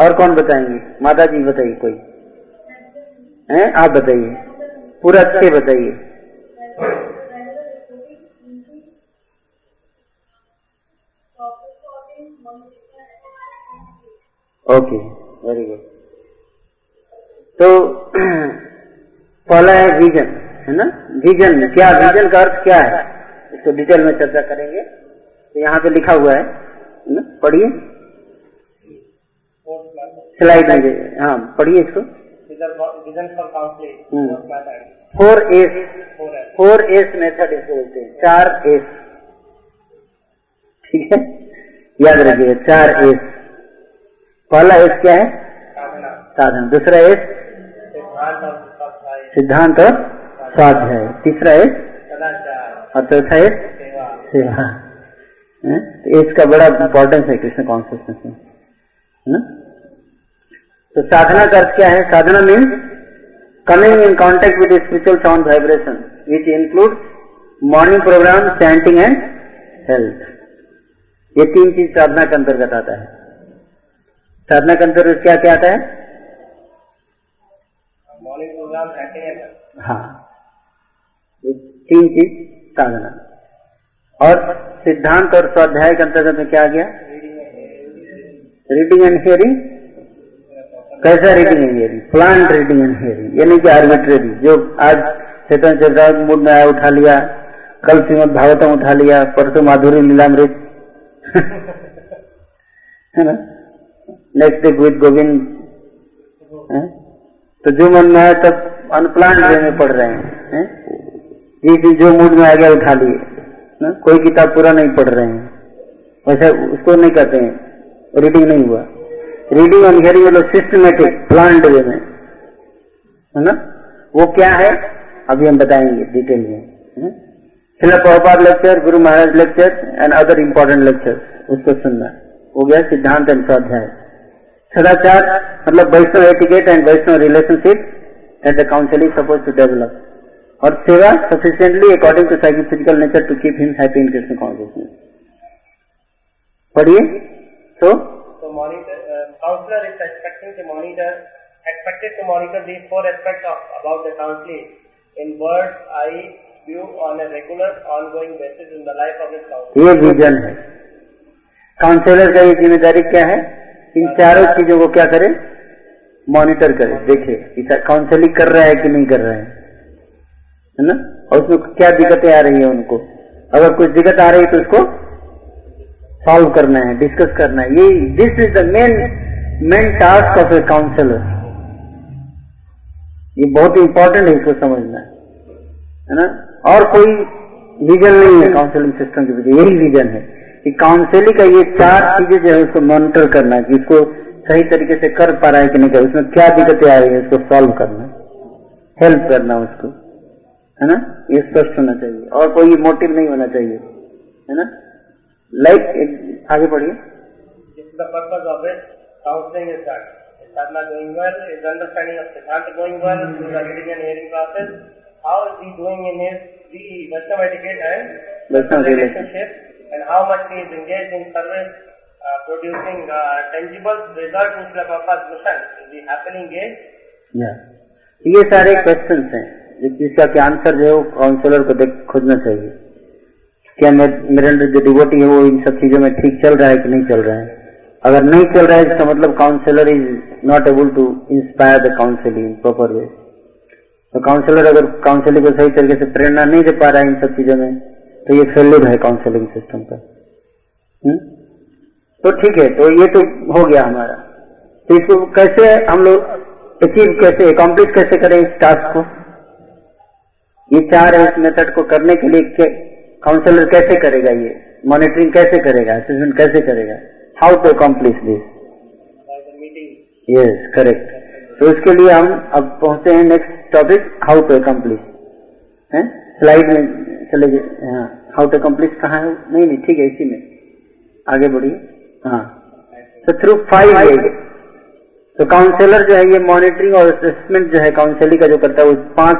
और कौन बताएँगे? माता जी बताइए कोई। हैं? आप बताइए। पूरा अच्छे बताइए। ओके वेरी गुड तो पहला है विजन है ना? विजन क्या विजन का अर्थ क्या है? इसको डिटेल में चर्चा करेंगे। तो यहाँ पे लिखा हुआ है ना? पढ़िए। स्लाइड में हाँ पढ़िए इसको। Four S four S method इसको बोलते हैं। चार एस ठीक है? याद रखिएगा, चार एस पहला एस क्या है? साधना। दूसरा एस सिद्धांत और स्वाध्याय तीसरा एस और चौथा एस सेवा। तो एस का बड़ा इंपॉर्टेंस है कृष्ण कॉन्सियसनेस में है? ना तो साधना का अर्थ क्या है? Sadhana means coming in contact with spiritual sound vibration which include morning programme chanting and health ये तीन चीज़ साधना के अंतर्गत आता है। साधना के अंतर्गत क्या क्या आता है? मॉर्निंग प्रोग्राम हाँ तीन चीज़ साधना। और सिद्धांत और स्वाध्याय के अंतर्गत में क्या आ गया? रीडिंग एंड हियरिंग कैसा reading and hearing plan reading and hearing यानी कि आर्बिट्रेरी जो आज चेतन चेतन मूड में आया उठा लिया कल श्रीमद भागवतम उठा लिया परसों माधुरी लीलामृत। है ना? नेक्स्ट विद गोविंद तो जो मन में आया तब अनप्लान वे में पढ़ रहे हैं। हैं? जिस जो मूड में आ गया, उठा लिए। कोई किताब पूरा नहीं पढ़ रहे हैं। वैसे उसको नहीं कहते हैं। रीडिंग नहीं हुआ। रीडिंग एंड हियरिंग मतलब सिस्टमेटिक प्लान वे में। है ना? वो क्या है? अभी हम बताएँगे डिटेल में। Srila Prabhupada lecture Guru Maharaj lecture and other important lecture उसको सुनना। हो गया सिद्धांत एंड स्वाध्याय सदाचार मतलब Vaishnava etiquette and Vaishnava relationship and the suppose to develop और seva sufficiently according to cycle physical nature to keep him happy in Krishna consciousness पढ़िए। तो? Expected to monitor on a ये vision है। Counsellor का ये ज़िम्मेदारी क्या है? इन चारों चीज़ों को क्या करे? मॉनिटर करे, देखे काउंसलिंग कर रहा है कि नहीं कर रहा है। है ना? और उसमें क्या दिक्कतें आ रही है उनको? अगर कुछ दिक्कत आ रही है तो उसको सॉल्व करना है डिस्कस करना है। ये this is the main main task of a counsellor ये बहुत इंपॉर्टेंट है इसको समझना। है ना? और कोई विजन नहीं है काउंसलिंग सिस्टम के पीछे, यही विजन है। कि काउंसिलिंग का ये चार चीज़ें जो है उसको मॉनिटर करना है इसको सही तरीके से कर पा रहा है कि नहीं कर उसमें क्या दिक्कतें आ रही है उसको सॉल्व करना हेल्प करना उसको है ना? ये स्पष्ट होना चाहिए। और कोई मोटिव नहीं होना चाहिए है ना? लाइक आगे बढ़िए Well, And how much he is engaged in service, uh, producing uh, tangible result in Srila Prabhupada's mission? Is he happily engaged? या ये सारे क्वेश्चंस हैं। जिसका कि आंसर जो है वो काउंसलर को देख खोजना चाहिए। क्या मेरे अंदर जो डिवोटी है वो इन सब चीज़ों में ठीक चल रहा है कि नहीं चल रहा है? अगर नहीं चल रहा है इसका मतलब counsellor is not able to inspire the counselling proper way तो काउंसलर अगर काउंसिलिंग को सही तरीके से प्रेरणा नहीं दे पा रहा है इन सब चीज़ों में तो ये फेलियर है काउंसलिंग सिस्टम का? तो ठीक है तो ये तो हो गया हमारा। तो इसको कैसे हम लोग अचीव कैसे अकॉम्प्लिश कैसे करें इस टास्क को? ये चार है इस मेथड को करने के लिए काउंसलर कैसे करेगा ये? मॉनिटरिंग कैसे करेगा? असेसमेंट कैसे करेगा? How to accomplish this. Yes correct तो इसके लिए हम अब पहुँचे हैं next topic how to accomplish है? स्लाइड में चले गए हाँ। हाउ टू अकम्प्लिश कहाँ है? नहीं नहीं ठीक है इसी में। आगे बढ़िए। हाँ। तो थ्रू फाइव तो काउंसलर जो है ये मॉनिटरिंग और असेसमेंट जो है काउंसलिंग का जो करता है वो पाँच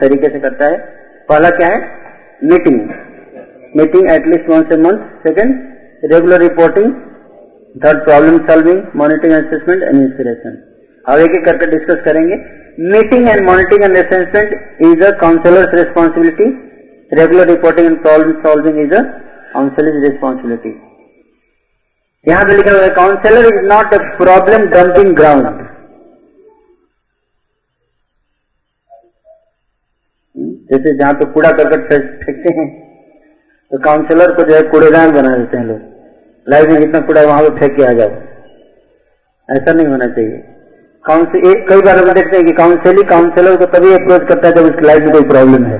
तरीके से करता है। पहला क्या है? Meeting meeting at least once a month second regular reporting third problem solving monitoring assessment and inspiration अब एक एक करके डिस्कस करेंगे। Meeting and monitoring and assessment is a counsellor's responsibility regular reporting and problem solving is a counsellor's responsibility यहाँ पे लिखा हुआ है counsellor is not a problem dumping ground जैसे जहाँ पे कूड़ा करकट फेंकते हैं तो काउंसिलर को जो है कूड़ेदान बना देते हैं लोग लाइफ में जितना कूड़ा वहाँ पे फेंक के आ जाओ ऐसा नहीं होना चाहिए काउंसिल कई बार हम देखते हैं कि काउंसिलिंग काउंसलर को तभी अप्रोच करता है जब उसकी लाइफ में कोई प्रॉब्लम है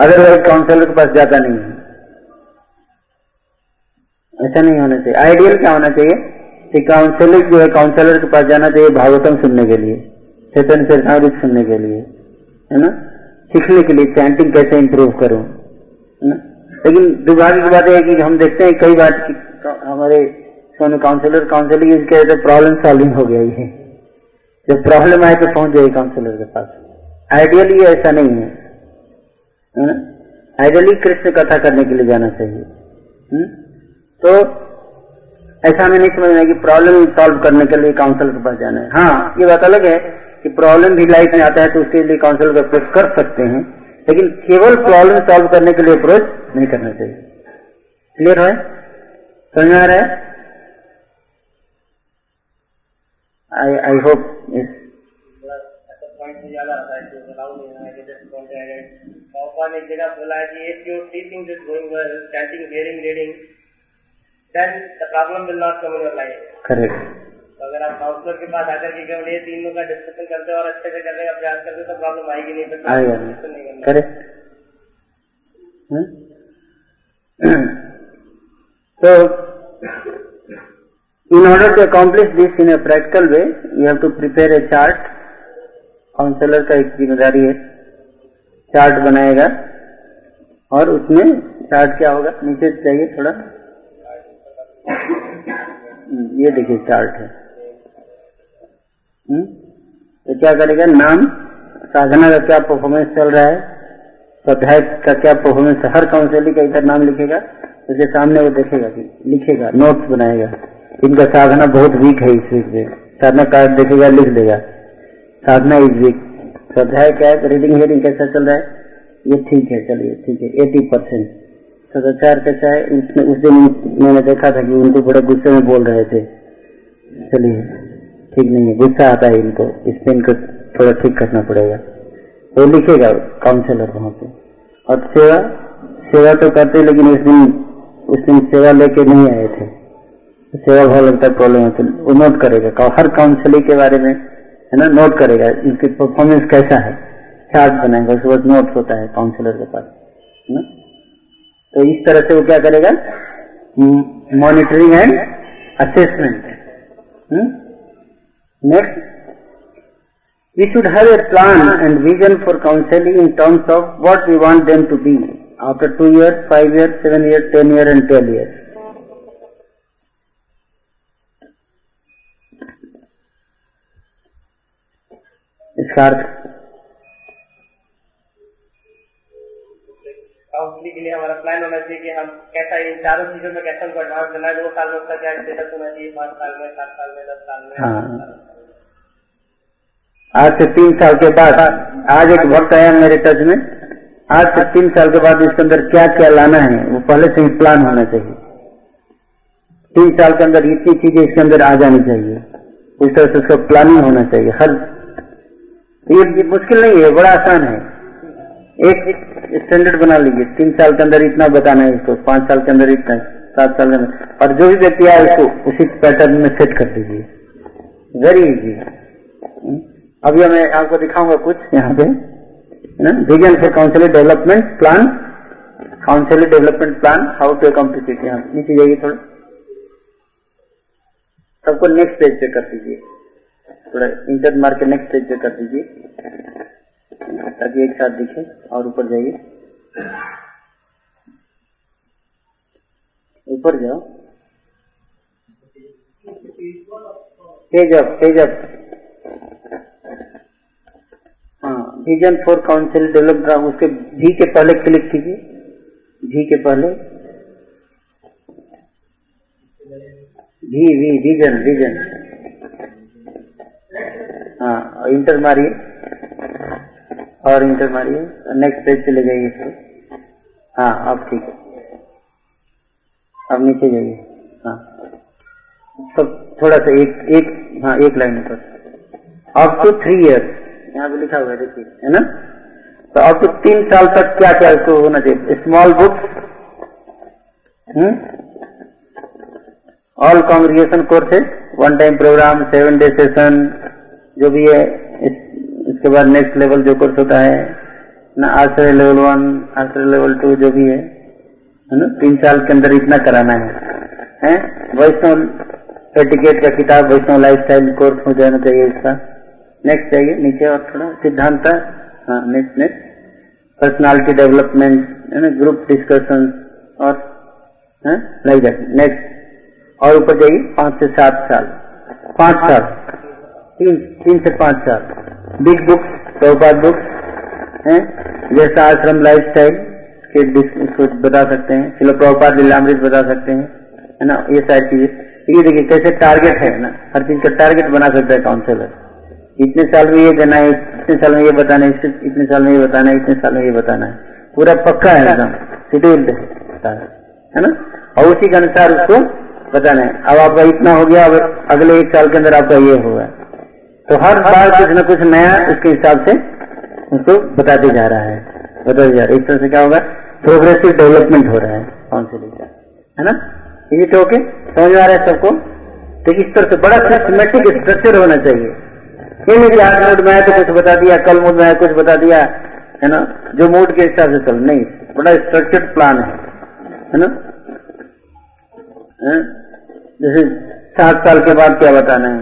अदरवाइज़ काउंसलर के पास जाता नहीं है। ऐसा नहीं होना चाहिए। आइडियल क्या होना चाहिए? कि काउंसलर जो है काउंसलर के पास जाना चाहिए भागवतम सुनने के लिए, चेतन चरितमृत सुनने के लिए, है ना? सीखने के लिए चैंटिंग कैसे इंप्रूव करूँ, है ना? लेकिन दुर्भाग्य की बात है कि हम देखते हैं कई बार हमारे सोने काउंसलर काउंसलिंग तो प्रॉब्लम सॉल्विंग हो गया ये। जब प्रॉब्लम आए तो पहुँच जाए काउंसलर के पास। आइडियली ऐसा नहीं है। ना आइडियली कृष्ण कथा करने के लिए जाना चाहिए। हुँ? तो ऐसा हमें नहीं समझना कि प्रॉब्लम सॉल्व करने के लिए काउंसलर के पास जाना है। हाँ ये बात अलग है कि प्रॉब्लम भी लाइफ में आता है तो उसके लिए काउंसलर का अप्रोच कर सकते हैं, लेकिन केवल प्रॉब्लम सॉल्व करने के लिए अप्रोच नहीं करना चाहिए। क्लियर है? समझ आ रहा है? आई आई होप ऐसा है है है पापा ने एक जगह बोला है कि your three things is going well chanting hearing reading then the problem will not come in your life. Correct तो अगर आप काउंसलर के पास आकर के केवल ये तीनों का डिस्कशन करते और अच्छे से करने का प्रयास करते तो प्रॉब्लम आएगी नहीं फिर आएगा नहीं। Correct so in order to accomplish this in a practical way you have to prepare a chart. Counsellor का एक ज़िम्मेदारी है। चार्ट बनाएगा और उसमें चार्ट क्या होगा? नीचे चाहिए थोड़ा। हम्म, ये देखिए चार्ट है। हम्म, तो क्या करेगा? नाम साधना का क्या परफॉर्मेंस चल रहा है? स्वाध्याय का क्या परफॉर्मेंस हर काउंसिलिंग का इधर नाम लिखेगा। उसके सामने वो देखेगा कि लिखेगा नोट्स बनाएगा। इनका साधना बहुत वीक है इस वीक में। साधना कार्ड देखेगा लिख देगा। साधना इस वीक क्या है? रीडिंग हियरिंग कैसा चल रहा है? ये ठीक है, चलिए, ठीक है एटी परसेंट सदाचार कैसा है? उसने, उस दिन मैंने देखा था कि उनको बड़े गुस्से में बोल रहे थे। चलिए, ठीक नहीं है, गुस्सा आता है इनको। इस पे इनको थोड़ा ठीक करना पड़ेगा। वो लिखेगा काउंसलर वहाँ पे। और सेवा सेवा तो करते लेकिन उस दिन उस दिन सेवा लेके नहीं आए थे। सेवा भाव लगता है प्रॉब्लम है तो वो नोट करेगा। हर काउंसलिंग के बारे में है ना? नोट करेगा, इनके परफॉर्मेंस कैसा है? चार्ट बनाएगा, उसके बाद नोट होता है काउंसिलर के पास, है ना? तो इस तरह से वो क्या करेगा? Monitoring and assessment next we should have a plan and vision for counselling in terms of what we want them to be after two years five years seven years ten year and twelve years इसका counselling के लिए हमारा plan होना चाहिए कि हम कैसा इन चारों चीज़ों में कैसे एडवांस है दो साल में उसका क्या स्टेटस होना चाहिए पाँच साल में सात साल में दस साल में। हाँ। आज से तीन साल के बाद आज एक वक्त आया मेरे टच में। आज से तीन साल के बाद इसके अंदर क्या क्या लाना है वो पहले से ही प्लान होना चाहिए। तीन साल के अंदर इतनी चीज़ें इसके अंदर आ जानी चाहिए। उस तरह से उसका प्लानिंग होना चाहिए। हर ये, मुश्किल नहीं है बड़ा आसान है। एक स्टैंडर्ड बना लीजिए। तीन साल के अंदर इतना बताना है इसको पाँच साल के अंदर इतना सात साल के अंदर। और जो भी व्यक्ति आए उसको उसी पैटर्न में सेट कर दीजिए। वेरी इजी अभी मैं आपको दिखाऊँगा कुछ यहाँ पे। Vision for counselling development plan counselling development plan how to accomplish it यहाँ नीचे जाइए थोड़ा। सबको नेक्स्ट पेज पे कर दीजिए। थोड़ा इंटर मार के नेक्स्ट पेज पे कर दीजिए। ताकि एक साथ दिखे और ऊपर जाइए। ऊपर जाओ। पेज अप पेज अप हाँ विजन फॉर काउंसिल डेवलप उसके भी के पहले क्लिक कीजिए। भी के पहले। वी वी विजन विजन हाँ इंटर मारिए। और इंटर मारिए। नेक्स्ट पेज चले जाइए फिर। हाँ अब ठीक है। अब नीचे जाइए। हाँ। सब थोड़ा सा एक एक हाँ एक लाइन ऊपर। अप टू थ्री इयर्स यहाँ पे लिखा हुआ है, देखिए, है ना? तो अब तो तीन साल तक क्या क्या इसको होना चाहिए? Small books all congregation courses one time programme seven day session जो भी है इस, इसके बाद नेक्स्ट लेवल जो कोर्स होता है ना ashraya level one ashraya level two जो भी है ना तीन साल के अंदर इतना कराना है। हैं? वैष्णव एटिकेट का किताब वैष्णव लाइफ स्टाइल कोर्स हो जाना चाहिए इसका। नेक्स्ट चाहिए नीचे और थोड़ा सिद्धांत हाँ। नेक्स्ट नेक्स्ट पर्सनालिटी डेवलपमेंट है ग्रुप डिस्कशन और लाइक दैट। नेक्स्ट और ऊपर जाइए, पाँच से सात साल। पाँच साल। तीन तीन से पाँच साल। बिग बुक्स प्रभुपाद बुक्स हैं? जैसा आश्रम लाइफ स्टाइल के बता सकते हैं फिर प्रभुपाद लीलामृत बता सकते हैं, है ना? ये सारी चीज़ें। ये देखिए, कैसे टारगेट है, ना? हर चीज़ का टारगेट बना सकता है काउंसलर इतने साल में ये देना है, इतने साल में ये बताना है इतने साल में ये बताना है, इतने साल में ये बताना है। पूरा पक्का है एकदम। शेड्यूल है ना? और उसी के अनुसार उसको बताना है अब आपका इतना हो गया अब अगले एक साल के अंदर आपका ये होगा। तो हर बार कुछ न कुछ नया उसके हिसाब से उसको बताते जा रहा है। बताते जा रहा है। इस तरह से क्या होगा? प्रोग्रेसिव डेवलपमेंट हो रहा है काउंसिलिंग का है ना? इज़ इट ओके समझ आ रहा है सबको? तो इस तरह से बड़ा सिस्टमेटिक स्ट्रक्चर होना चाहिए। ये नहीं कि आज मूड में तो कुछ बता दिया कल मूड में है कुछ बता दिया है ना? जो मूड के हिसाब से चल नहीं। बड़ा स्ट्रक्चर्ड प्लान है है ना? हैं? जैसे सात साल के बाद क्या बताना है?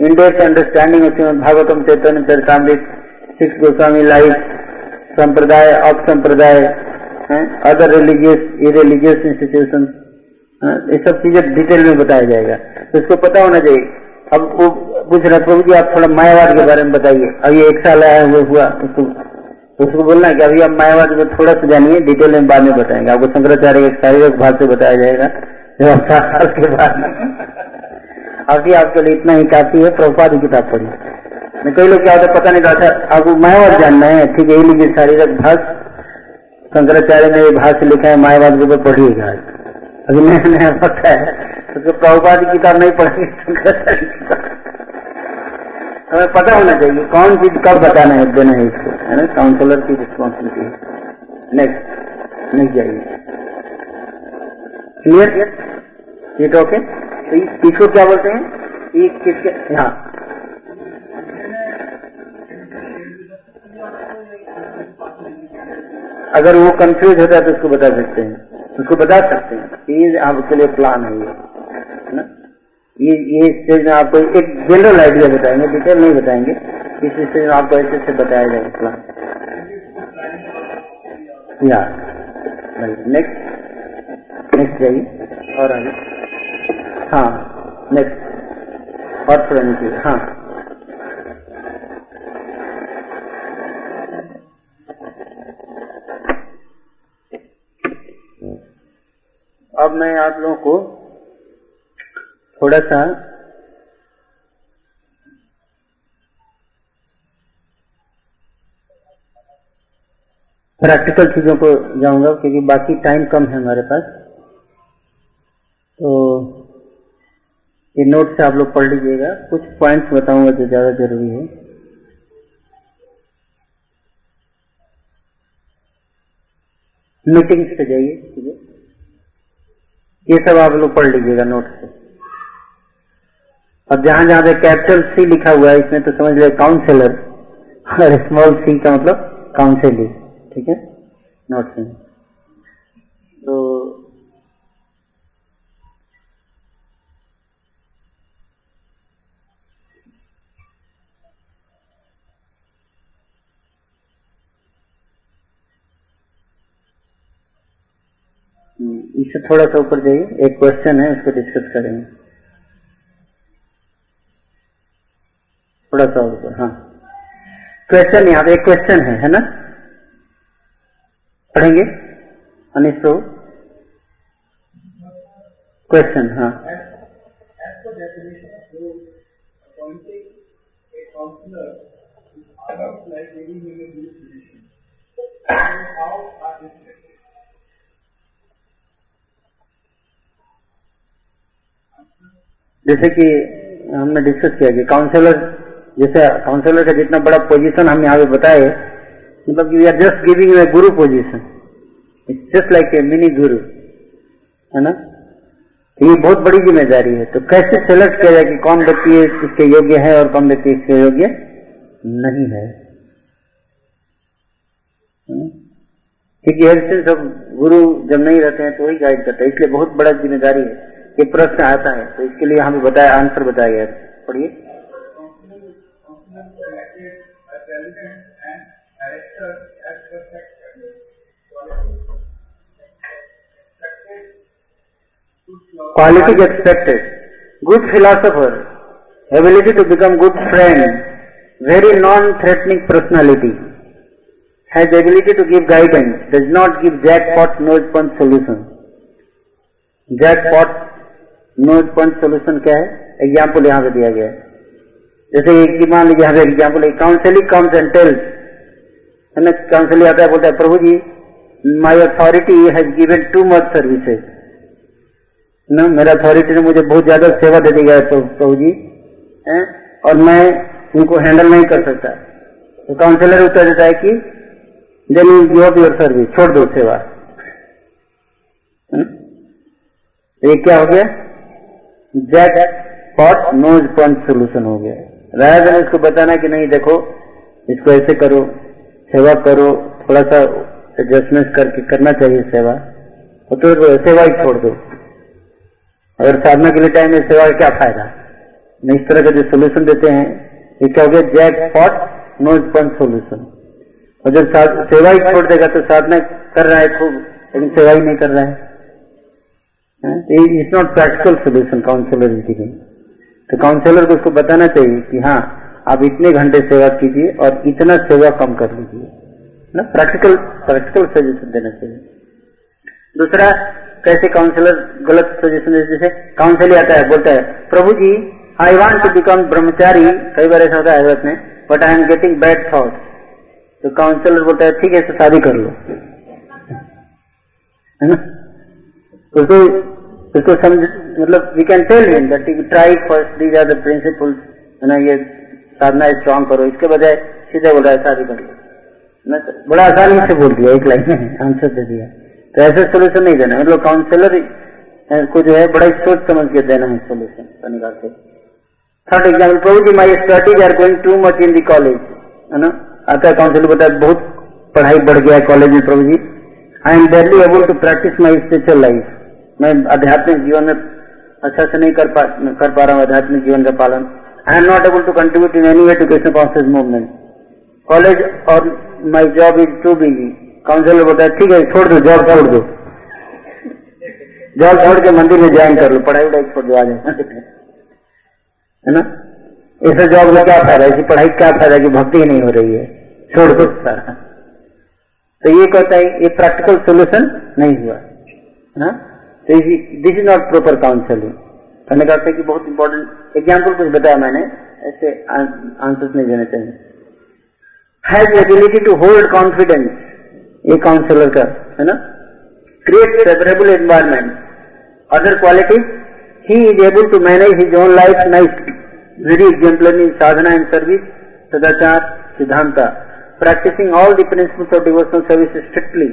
इंडेक्स अंडरस्टैंडिंग उसमें Bhagavatam, Chaitanya Charitamrita six Goswami, life, sampradaya up sampradaya other religious irreligious institution ये सब चीज़ें डिटेल में बताया जाएगा। तो इसको पता होना चाहिए। अब वो पूछ रहे प्रभु जी, आप थोड़ा मायावाद के बारे में बताइए। ये एक साल आया हुआ हुआ उसको उसको बोलना है कि अभी आप मायावाद को थोड़ा सा जानिए डिटेल में बाद में बताएँगे। आपको शंकराचार्य के शारीरिक भाग से बताया जाएगा। अभी आपके लिए इतना ही काफ़ी है, प्रभुपाद की किताब पढ़ी। मैं कई लोग क्या होता पता नहीं अच्छा आपको मायावाद जानना है, ठीक है, ये लीजिए शारीरिक भाग शंकराचार्य ने ये भाष्य लिखा है, मायावाद के ऊपर पढ़िएगा अभी नया नया पता है तो प्रभुपाद की किताब नहीं पढ़ेंगे शंकराचार्य हमें पता होना चाहिए, कौन चीज़ कब बताना है देना है इसको, है ना? काउंसलर की रिस्पॉन्सिबिलिटी नेक्स्ट नेक्स्ट जाइए। क्लियर ये ओके तो इसको क्या बोलते हैं हाँ अगर वो कंफ्यूज होता है तो उसको बता सकते हैं। उसको बता सकते हैं ये आपके लिए प्लान है ये ना? ये ये स्टेज में आपको एक जनरल आइडिया बताएँगे डिटेल नहीं बताएँगे। इस स्टेज में आपको ऐसे ऐसे बताया जाएगा प्लान या नेक्स्ट नेक्स्ट जाइए और आगे। हाँ नेक्स्ट और थोड़ा नीचे। हाँ। अब मैं आप लोगों को थोड़ा सा प्रैक्टिकल चीज़ों को जाऊँगा क्योंकि बाकी टाइम कम है हमारे पास। तो ये नोट से आप लोग पढ़ लीजिएगा। कुछ पॉइंट्स बताऊँगा जो ज़्यादा ज़रूरी है। मीटिंग्स पे जाइए ये सब आप लोग पढ़ लीजिएगा नोट से और जहाँ जहाँ पे कैपिटल सी लिखा हुआ है, इसमें तो समझ लीजिए काउंसिलर और स्मॉल सी का मतलब काउंसिलिंग ठीक है? नोट से तो इससे थोड़ा सा ऊपर जाइए। एक क्वेश्चन है, उसको डिस्कस करेंगे। थोड़ा सा ऊपर हाँ। क्वेश्चन यहाँ पे, एक क्वेश्चन है है ना? पढ़ेंगे? अनिश प्रभु? क्वेश्चन हाँ। So appointing a counselor is almost like giving him a good position. So how are this related? जैसे कि हमने डिस्कस किया कि काउंसलर जैसे काउंसलर का जितना बड़ा पोजीशन हम यहाँ पे बताए मतलब कि we are just giving a guru position it's just like a mini guru है ना? तो ये बहुत बड़ी ज़िम्मेदारी है। तो कैसे सेलेक्ट किया जाए कि कौन व्यक्ति इसके योग्य है और कौन व्यक्ति इसके योग्य नहीं है? क्योंकि सब गुरु जब नहीं रहते हैं तो वही गाइड करता है। इसलिए बहुत बड़ा ज़िम्मेदारी है। ये प्रश्न आता है तो इसके लिए हमें बताया आंसर बताया गया पढ़िए। Quality expected good philosopher ability to become good friend very non threatening personality has ability to give guidance does not give jackpot note point solution jackpot no punch solution क्या है? एग्ज़ाम्पल यहाँ पे दिया गया है। जैसे कि मान लीजिए यहाँ पे example counselling comes and tells है ना? काउंसलिंग आता है, बोलता है, Prabhu ji my authority has given too much services ना, मेरा अथॉरिटी ने मुझे बहुत ज़्यादा सेवा दे दी है प्रभु जी, है? और मैं उनको हैंडल नहीं कर सकता। तो काउंसलर उत्तर देता है कि then you off your service छोड़ दो सेवा। ये क्या हो गया? Jackpot nose punch solution हो गया। राजा ने इसको बताना कि नहीं, देखो, इसको ऐसे करो, सेवा करो थोड़ा सा एडजस्टमेंट करके करना चाहिए सेवा, और तो सेवा ही छोड़ दो। अगर साधना के लिए टाइम है, सेवा का क्या फ़ायदा? नहीं, इस तरह का जो सोल्यूशन देते हैं, ये क्या हो गया? Jackpot no punch solution और जब सेवा ही छोड़ देगा तो साधना कर रहा है खूब लेकिन सेवा ही नहीं कर रहा है। It's not practical solution counsellor is giving तो काउंसलर को उसको बताना चाहिए कि हाँ आप इतने घंटे सेवा कीजिए और इतना सेवा कम कर लीजिए। ना? प्रैक्टिकल प्रैक्टिकल सजेशन देना चाहिए। दूसरा, कैसे काउंसलर गलत सजेशन देते जैसे काउंसलर आता है, बोलता है, Prabhu ji I want to become brahmachari. कई बार ऐसा होता है में but I am getting bad thought तो काउंसलर बोलता है, ठीक है तो शादी कर लो। है ना? मतलब we can tell him that you try first these are the ना ये साधना स्ट्रांग करो। इसके बजाय सीधे बोल रहा है तो बड़ा आसानी से बोल दिया, एक लाइन में आंसर दे दिया। तो ऐसे सोल्यूशन नहीं देना। मतलब काउंसलर को जो है, बड़ा सोच समझ के देना है सोल्यूशन शनिवार से। Third example Prabhu ji my studies are going too much in the college है ना? आता काउंसिल बताया, बहुत पढ़ाई बढ़ गया है कॉलेज में, Prabhu ji. I am daily able to practise my spiritual life मैं आध्यात्मिक जीवन में अच्छा से नहीं कर पा कर पा रहा हूँ आध्यात्मिक जीवन का पालन। I am not able to contribute in any way to Krishna conscious movement college और my job is too busy counsellor बोलता है ठीक है, छोड़ दो जॉब छोड़ दो। जॉब छोड़ के मंदिर में ज्वाइन कर लो, पढ़ाई वढ़ाई छोड़ दो, आ जाए है ना? ऐसे जॉब में क्या फ़ायदा? इसी पढ़ाई क्या फ़ायदा की भक्ति ही नहीं हो रही है? छोड़ दो। सारा तो ये कहता है, ये प्रैक्टिकल सोल्यूशन नहीं हुआ। है तो this is not proper counselling मैंने कहा था कि बहुत इंपॉर्टेंट एग्ज़ाम्पल कुछ बताया मैंने, ऐसे आंसर नहीं देने चाहिए। Has ability to hold confidence ये काउंसलर का, है ना? Create favourable environment other quality he is able to manage his own life nice very exemplar in sadhana and service sadachar siddhanta practising all the principles of devotional service strictly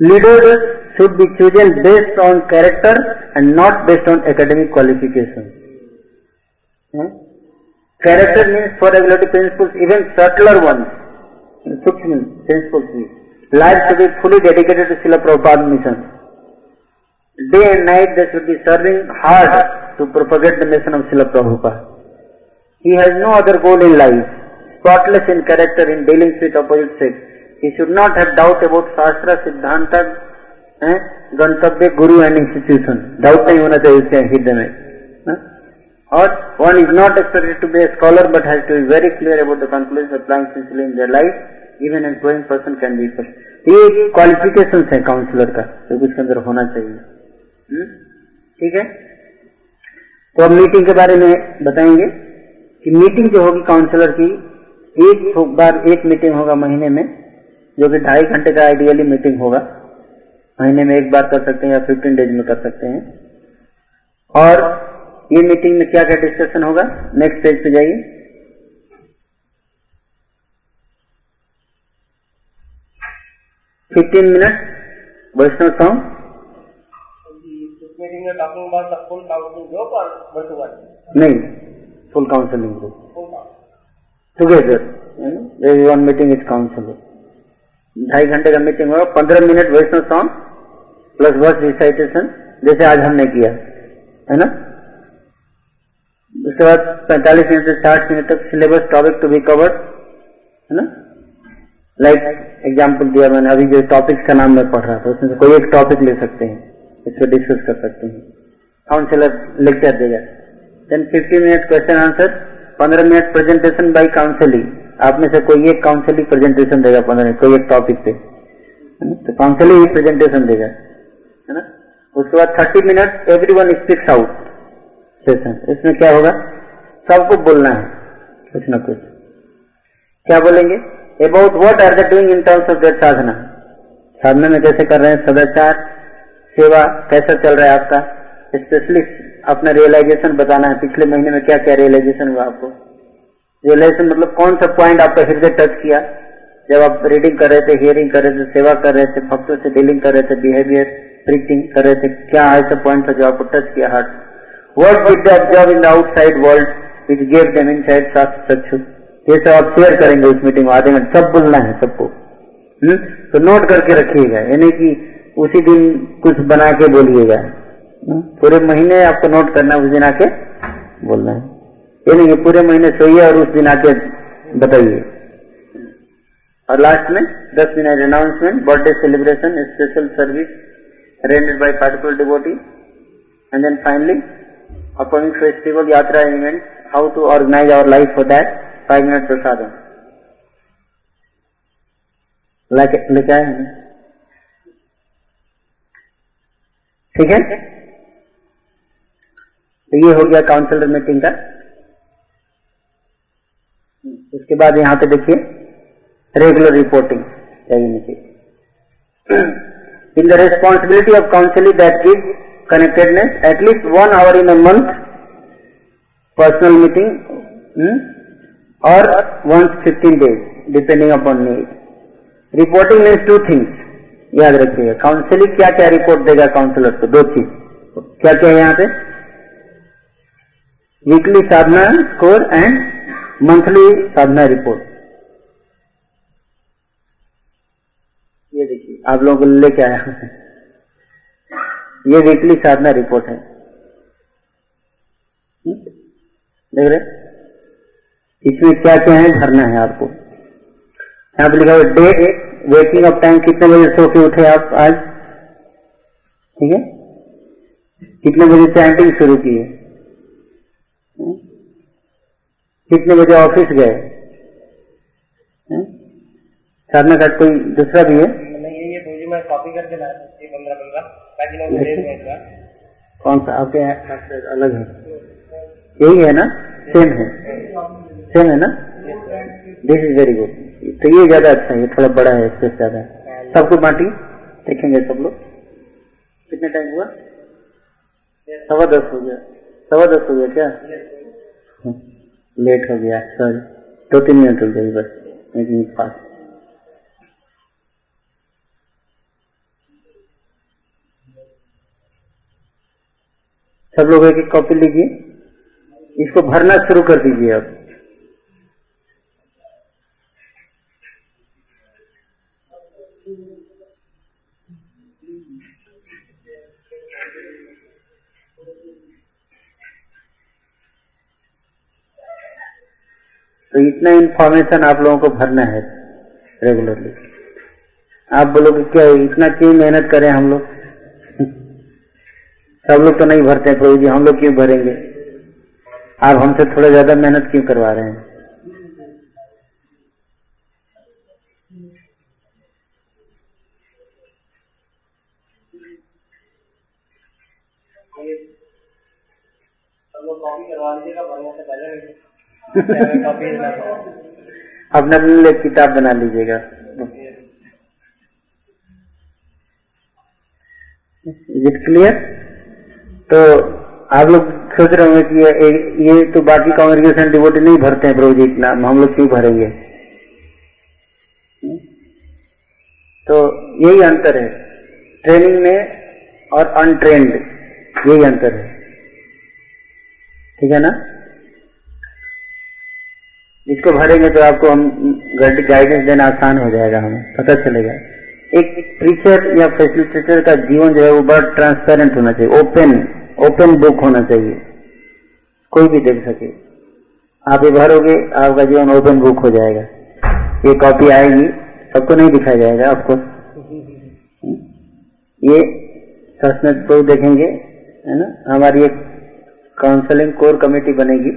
Leaders should be chosen based on character and not based on academic qualifications. Hmm? Character means for regulatory principles, even subtler ones, Sukshma principles. Life should be fully dedicated to Srila mission. Day and night they should be serving hard to propagate the mission of Srila Prabhupada. He has no other goal in life, spotless in character in dealings with opposite sex. He should not have doubt about Shastra, Siddhanta, eh, गंतव्य गुरु and institution doubt नहीं होना चाहिए उसके हृदय में और one is not expected to be a scholar but has to be very clear about the conclusion applying sincerely in their life even an growing person can be ये qualification है counsellor का जो उसके अंदर होना चाहिए। ठीक है? तो अब मीटिंग के बारे में बताएँगे कि मीटिंग जो होगी काउंसलर की एक बार एक मीटिंग होगा महीने में। जो कि ढाई घंटे का आइडियली मीटिंग होगा। महीने में एक बार कर सकते हैं या फिफ्टीन डेज़ में कर सकते हैं। और ये मीटिंग में क्या क्या डिस्कशन होगा? नेक्स्ट पेज पे जाइए। Fifteen minute Vaishnava song? नहीं full counselling group. Together one meeting is counselling ढाई घंटे का मीटिंग होगा पंद्रह minute Vaishnava song plus verse recitation जैसे आज हमने किया, है ना? उसके बाद पैंतालीस मिनट से साठ मिनट तक syllabus topic to be covered है ना? लाइक एग्ज़ाम्पल दिया मैंने, अभी जो टॉपिक्स का नाम मैं पढ़ रहा था, उसमें से कोई एक टॉपिक ले सकते हैं, इस पर डिस्कस कर सकते हैं। काउंसिलर लेक्चर देगा। Then fifty minute question answer पंद्रह मिनट प्रेजेंटेशन बाई काउंसिलिंग आप में से कोई एक काउंसिलिंग प्रेजेंटेशन देगा पंद्रह मिनट, कोई एक टॉपिक पे। है ना? तो काउंसिलिंग ही प्रेजेंटेशन देगा, है ना? उसके बाद thirty minute every one speaks out session इसमें क्या होगा? सबको बोलना है, कुछ ना कुछ। क्या बोलेंगे? About what are the doing in terms of their sadhana साधना में कैसे कर रहे हैं? सदाचार, सेवा, कैसा चल रहा है आपका? स्पेशली अपना रियलाइजेशन बताना है, पिछले महीने में क्या क्या रियलाइजेशन हुआ आपको? रियलाइजेशन मतलब कौन सा पॉइंट आपका हृदय टच किया जब आप रीडिंग कर रहे थे हियरिंग कर रहे थे, सेवा कर रहे थे, भक्तों से डीलिंग कर रहे थे बिहेवियर प्रीचिंग कर रहे थे, क्या ऐसा पॉइंट था जो आपको टच किया heart did they observe in the outside world which gave them inside Chakshu? ये सब आप शेयर करेंगे उस मीटिंग में, आधे घंटे सब बोलना है सबको हम्म? तो नोट करके रखिएगा, यानी कि उसी दिन कुछ बना के बोलिएगा हम्म? पूरे महीने आपको नोट करना है, उस दिन आके बोलना है यानी ये पूरे महीने सोइए और उस दिन आके बताइए। और लास्ट में दस minute announcement birthday celebration special service rendered by particular devotee and then finally upcoming festival yatra event how to organise our life for that five minute प्रसाद लेके आए ठीक है? ये हो गया काउंसिलर मीटिंग का। उसके बाद यहाँ पे देखिए regular reporting in the responsibility of counselling that give connectedness at least one hour in a month personal meeting और one fifteen days depending upon need reporting means two things याद रखिए। Counselling क्या क्या रिपोर्ट देगा councillor को? दो चीज़। क्या क्या है यहाँ पे? Weekly sadhana score and monthly sadhana report. ये देखिए, आप लोगों को लेके आया ये वीकली साधना रिपोर्ट है? देख रहे? इसमें क्या क्या है, भरना है आपको। यहाँ पे लिखा हुआ डे वेकिंग अप टाइम कितने बजे सो के उठे आप आज? ठीक है? कितने बजे चैंटिंग शुरू की है? कितने बजे ऑफ़िस गए? साधना कार्ड कोई दूसरा भी है? कौन सा? आपके अलग है। यही है ना? सेम है। सेम है ना? दिस इज़ वेरी गुड तो ये ज़्यादा अच्छा है ये थोड़ा बड़ा है इससे ज़्यादा है। सबको बांटी देखेंगे सब लोग। कितने टाइम हुआ? सवा दस हो गया। सवा दस हो गया क्या? लेट हो गया सॉरी दो तीन मिनट हो गई बस मिनट पास। सब लोग एक एक कॉपी लीजिए, इसको भरना शुरू कर दीजिए अब। तो इतना इन्फॉर्मेशन आप लोगों को भरना है रेगुलरली आप बोलोगे, क्या इतना क्यों मेहनत करें हम लोग? सब लोग तो नहीं भरते प्रभु जी हम लोग क्यों भरेंगे? आप हमसे थोड़ा ज़्यादा मेहनत क्यों करवा रहे हैं? करवा लीजिएगा भरने से पहले अपने लिए किताब बना लीजिएगा। इज़ इट क्लियर तो आप लोग सोच रहे होंगे कि ये, तो बाकी कांग्रेगेशन डिवोटी नहीं भरते हैं प्रभु जी इतना हम लोग क्यों भरेंगे? तो यही अंतर है। ट्रेनिंग में और अनट्रेंड यही अंतर है। ठीक है ना? इसको भरेंगे तो आपको हम गाइडेंस देना आसान हो जाएगा हमें, पता चलेगा। एक टीचर या फैसिलिटेटर का जीवन जो है वो बड़ा ट्रांसपेरेंट होना चाहिए ओपन ओपन बुक होना चाहिए। कोई भी देख सके। आप ये भरोगे, आपका जीवन ओपन बुक हो जाएगा। ये कॉपी आएगी, सबको नहीं दिखाया जाएगा आपको ये सस्मेंट को देखेंगे, है ना? हमारी एक काउंसलिंग कोर कमेटी बनेगी।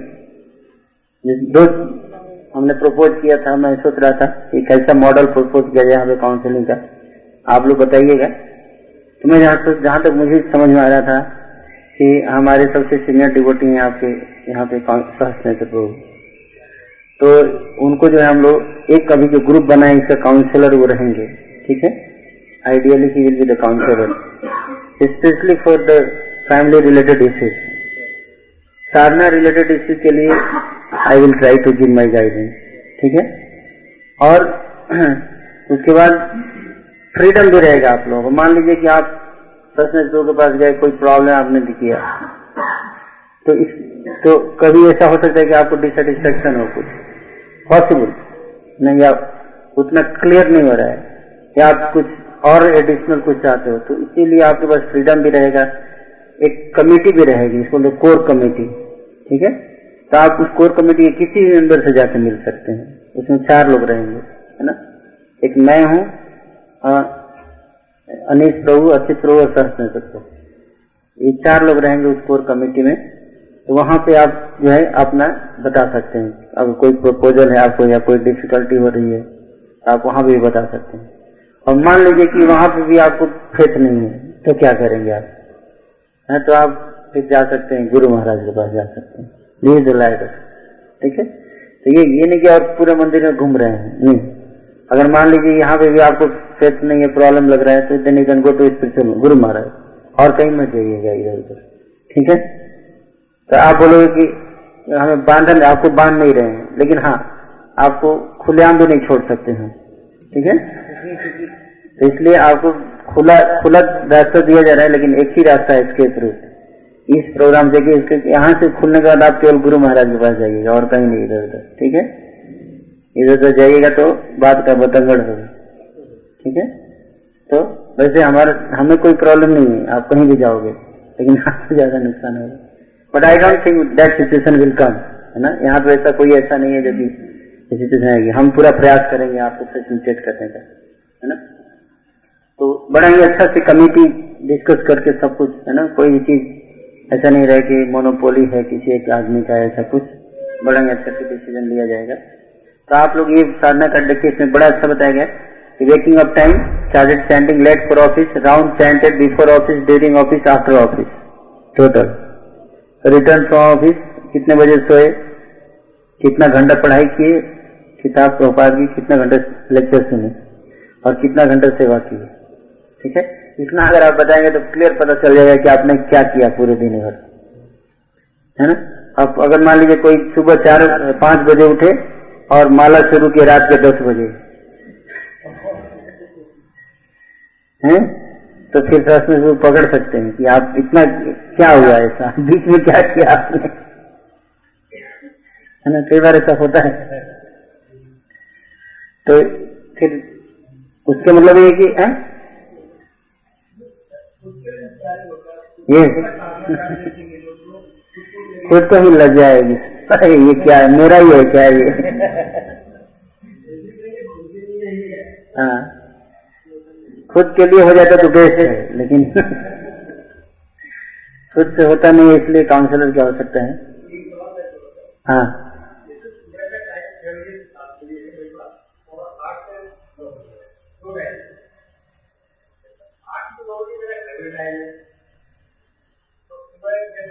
दो हमने प्रपोज किया था, मैं सोच रहा था कि कैसा मॉडल प्रपोज किया जाए यहाँ पे काउंसिलिंग का। आप लोग बताइएगा। तो मैं जहाँ तक जहाँ तक मुझे समझ में आ रहा था कि हमारे सबसे सीनियर डिवोटी हैं आपके, यहाँ पे सहस्त्र प्रभु। तो उनको जो है हम लोग एक कभी जो ग्रुप बनाए, इसका काउंसिलर वो रहेंगे। ठीक है? Ideally he will be the counsellor specially for the family related issues sadhana related issue के लिए I will try to give my guidance ठीक है? और उसके बाद फ्रीडम भी रहेगा आप लोगों को। मान लीजिए कि आप दो के पास गए, कोई प्रॉब्लम आपने भी किया तो इस तो कभी ऐसा हो सकता है कि आपको डिसटिस्फेक्शन हो कुछ। पॉसिबल नहीं, आप उतना क्लियर नहीं हो रहा है या आप कुछ और एडिशनल कुछ चाहते हो। तो इसीलिए आपके पास फ्रीडम भी रहेगा। एक कमेटी भी रहेगी इसको लोग कोर कमेटी ठीक है? तो आप उस कोर कमेटी के किसी भी मेंबर से जाकर मिल सकते हैं। उसमें चार लोग रहेंगे, है ना? एक मैं हूँ अनिश प्रभु अचित प्रभु और सहस्त्र प्रभु। ये चार लोग रहेंगे उस कोर कमेटी में। तो वहाँ पे आप जो है, अपना बता सकते हैं। अगर कोई प्रपोजल है आपको या कोई डिफिकल्टी हो रही है, आप वहाँ भी बता सकते हैं। और मान लीजिए कि वहाँ पे भी आपको फेथ नहीं है तो क्या करेंगे आप? है तो आप फिर जा सकते हैं, गुरु महाराज के पास जा सकते हैं। लीज लाइक ठीक है? तो ये ये नहीं कि आप पूरे मंदिर में घूम रहे हैं। नहीं। अगर मान लीजिए यहाँ पे भी आपको फेथ नहीं है प्रॉब्लम लग रहा है तो then you can go to spiritual guru Maharaj. और कहीं मत जाइएगा इधर उधर। ठीक है? तो आप बोलोगे कि हमें बांधन, आपको बाँध नहीं रहे हैं। लेकिन हाँ आपको खुलेआम भी नहीं छोड़ सकते हैं। ठीक है? तो इसलिए आपको खुला खुला रास्ता दिया जा रहा है, लेकिन एक ही रास्ता है इसके थ्रू इस प्रोग्राम से इसके, यहाँ से खुलने के बाद आप केवल गुरु महाराज के पास जाइएगा, और कहीं नहीं, इधर उधर, ठीक है? इधर उधर जाइएगा तो बात का बतंगड़ होगा, ठीक है? तो वैसे हमारा, हमें कोई प्रॉब्लम नहीं है, आप कहीं भी जाओगे, लेकिन आपसे ज़्यादा नुकसान होगा। But I don't think that situation will come है ना? यहाँ पे ऐसा कोई ऐसा नहीं है जो कि सिचुएशन आएगी। हम पूरा प्रयास करेंगे आपको फैसिलिटेट करने का, है ना? तो बड़ा ही अच्छा से कमिटी डिस्कस करके सब कुछ, है ना? कोई भी चीज़, ऐसा नहीं रहे कि मोनोपोली है किसी एक आदमी का, ऐसा कुछ। बड़ा ही अच्छा से डिसीज़न लिया जाएगा। तो आप लोग ये साधना कर देखिए इसमें बड़ा अच्छा बताया गया कि waking up time started chanting late for office round chanted before office during office after office total return from office कितने बजे सोए, कितना घंटा पढ़ाई किए, किताब प्रोपार की कितना घंटा लेक्चर सुने, और कितना घंटा सेवा की। ठीक है? इतना अगर आप बताएँगे तो क्लियर पता चल जाएगा कि आपने क्या किया पूरे दिन भर। है ना? अब अगर मान लीजिए कोई सुबह चार, पाँच बजे उठे और माला शुरू किए रात के दस बजे। हैं? तो फिर प्रश्न को पकड़ सकते हैं कि आप इतना क्या हुआ ऐसा? बीच में क्या किया आपने? है ना? कई बार ऐसा होता है। तो फिर उसके मतलब ये कि, है? ये खुद को ही लग जाएगी। अरे, ये क्या है? मेरा ही है क्या ये? हाँ। खुद के लिए हो जाता तो बेस्ट है, लेकिन खुद से होता नहीं, इसलिए काउंसलर की आवश्यकता है? हाँ।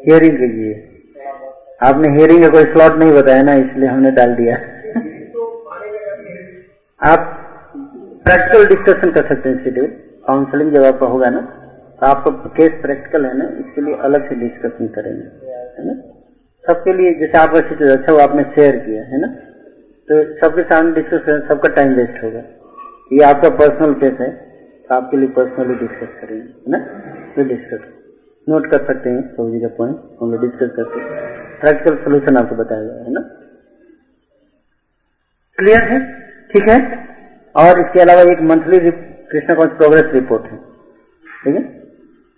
हियरिंग कीजिए आपने हियरिंग का कोई स्लॉट नहीं बताया ना, इसलिए हमने डाल दिया। आप प्रैक्टिकल डिस्कशन कर सकते हैं शेड्यूल काउंसलिंग जब आपका होगा ना तो आपका केस प्रैक्टिकल है ना, इसके लिए अलग से डिस्कशन करेंगे, है ना? सबके लिए जैसे आपका सिचुएशन अच्छा वो आपने शेयर किया, है ना? तो सबके सामने डिस्कस सबका टाइम वेस्ट होगा। ये आपका पर्सनल केस है तो आपके लिए पर्सनली डिस्कस करेंगे, है ना? तो डिस्कस नोट कर सकते हैं सब जी का पॉइंट हम लोग डिस्कस करते हैं। प्रैक्टिकल सोल्यूशन आपको बताया गया है ना? क्लियर है? ठीक है? और इसके अलावा एक monthly Krishna conscious progress report है। ठीक है?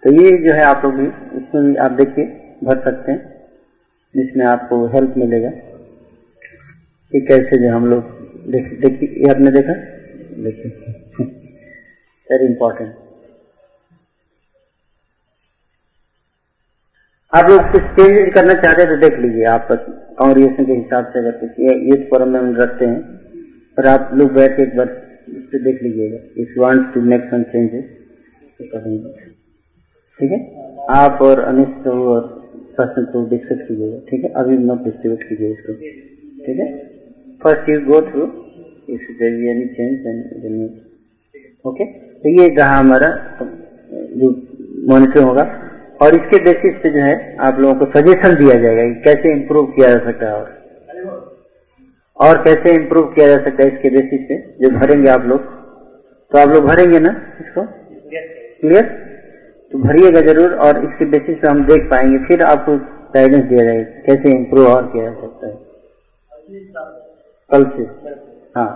तो ये जो है आप लोग भी, इसमें भी आप देखिए, भर सकते हैं, जिसमें आपको हेल्प मिलेगा। कि कैसे जो हम लोग देखिए, ये आपने देखा? देखिए। वेरी इंपॉर्टेंट आप लोग कुछ चेंज करना चाहते तो देख लीजिए, आप कांग्रेसन के हिसाब से अगर कुछ यूथ फोरम में हम रखते हैं पर आप लोग बैठ के एक बार इस पर देख लीजिएगा। If want to make some changes करेंगे। ठीक है? आप और अनिश और पर्सन को डिस्कस कीजिएगा। ठीक है? अभी मत डिस्ट्रीब्यूट कीजिए इसको। ठीक है? First you go through if be any change then okay तो ये रहा हमारा, जो मॉनिटर होगा और इसके बेसिस पे जो है आप लोगों को सजेशन दिया जाएगा कि कैसे इम्प्रूव किया जा सकता है और। और कैसे इम्प्रूव किया जा सकता है इसके बेसिस पे जो भरेंगे आप लोग। तो आप लोग भरेंगे ना इसको? क्लियर तो भरिएगा ज़रूर और इसके बेसिस पे हम देख पाएँगे फिर आपको गाइडेंस दिया जाएगा कैसे इम्प्रूव और किया जा सकता है। कल से। हाँ।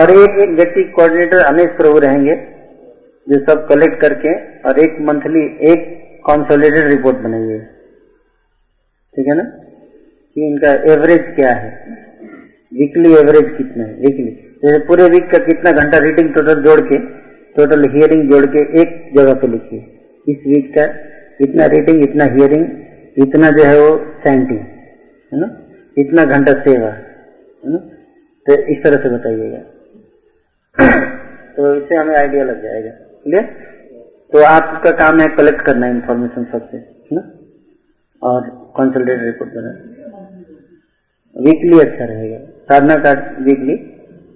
और एक एक व्यक्ति कोऑर्डिनेटर अनेक प्रभु रहेंगे, जो सब कलेक्ट करके और एक मंथली एक कॉन्सोलिडेटेड रिपोर्ट बनाइए ठीक है ना? कि इनका एवरेज क्या है? वीकली एवरेज कितना है? वीकली जैसे पूरे वीक का कितना घंटा रीडिंग टोटल जोड़ के टोटल हियरिंग जोड़ के एक जगह पे लिखिए। इस वीक का इतना रीडिंग इतना हियरिंग इतना जो है वो सैंटिंग है ना? इतना घंटा सेवा तो इस तरह से बताइएगा। तो इससे हमें आइडिया लग जाएगा। क्लियर तो आपका काम है कलेक्ट करना इन्फॉर्मेशन सबसे, है ना? और कंसल्टेट रिपोर्ट बनाना। वीकली अच्छा रहेगा। साधना कार्ड वीकली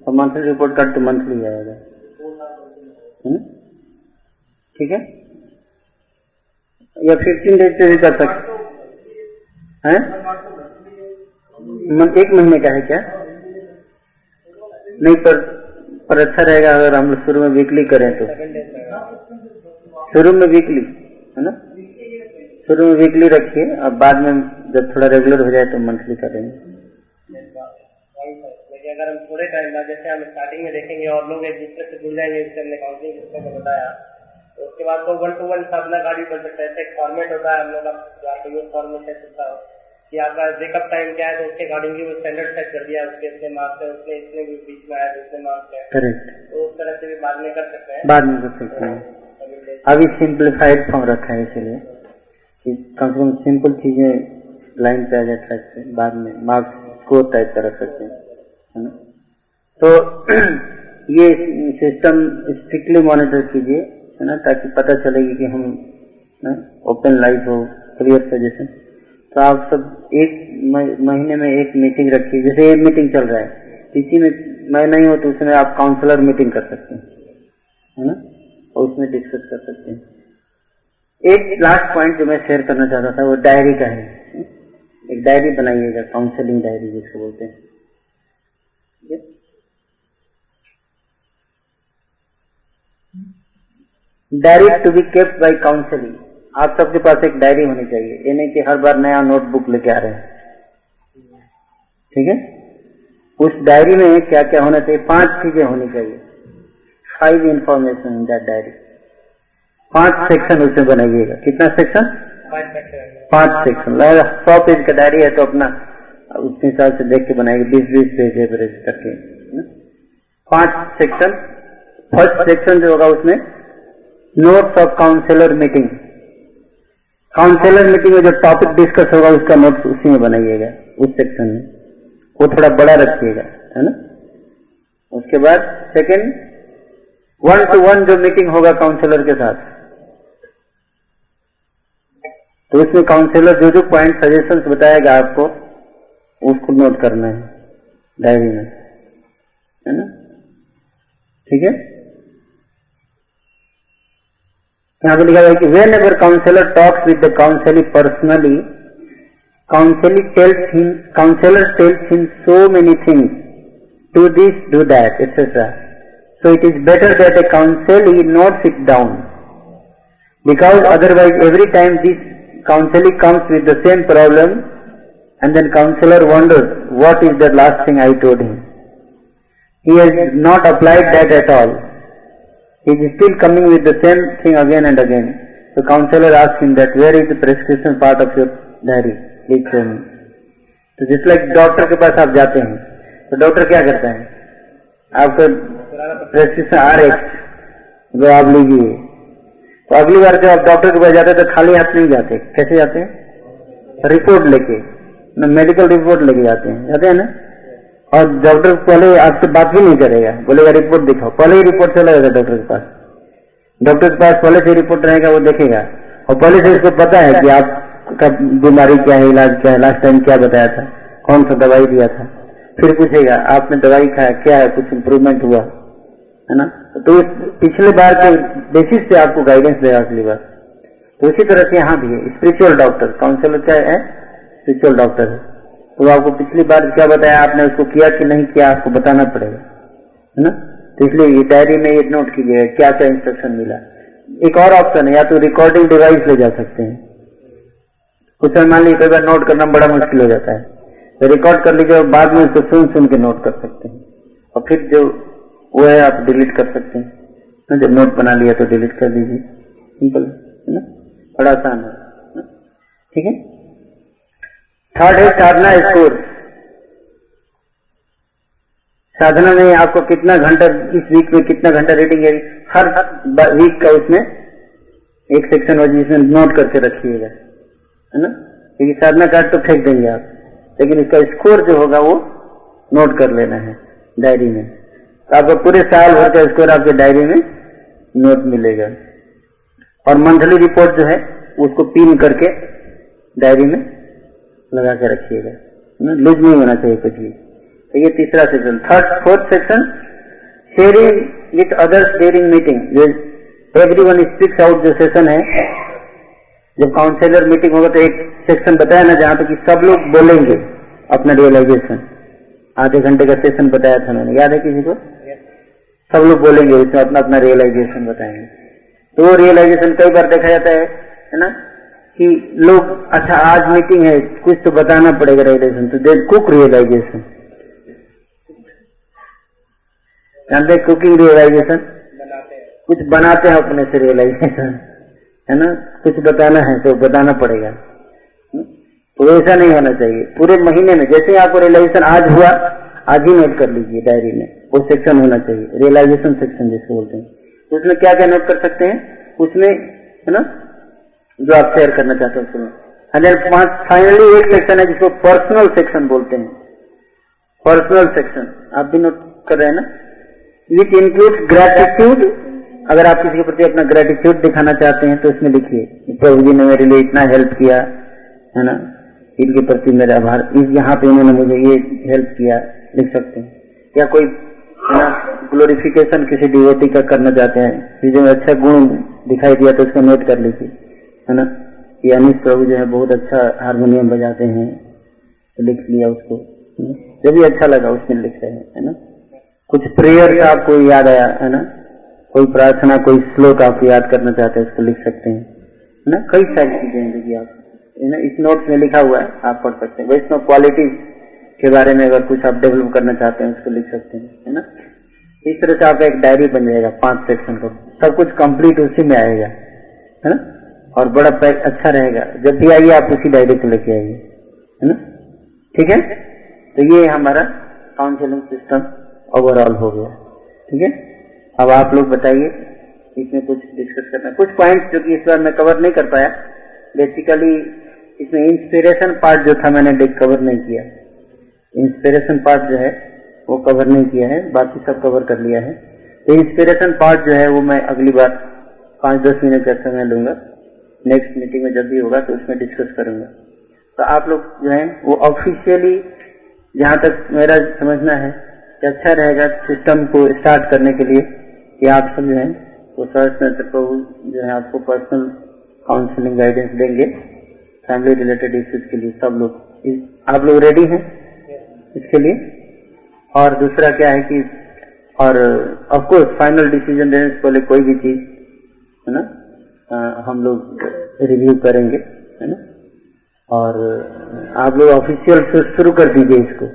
और मंथली रिपोर्ट कार्ड तो मंथली आएगा। है ना? ठीक है? या फिफ्टीन डेज़ पे भी कर सकते हैं? एक महीने का है क्या? नहीं, पर पर अच्छा रहेगा अगर हम लोग शुरू में वीकली करें तो। शुरू में वीकली है ना? शुरू में वीकली रखिए, अब बाद में जब थोड़ा रेगुलर हो जाए तो मंथली करेंगे। अगर हम थोड़े टाइम बाद, जैसे हम स्टार्टिंग में देखेंगे और लोग एक दूसरे से जुड़ जाएँगे, जैसे हमने काउंसलिंग सिस्टम को बताया तो उसके बाद तो वन टू वन साधना गाड़ी बन सकता है एक फॉर्मेट होता है हम लोग का यूज़ फॉर्मेट है। कि आपका ब्रेकअप टाइम क्या है तो उसके अकॉर्डिंग वो स्टैंडर्ड सेट कर दिया उसके इतने मार्क्स है उसने इतने भी बीच में आया इतने मार्क्स है करेक्ट तो उस तरह से भी बाद में कर सकते हैं। बाद में कर सकते हैं। अभी सिंप्लीफाइड फॉर्म रखा है इसलिए कि कम से कम सिंपल चीज़ें लाइन पे आ जाए ट्रैक से बाद में मार्क्स स्कोर टाइप कर रख सकते हैं है ना? तो ये सिस्टम स्ट्रिक्टली मॉनिटर कीजिए है ना? ताकि पता चलेगी कि हम ओपन लाइफ हो क्लियर सजेशन तो आप सब एक महीने में एक मीटिंग रखिए, जैसे एक मीटिंग चल रहा है। किसी में मैं नहीं हो तो उसमें आप काउंसलर मीटिंग कर सकते हैं, है ना? और उसमें डिस्कस कर सकते हैं। एक लास्ट पॉइंट जो मैं शेयर करना चाहता था, वो डायरी का है। एक डायरी बनाइएगा काउंसलिंग डायरी जिसको बोलते हैं। Diary to be kept by counselling आप सबके पास एक डायरी होनी चाहिए, ये नहीं कि हर बार नया नोटबुक लेके आ रहे हैं। ठीक है? उस डायरी में क्या क्या होना चाहिए? पाँच चीज़ें होनी चाहिए। Five information in that diary पाँच सेक्शन उसमें बनाइएगा। कितना सेक्शन पाँच सेक्शन सौ पेज का डायरी है तो अपना उसके हिसाब से देख के बनाएँगे बीस बीस पेज एवरेज करके पाँच सेक्शन फ़र्स्ट सेक्शन जो होगा उसमें notes of counsellor meeting counsellor meeting में जो टॉपिक डिस्कस होगा, उसका नोट्स उसी में बनाइएगा, उस सेक्शन में। वो थोड़ा बड़ा रखिएगा, है ना? उसके बाद सेकंड वन टू वन जो मीटिंग होगा काउंसिलर के साथ। तो उसमें काउंसिलर जो जो पॉइंट सजेशन बताएगा आपको, उसको नोट करना है डायरी में, है ना? ठीक है? यहाँ पे लिखा है कि whenever counsellor talks with the counselee personally counselee tells him counsellor tells him so many things do this do that etcetera So it is better that a counselee notes it down. Because otherwise every time this counselee comes with the same problem and then counselor wonders what is the last thing I told him. He has not applied that at all. He is still coming with the same thing again and again. So counselor asks him that where is the prescription part of your diary? Please show me. तो जिस like doctor के पास आप जाते हैं तो doctor क्या करता है आपको प्रेस्क्रिप्शन आ रहे जो आप लीजिए तो अगली बार जब आप डॉक्टर के पास जाते हैं तो खाली हाथ नहीं जाते कैसे जाते हैं रिपोर्ट लेके मेडिकल रिपोर्ट लेके जाते हैं जाते हैं ना और डॉक्टर पहले आपसे बात भी नहीं करेगा। बोलेगा, रिपोर्ट दिखाओ। पहले ही रिपोर्ट चला जाएगा डॉक्टर के पास। डॉक्टर के पास पहले से रिपोर्ट रहेगा, वो देखेगा। और पहले से उसको पता है कि आपका बीमारी क्या है, इलाज क्या है, लास्ट टाइम क्या बताया था, कौन सा दवाई दिया था। फिर पूछेगा, आपने दवाई खाया, क्या है? कुछ इम्प्रूवमेंट हुआ? है ना? तो पिछले बार के बेसिस पे आपको गाइडेंस देगा अगली बार। तो इसी तरह से यहाँ भी है। स्पिरिचुअल डॉक्टर काउंसिलर क्या है? स्पिरिचुअल डॉक्टर है। तो आपको पिछली बार क्या बताया? आपने उसको किया कि नहीं किया? आपको बताना पड़ेगा। है ना? तो इसलिए ये डायरी में ये नोट कीजिएगा, क्या क्या इंस्ट्रक्शन मिला। एक और ऑप्शन है, या तो रिकॉर्डिंग डिवाइस ले जा सकते हैं। कुछ मान लीजिए, कई बार नोट करना बड़ा मुश्किल हो जाता है। तो रिकॉर्ड कर लीजिए और बाद में उसको सुन सुन के नोट कर सकते हैं। और फिर जो वो है, आप डिलीट कर सकते हैं। जब नोट बना लिया तो डिलीट कर दीजिए। सिंपल है ना? बड़ा आसान है। ठीक है? थर्ड है साधना स्कोर साधना में आपको कितना घंटा, इस वीक में कितना घंटा रीडिंग है? हर वीक का उसमें एक सेक्शन हो जिसमें नोट करके रखिएगा, है ना? क्योंकि साधना कार्ड तो फेंक देंगे आप। लेकिन इसका स्कोर जो होगा वो नोट कर लेना है डायरी में। तो आपको पूरे साल भर का स्कोर आपके डायरी में नोट मिलेगा। और मंथली रिपोर्ट जो है, उसको पिन करके डायरी में लगा के रखिएगा। लूज नहीं होना चाहिए कुछ भी। तो ये तीसरा section third fourth section sharing with others sharing meeting every one speaks out जो सेशन है जब काउंसलर मीटिंग होगा तो एक सेक्शन बताया ना जहाँ तक कि सब लोग बोलेंगे अपना रियलाइजेशन आधे घंटे का सेशन बताया था मैंने। याद है किसी को? सब लोग बोलेंगे उसमें अपना अपना रियलाइजेशन बताएँगे। तो वो रियलाइजेशन कई बार देखा जाता है है ना? कि लोग अच्छा आज मीटिंग है कुछ तो बताना पड़ेगा रियलाइजेशन तो दे कुक रियलाइजेशन जानते कुकिंग रियलाइजेशन कुछ बनाते हैं अपने से रियलाइजेशन है ना? कुछ बताना है तो बताना पड़ेगा। तो ऐसा नहीं होना चाहिए। पूरे महीने में जैसे ही आपको रियलाइजेशन आज हुआ आज ही नोट कर लीजिए डायरी में। वो सेक्शन होना चाहिए। रियलाइजेशन सेक्शन जिसको बोलते हैं। तो उसमें क्या क्या नोट कर सकते हैं? उसमें है ना? जो आप शेयर करना चाहते हैं उसमें। पाँच फाइनली एक सेक्शन है जिसको पर्सनल सेक्शन बोलते हैं। पर्सनल सेक्शन आप भी नोट कर रहे हैं ना? विच इंक्लूड ग्रेटिट्यूड अगर आप किसी के प्रति अपना ग्रेटिट्यूड दिखाना चाहते हैं तो इसमें लिखिए प्रभु जी ने मेरे लिए इतना हेल्प किया, है ना? इनके प्रति मेरा आभार। इस यहाँ पे इन्होंने मुझे ये हेल्प किया, लिख सकते हैं। या कोई ग्लोरिफिकेशन किसी डिवोटी का करना चाहते हैं में अच्छा गुण दिखाई दिया तो उसको नोट कर लीजिए। है ना? कि अनिश प्रभु जो है बहुत अच्छा हारमोनियम बजाते हैं। तो लिख लिया उसको। जो भी अच्छा लगा उसमें लिख रहे हैं ना? कुछ प्रेयर का आपको याद आया, है ना? कोई प्रार्थना, कोई श्लोक आप याद करना चाहते हैं, उसको लिख सकते हैं। है ना? कई सारी चीज़ें हैं देखिए आप, है ना? इस नोट्स में लिखा हुआ है, आप पढ़ सकते हैं। वैष्णव क्वालिटी के बारे में अगर कुछ आप डेवलप करना चाहते हैं, उसको लिख सकते हैं, है ना? इस तरह से आपका एक डायरी बन जाएगा, पाँच सेक्शन को। सब कुछ कंप्लीट उसी में आएगा, है ना? और बड़ा पैक अच्छा रहेगा। जब भी आइए, आप उसी डायरी को लेके आइए। है ना? ठीक है? तो ये हमारा काउंसिलिंग सिस्टम ओवरऑल हो गया। ठीक है? अब आप लोग बताइए, इसमें कुछ डिस्कस करना। कुछ पॉइंट्स जो कि इस बार मैं कवर नहीं कर पाया। बेसिकली इसमें इंस्पिरेशन पार्ट जो था मैंने कवर नहीं किया। इंस्पिरेशन पार्ट जो है, वो कवर नहीं किया है। बाकी सब कवर कर लिया है। तो इंस्पिरेशन पार्ट जो है, वो मैं अगली बार पाँच दस मिनट का समय लूँगा। नेक्स्ट मीटिंग में जब भी होगा तो उसमें डिस्कस करूँगा। तो आप लोग जो है, वो ऑफिशियली जहाँ तक मेरा समझना है कि अच्छा रहेगा सिस्टम को स्टार्ट करने के लिए कि आप सब जो है, वो सर्च प्रभु जो है, आपको पर्सनल काउंसलिंग गाइडेंस देंगे फैमिली रिलेटेड इश्यूज़ के लिए सब लोग। आप लोग रेडी हैं इसके लिए? और दूसरा क्या है कि, और ऑफ़ कोर्स फाइनल डिसीज़न देने से पहले कोई भी चीज़, है ना? हम लोग रिव्यू करेंगे, है ना? और आप लोग ऑफिशियल शुरू कर दीजिए इसको।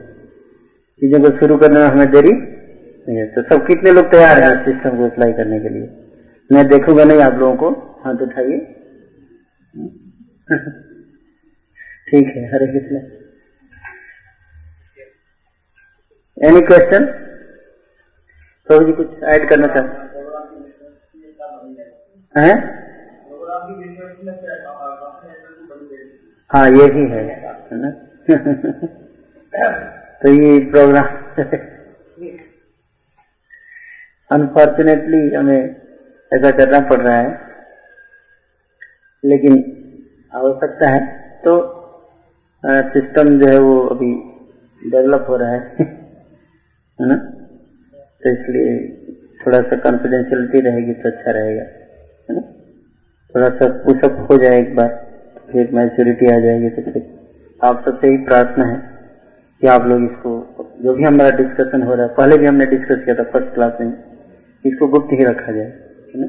चीज़ों को शुरू करने में हमें देरी नहीं है। तो सब कितने लोग तैयार हैं सिस्टम को अप्लाई करने के लिए? मैं देखूँगा नहीं आप लोगों को। हाथ उठाइए। ठीक है, हरे कृष्ण। एनी क्वेश्चन प्रभु जी कुछ ऐड करना चाहते हैं? हाँ? ये यही है ना? तो ये प्रोग्राम अनफॉर्चुनेटली हमें ऐसा करना पड़ रहा है, लेकिन आवश्यकता है। तो सिस्टम जो है वो अभी डेवलप हो रहा है है ना? तो इसलिए थोड़ा सा कॉन्फिडेंशियलिटी रहेगी तो अच्छा रहेगा, है ना? थोड़ा सा पुशअप हो जाए एक बार फिर मैच्योरिटी आ जाएगी तो फिर आप सबसे ही प्रार्थना है कि आप लोग इसको, जो भी हमारा डिस्कशन हो रहा है, पहले भी हमने डिस्कस किया था फ़र्स्ट क्लास में, इसको गुप्त ही रखा जाए, है ना?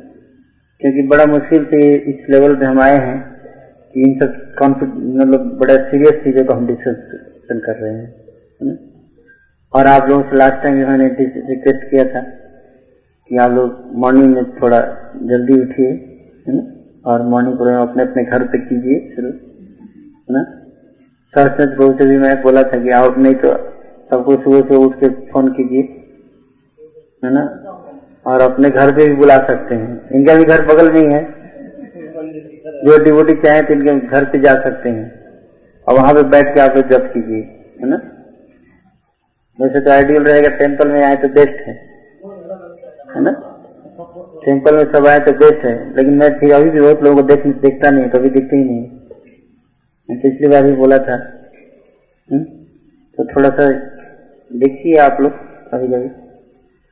क्योंकि बड़ा मुश्किल से इस लेवल पे हम आए हैं कि इन सब मतलब बड़ा सीरियस चीज़ों को हम डिस्कशन कर रहे हैं, है ना? और आप लोगों से लास्ट टाइम मैंने रिक्वेस्ट किया था कि आप लोग मॉर्निंग में थोड़ा जल्दी उठिए, है ना? और मॉर्निंग प्रोग्राम अपने अपने घर पे कीजिए शुरू, है ना? सच सच बहुत भी मैं बोला था कि आप नहीं तो सबको सुबह से उठ के फ़ोन कीजिए, है ना? और अपने घर पे भी बुला सकते हैं। इनका भी घर बगल में ही है। जो डिवोटी चाहे तो इनके घर पे जा सकते हैं। और वहाँ पे बैठ के आप जब कीजिए, है ना? वैसे तो आइडियल रहेगा टेंपल में आए तो बेस्ट है है ना? टेंपल में सब आए तो बेस्ट है लेकिन मैं फिर अभी भी बहुत लोगों को देख, देखता नहीं, कभी दिखते ही नहीं पिछली बार भी बोला था हुँ? हम्म? तो थोड़ा सा देखिए आप लोग कभी कभी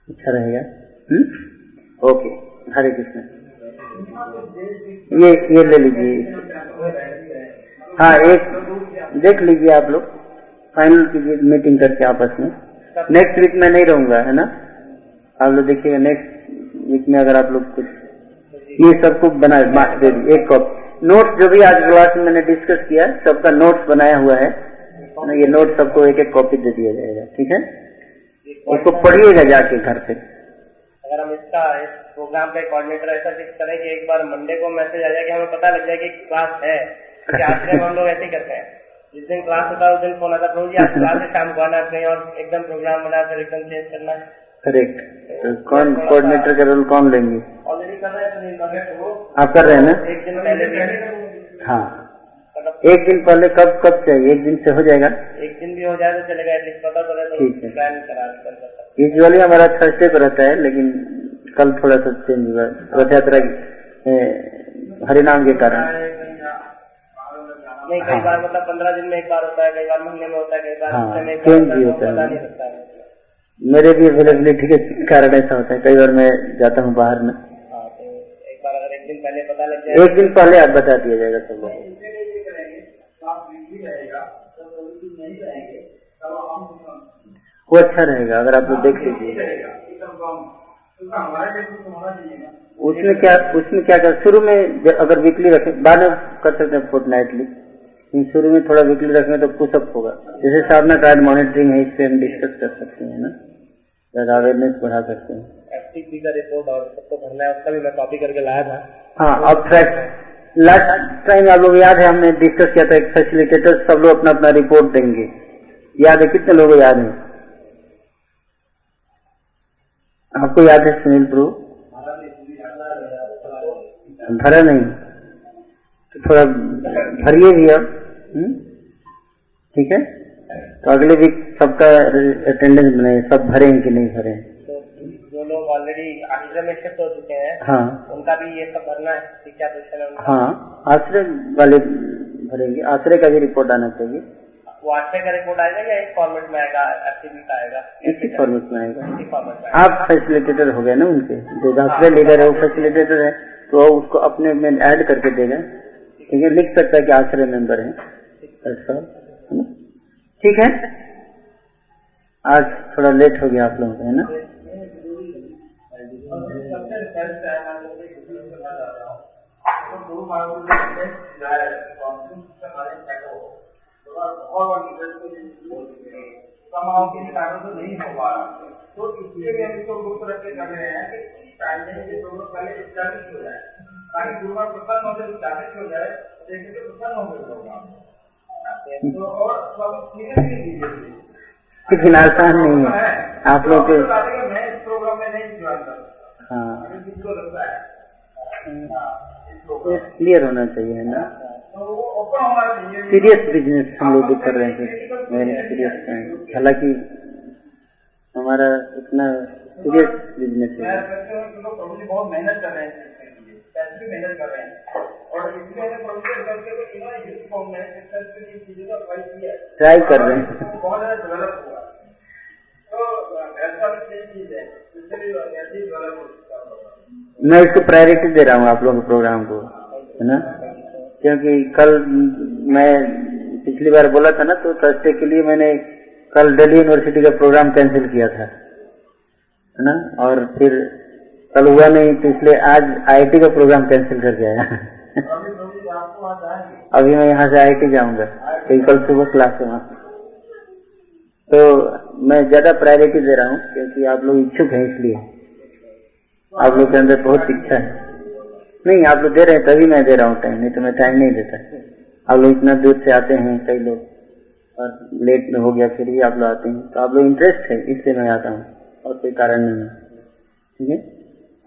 अच्छा रहेगा हम्म? ओके, हरे कृष्ण ये ये ले लीजिए हाँ एक, देख लीजिए आप लोग, फाइनल कीजिए मीटिंग करके आपस में नेक्स्ट वीक में नहीं रहूँगा, है ना आप लोग देखिएगा, नेक्स्ट में अगर आप लोग कुछ ये सबको बना दे दी, एक कॉप नोट्स जो भी आज क्लास में मैंने डिस्कस किया सबका नोट्स बनाया हुआ है। ना ये नोट सबको एक एक कॉपी दे दिया जाएगा, ठीक है? उसको पढ़िएगा जाके घर से। अगर हम इसका, इस प्रोग्राम का कोऑर्डिनेटर ऐसा फिक्स करें कि एक बार मंडे को मैसेज आ जाए कि हमें पता लग जाए कि क्लास है आज हम लोग ऐसे ही करते हैं। जिस दिन क्लास होता है, उस दिन फ़ोन आता प्रभु जी, आप क्लास शाम को आना कहीं और एकदम प्रोग्राम बना फिर एकदम चेंज करना। करेक्ट तो कौन कोऑर्डिनेटर का रोल कौन लेंगे? हैं तो आप कर रहे हैं ना? एक दिन पहले हाँ। एक दिन पहले कब कब चाहिए? एक दिन से हो जाएगा? एक दिन भी हो जाए तो चलेगा तो ठीक है। यूजुअली हमारा थर्सडे को रहता है लेकिन कल थोड़ा सा चेंज हुआ। रथ यात्रा हरिनाम के कारण। नहीं कई बार मतलब पंद्रह दिन में एक बार होता है कई बार महीने में होता है कई बार हाँ, चेंज भी होता है। मेरे भी अवेलेबिलिटी के कारण ऐसा होता है कई बार मैं जाता हूँ बाहर में हाँ, तो एक बार अगर एक दिन पहले पता लग जाए। एक दिन पहले आप बता दिया जाएगा सब वो अच्छा रहेगा अगर आप लोग देख लीजिए। उसमें क्या उसमें क्या कर शुरू में अगर वीकली रखें बाद में कर सकते हैं फोर्थ नाइटली शुरू में थोड़ा वीकली रखेंगे तो पुशअप होगा। जैसे साधना कार्ड मॉनिटरिंग है इससे हम डिस्कस कर सकते हैं ना। अवेयरनेस बढ़ा सकते। हैं का रिपोर्ट और सबको भरना है उसका भी मैं कॉपी करके लाया था। हाँ अब लास्ट टाइम आप लोग याद है हमने डिस्कस किया था एक फैसिलिटेटर सब लोग अपना अपना रिपोर्ट देंगे। याद है कितने लोगों याद है? आपको याद है सुनील प्रभु भरा नहीं। तो थोड़ा भरिए भी अब हम्म? ठीक है? तो अगले वीक सबका अटेंडेंस बनाए सब भरे हैं कि नहीं भरे? हैं तो जो लोग ऑलरेडी आश्रय में शिफ्ट हो चुके हैं हाँ। उनका भी ये सब भरना है क्या है हाँ आश्रय वाले भरेंगे आश्रय का भी रिपोर्ट आना चाहिए। वो आश्रय का रिपोर्ट आएगा या एक फॉर्मेट में आएगा का आएगा? इसी फॉर्मेट में आएगा। इसी फॉर्मेट में आप फैसिलिटेटर हो गए ना उनके? जो आश्रय लीडर है वो फैसिलिटेटर है तो उसको अपने में ऐड करके देगा। ठीक है लिख सकता है कि आश्रय मेंबर है। ऐसा ठीक है? आज थोड़ा लेट हो गया आप लोगों को, है ना? तो इसके लिए हम कर रहे हैं कि पहले हो जाए ताकि गुरु का प्रसन्न हो जाए हो जाए के प्रसन्न हो गए तो और धीरे धीरे धीरे आसान नहीं है। आप लोग के हाँ। क्लियर होना चाहिए ना? सीरियस बिज़नेस हम लोग भी कर रहे हैं। वेरी सीरियस हालाँकि हमारा इतना सीरियस बिज़नेस है बहुत मेहनत कर रहे हैं। भी कर रहे हैं। और इसलिए मैंने प्रभु करके तो इन्होंने यूथ फॉर्म में सक्सेस की चीज़ों का ट्राई किया ट्राई कर रहे हैं। बहुत ज़्यादा डेवलप हुआ तो ऐसा भी सही चीज़ है। इसलिए ऐसे ही डेवलप हो। होगा मैं इसको प्रायोरिटी दे रहा हूँ आप लोगों के प्रोग्राम को है ना? क्योंकि कल मैं पिछली बार बोला था ना तो थर्सडे के लिए मैंने कल दिल्ली यूनिवर्सिटी का प्रोग्राम कैंसिल किया था है ना? और फिर कल हुआ नहीं तो इसलिए आज आईआईटी का प्रोग्राम कैंसिल करके आया। अभी मैं यहाँ से आईआईटी जाऊँगा। कल कल सुबह क्लास है वहाँ। तो मैं ज़्यादा प्रायोरिटी दे रहा हूँ, क्योंकि आप लोग इच्छुक हैं इसलिए। आप लोग के अंदर बहुत इच्छा है। नहीं, आप लोग दे रहे हैं, तभी मैं दे रहा हूँ टाइम नहीं तो मैं टाइम नहीं देता। आप लोग इतना दूर से आते हैं, कई लोग। और लेट में हो गया, फिर भी आप लोग आते हैं। तो आप लोग इंटरेस्ट है, इसलिए मैं आता हूँ। और कोई कारण नहीं है। ठीक है?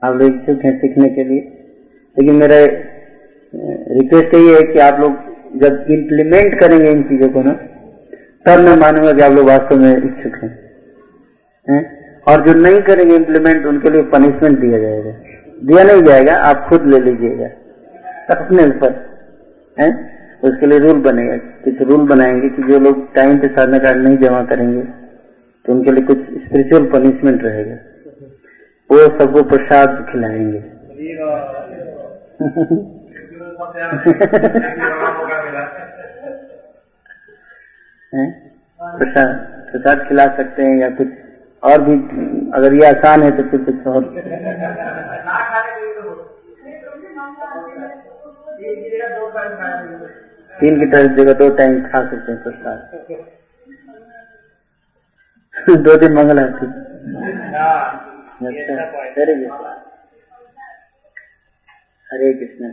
आप लोग इच्छुक हैं सीखने के लिए। लेकिन मेरा रिक्वेस्ट यही है कि आप लोग जब इम्प्लीमेंट करेंगे इन चीज़ों को ना, तब मैं मानूँगा कि आप लोग वास्तव में इच्छुक हैं। हैं? और जो नहीं करेंगे इम्प्लीमेंट उनके लिए पनिशमेंट दिया जाएगा। दिया नहीं जाएगा, आप खुद ले लीजिएगा। अपने ऊपर। है? उसके लिए रूल बनेगा। कुछ रूल बनाएँगे कि जो लोग टाइम पे साधना कार्ड नहीं जमा करेंगे तो उनके लिए कुछ स्पिरिचुअल पनिशमेंट रहेगा। वो सबको प्रसाद खिलाएँगे। प्रसाद प्रसाद खिला सकते हैं या कुछ और भी, अगर ये आसान है तो फिर कुछ और। तीन की तरह जगह दो टाइम खा सकते हैं प्रसाद। दो दिन मंगल आरती अच्छा। वेरी गुड हरे कृष्ण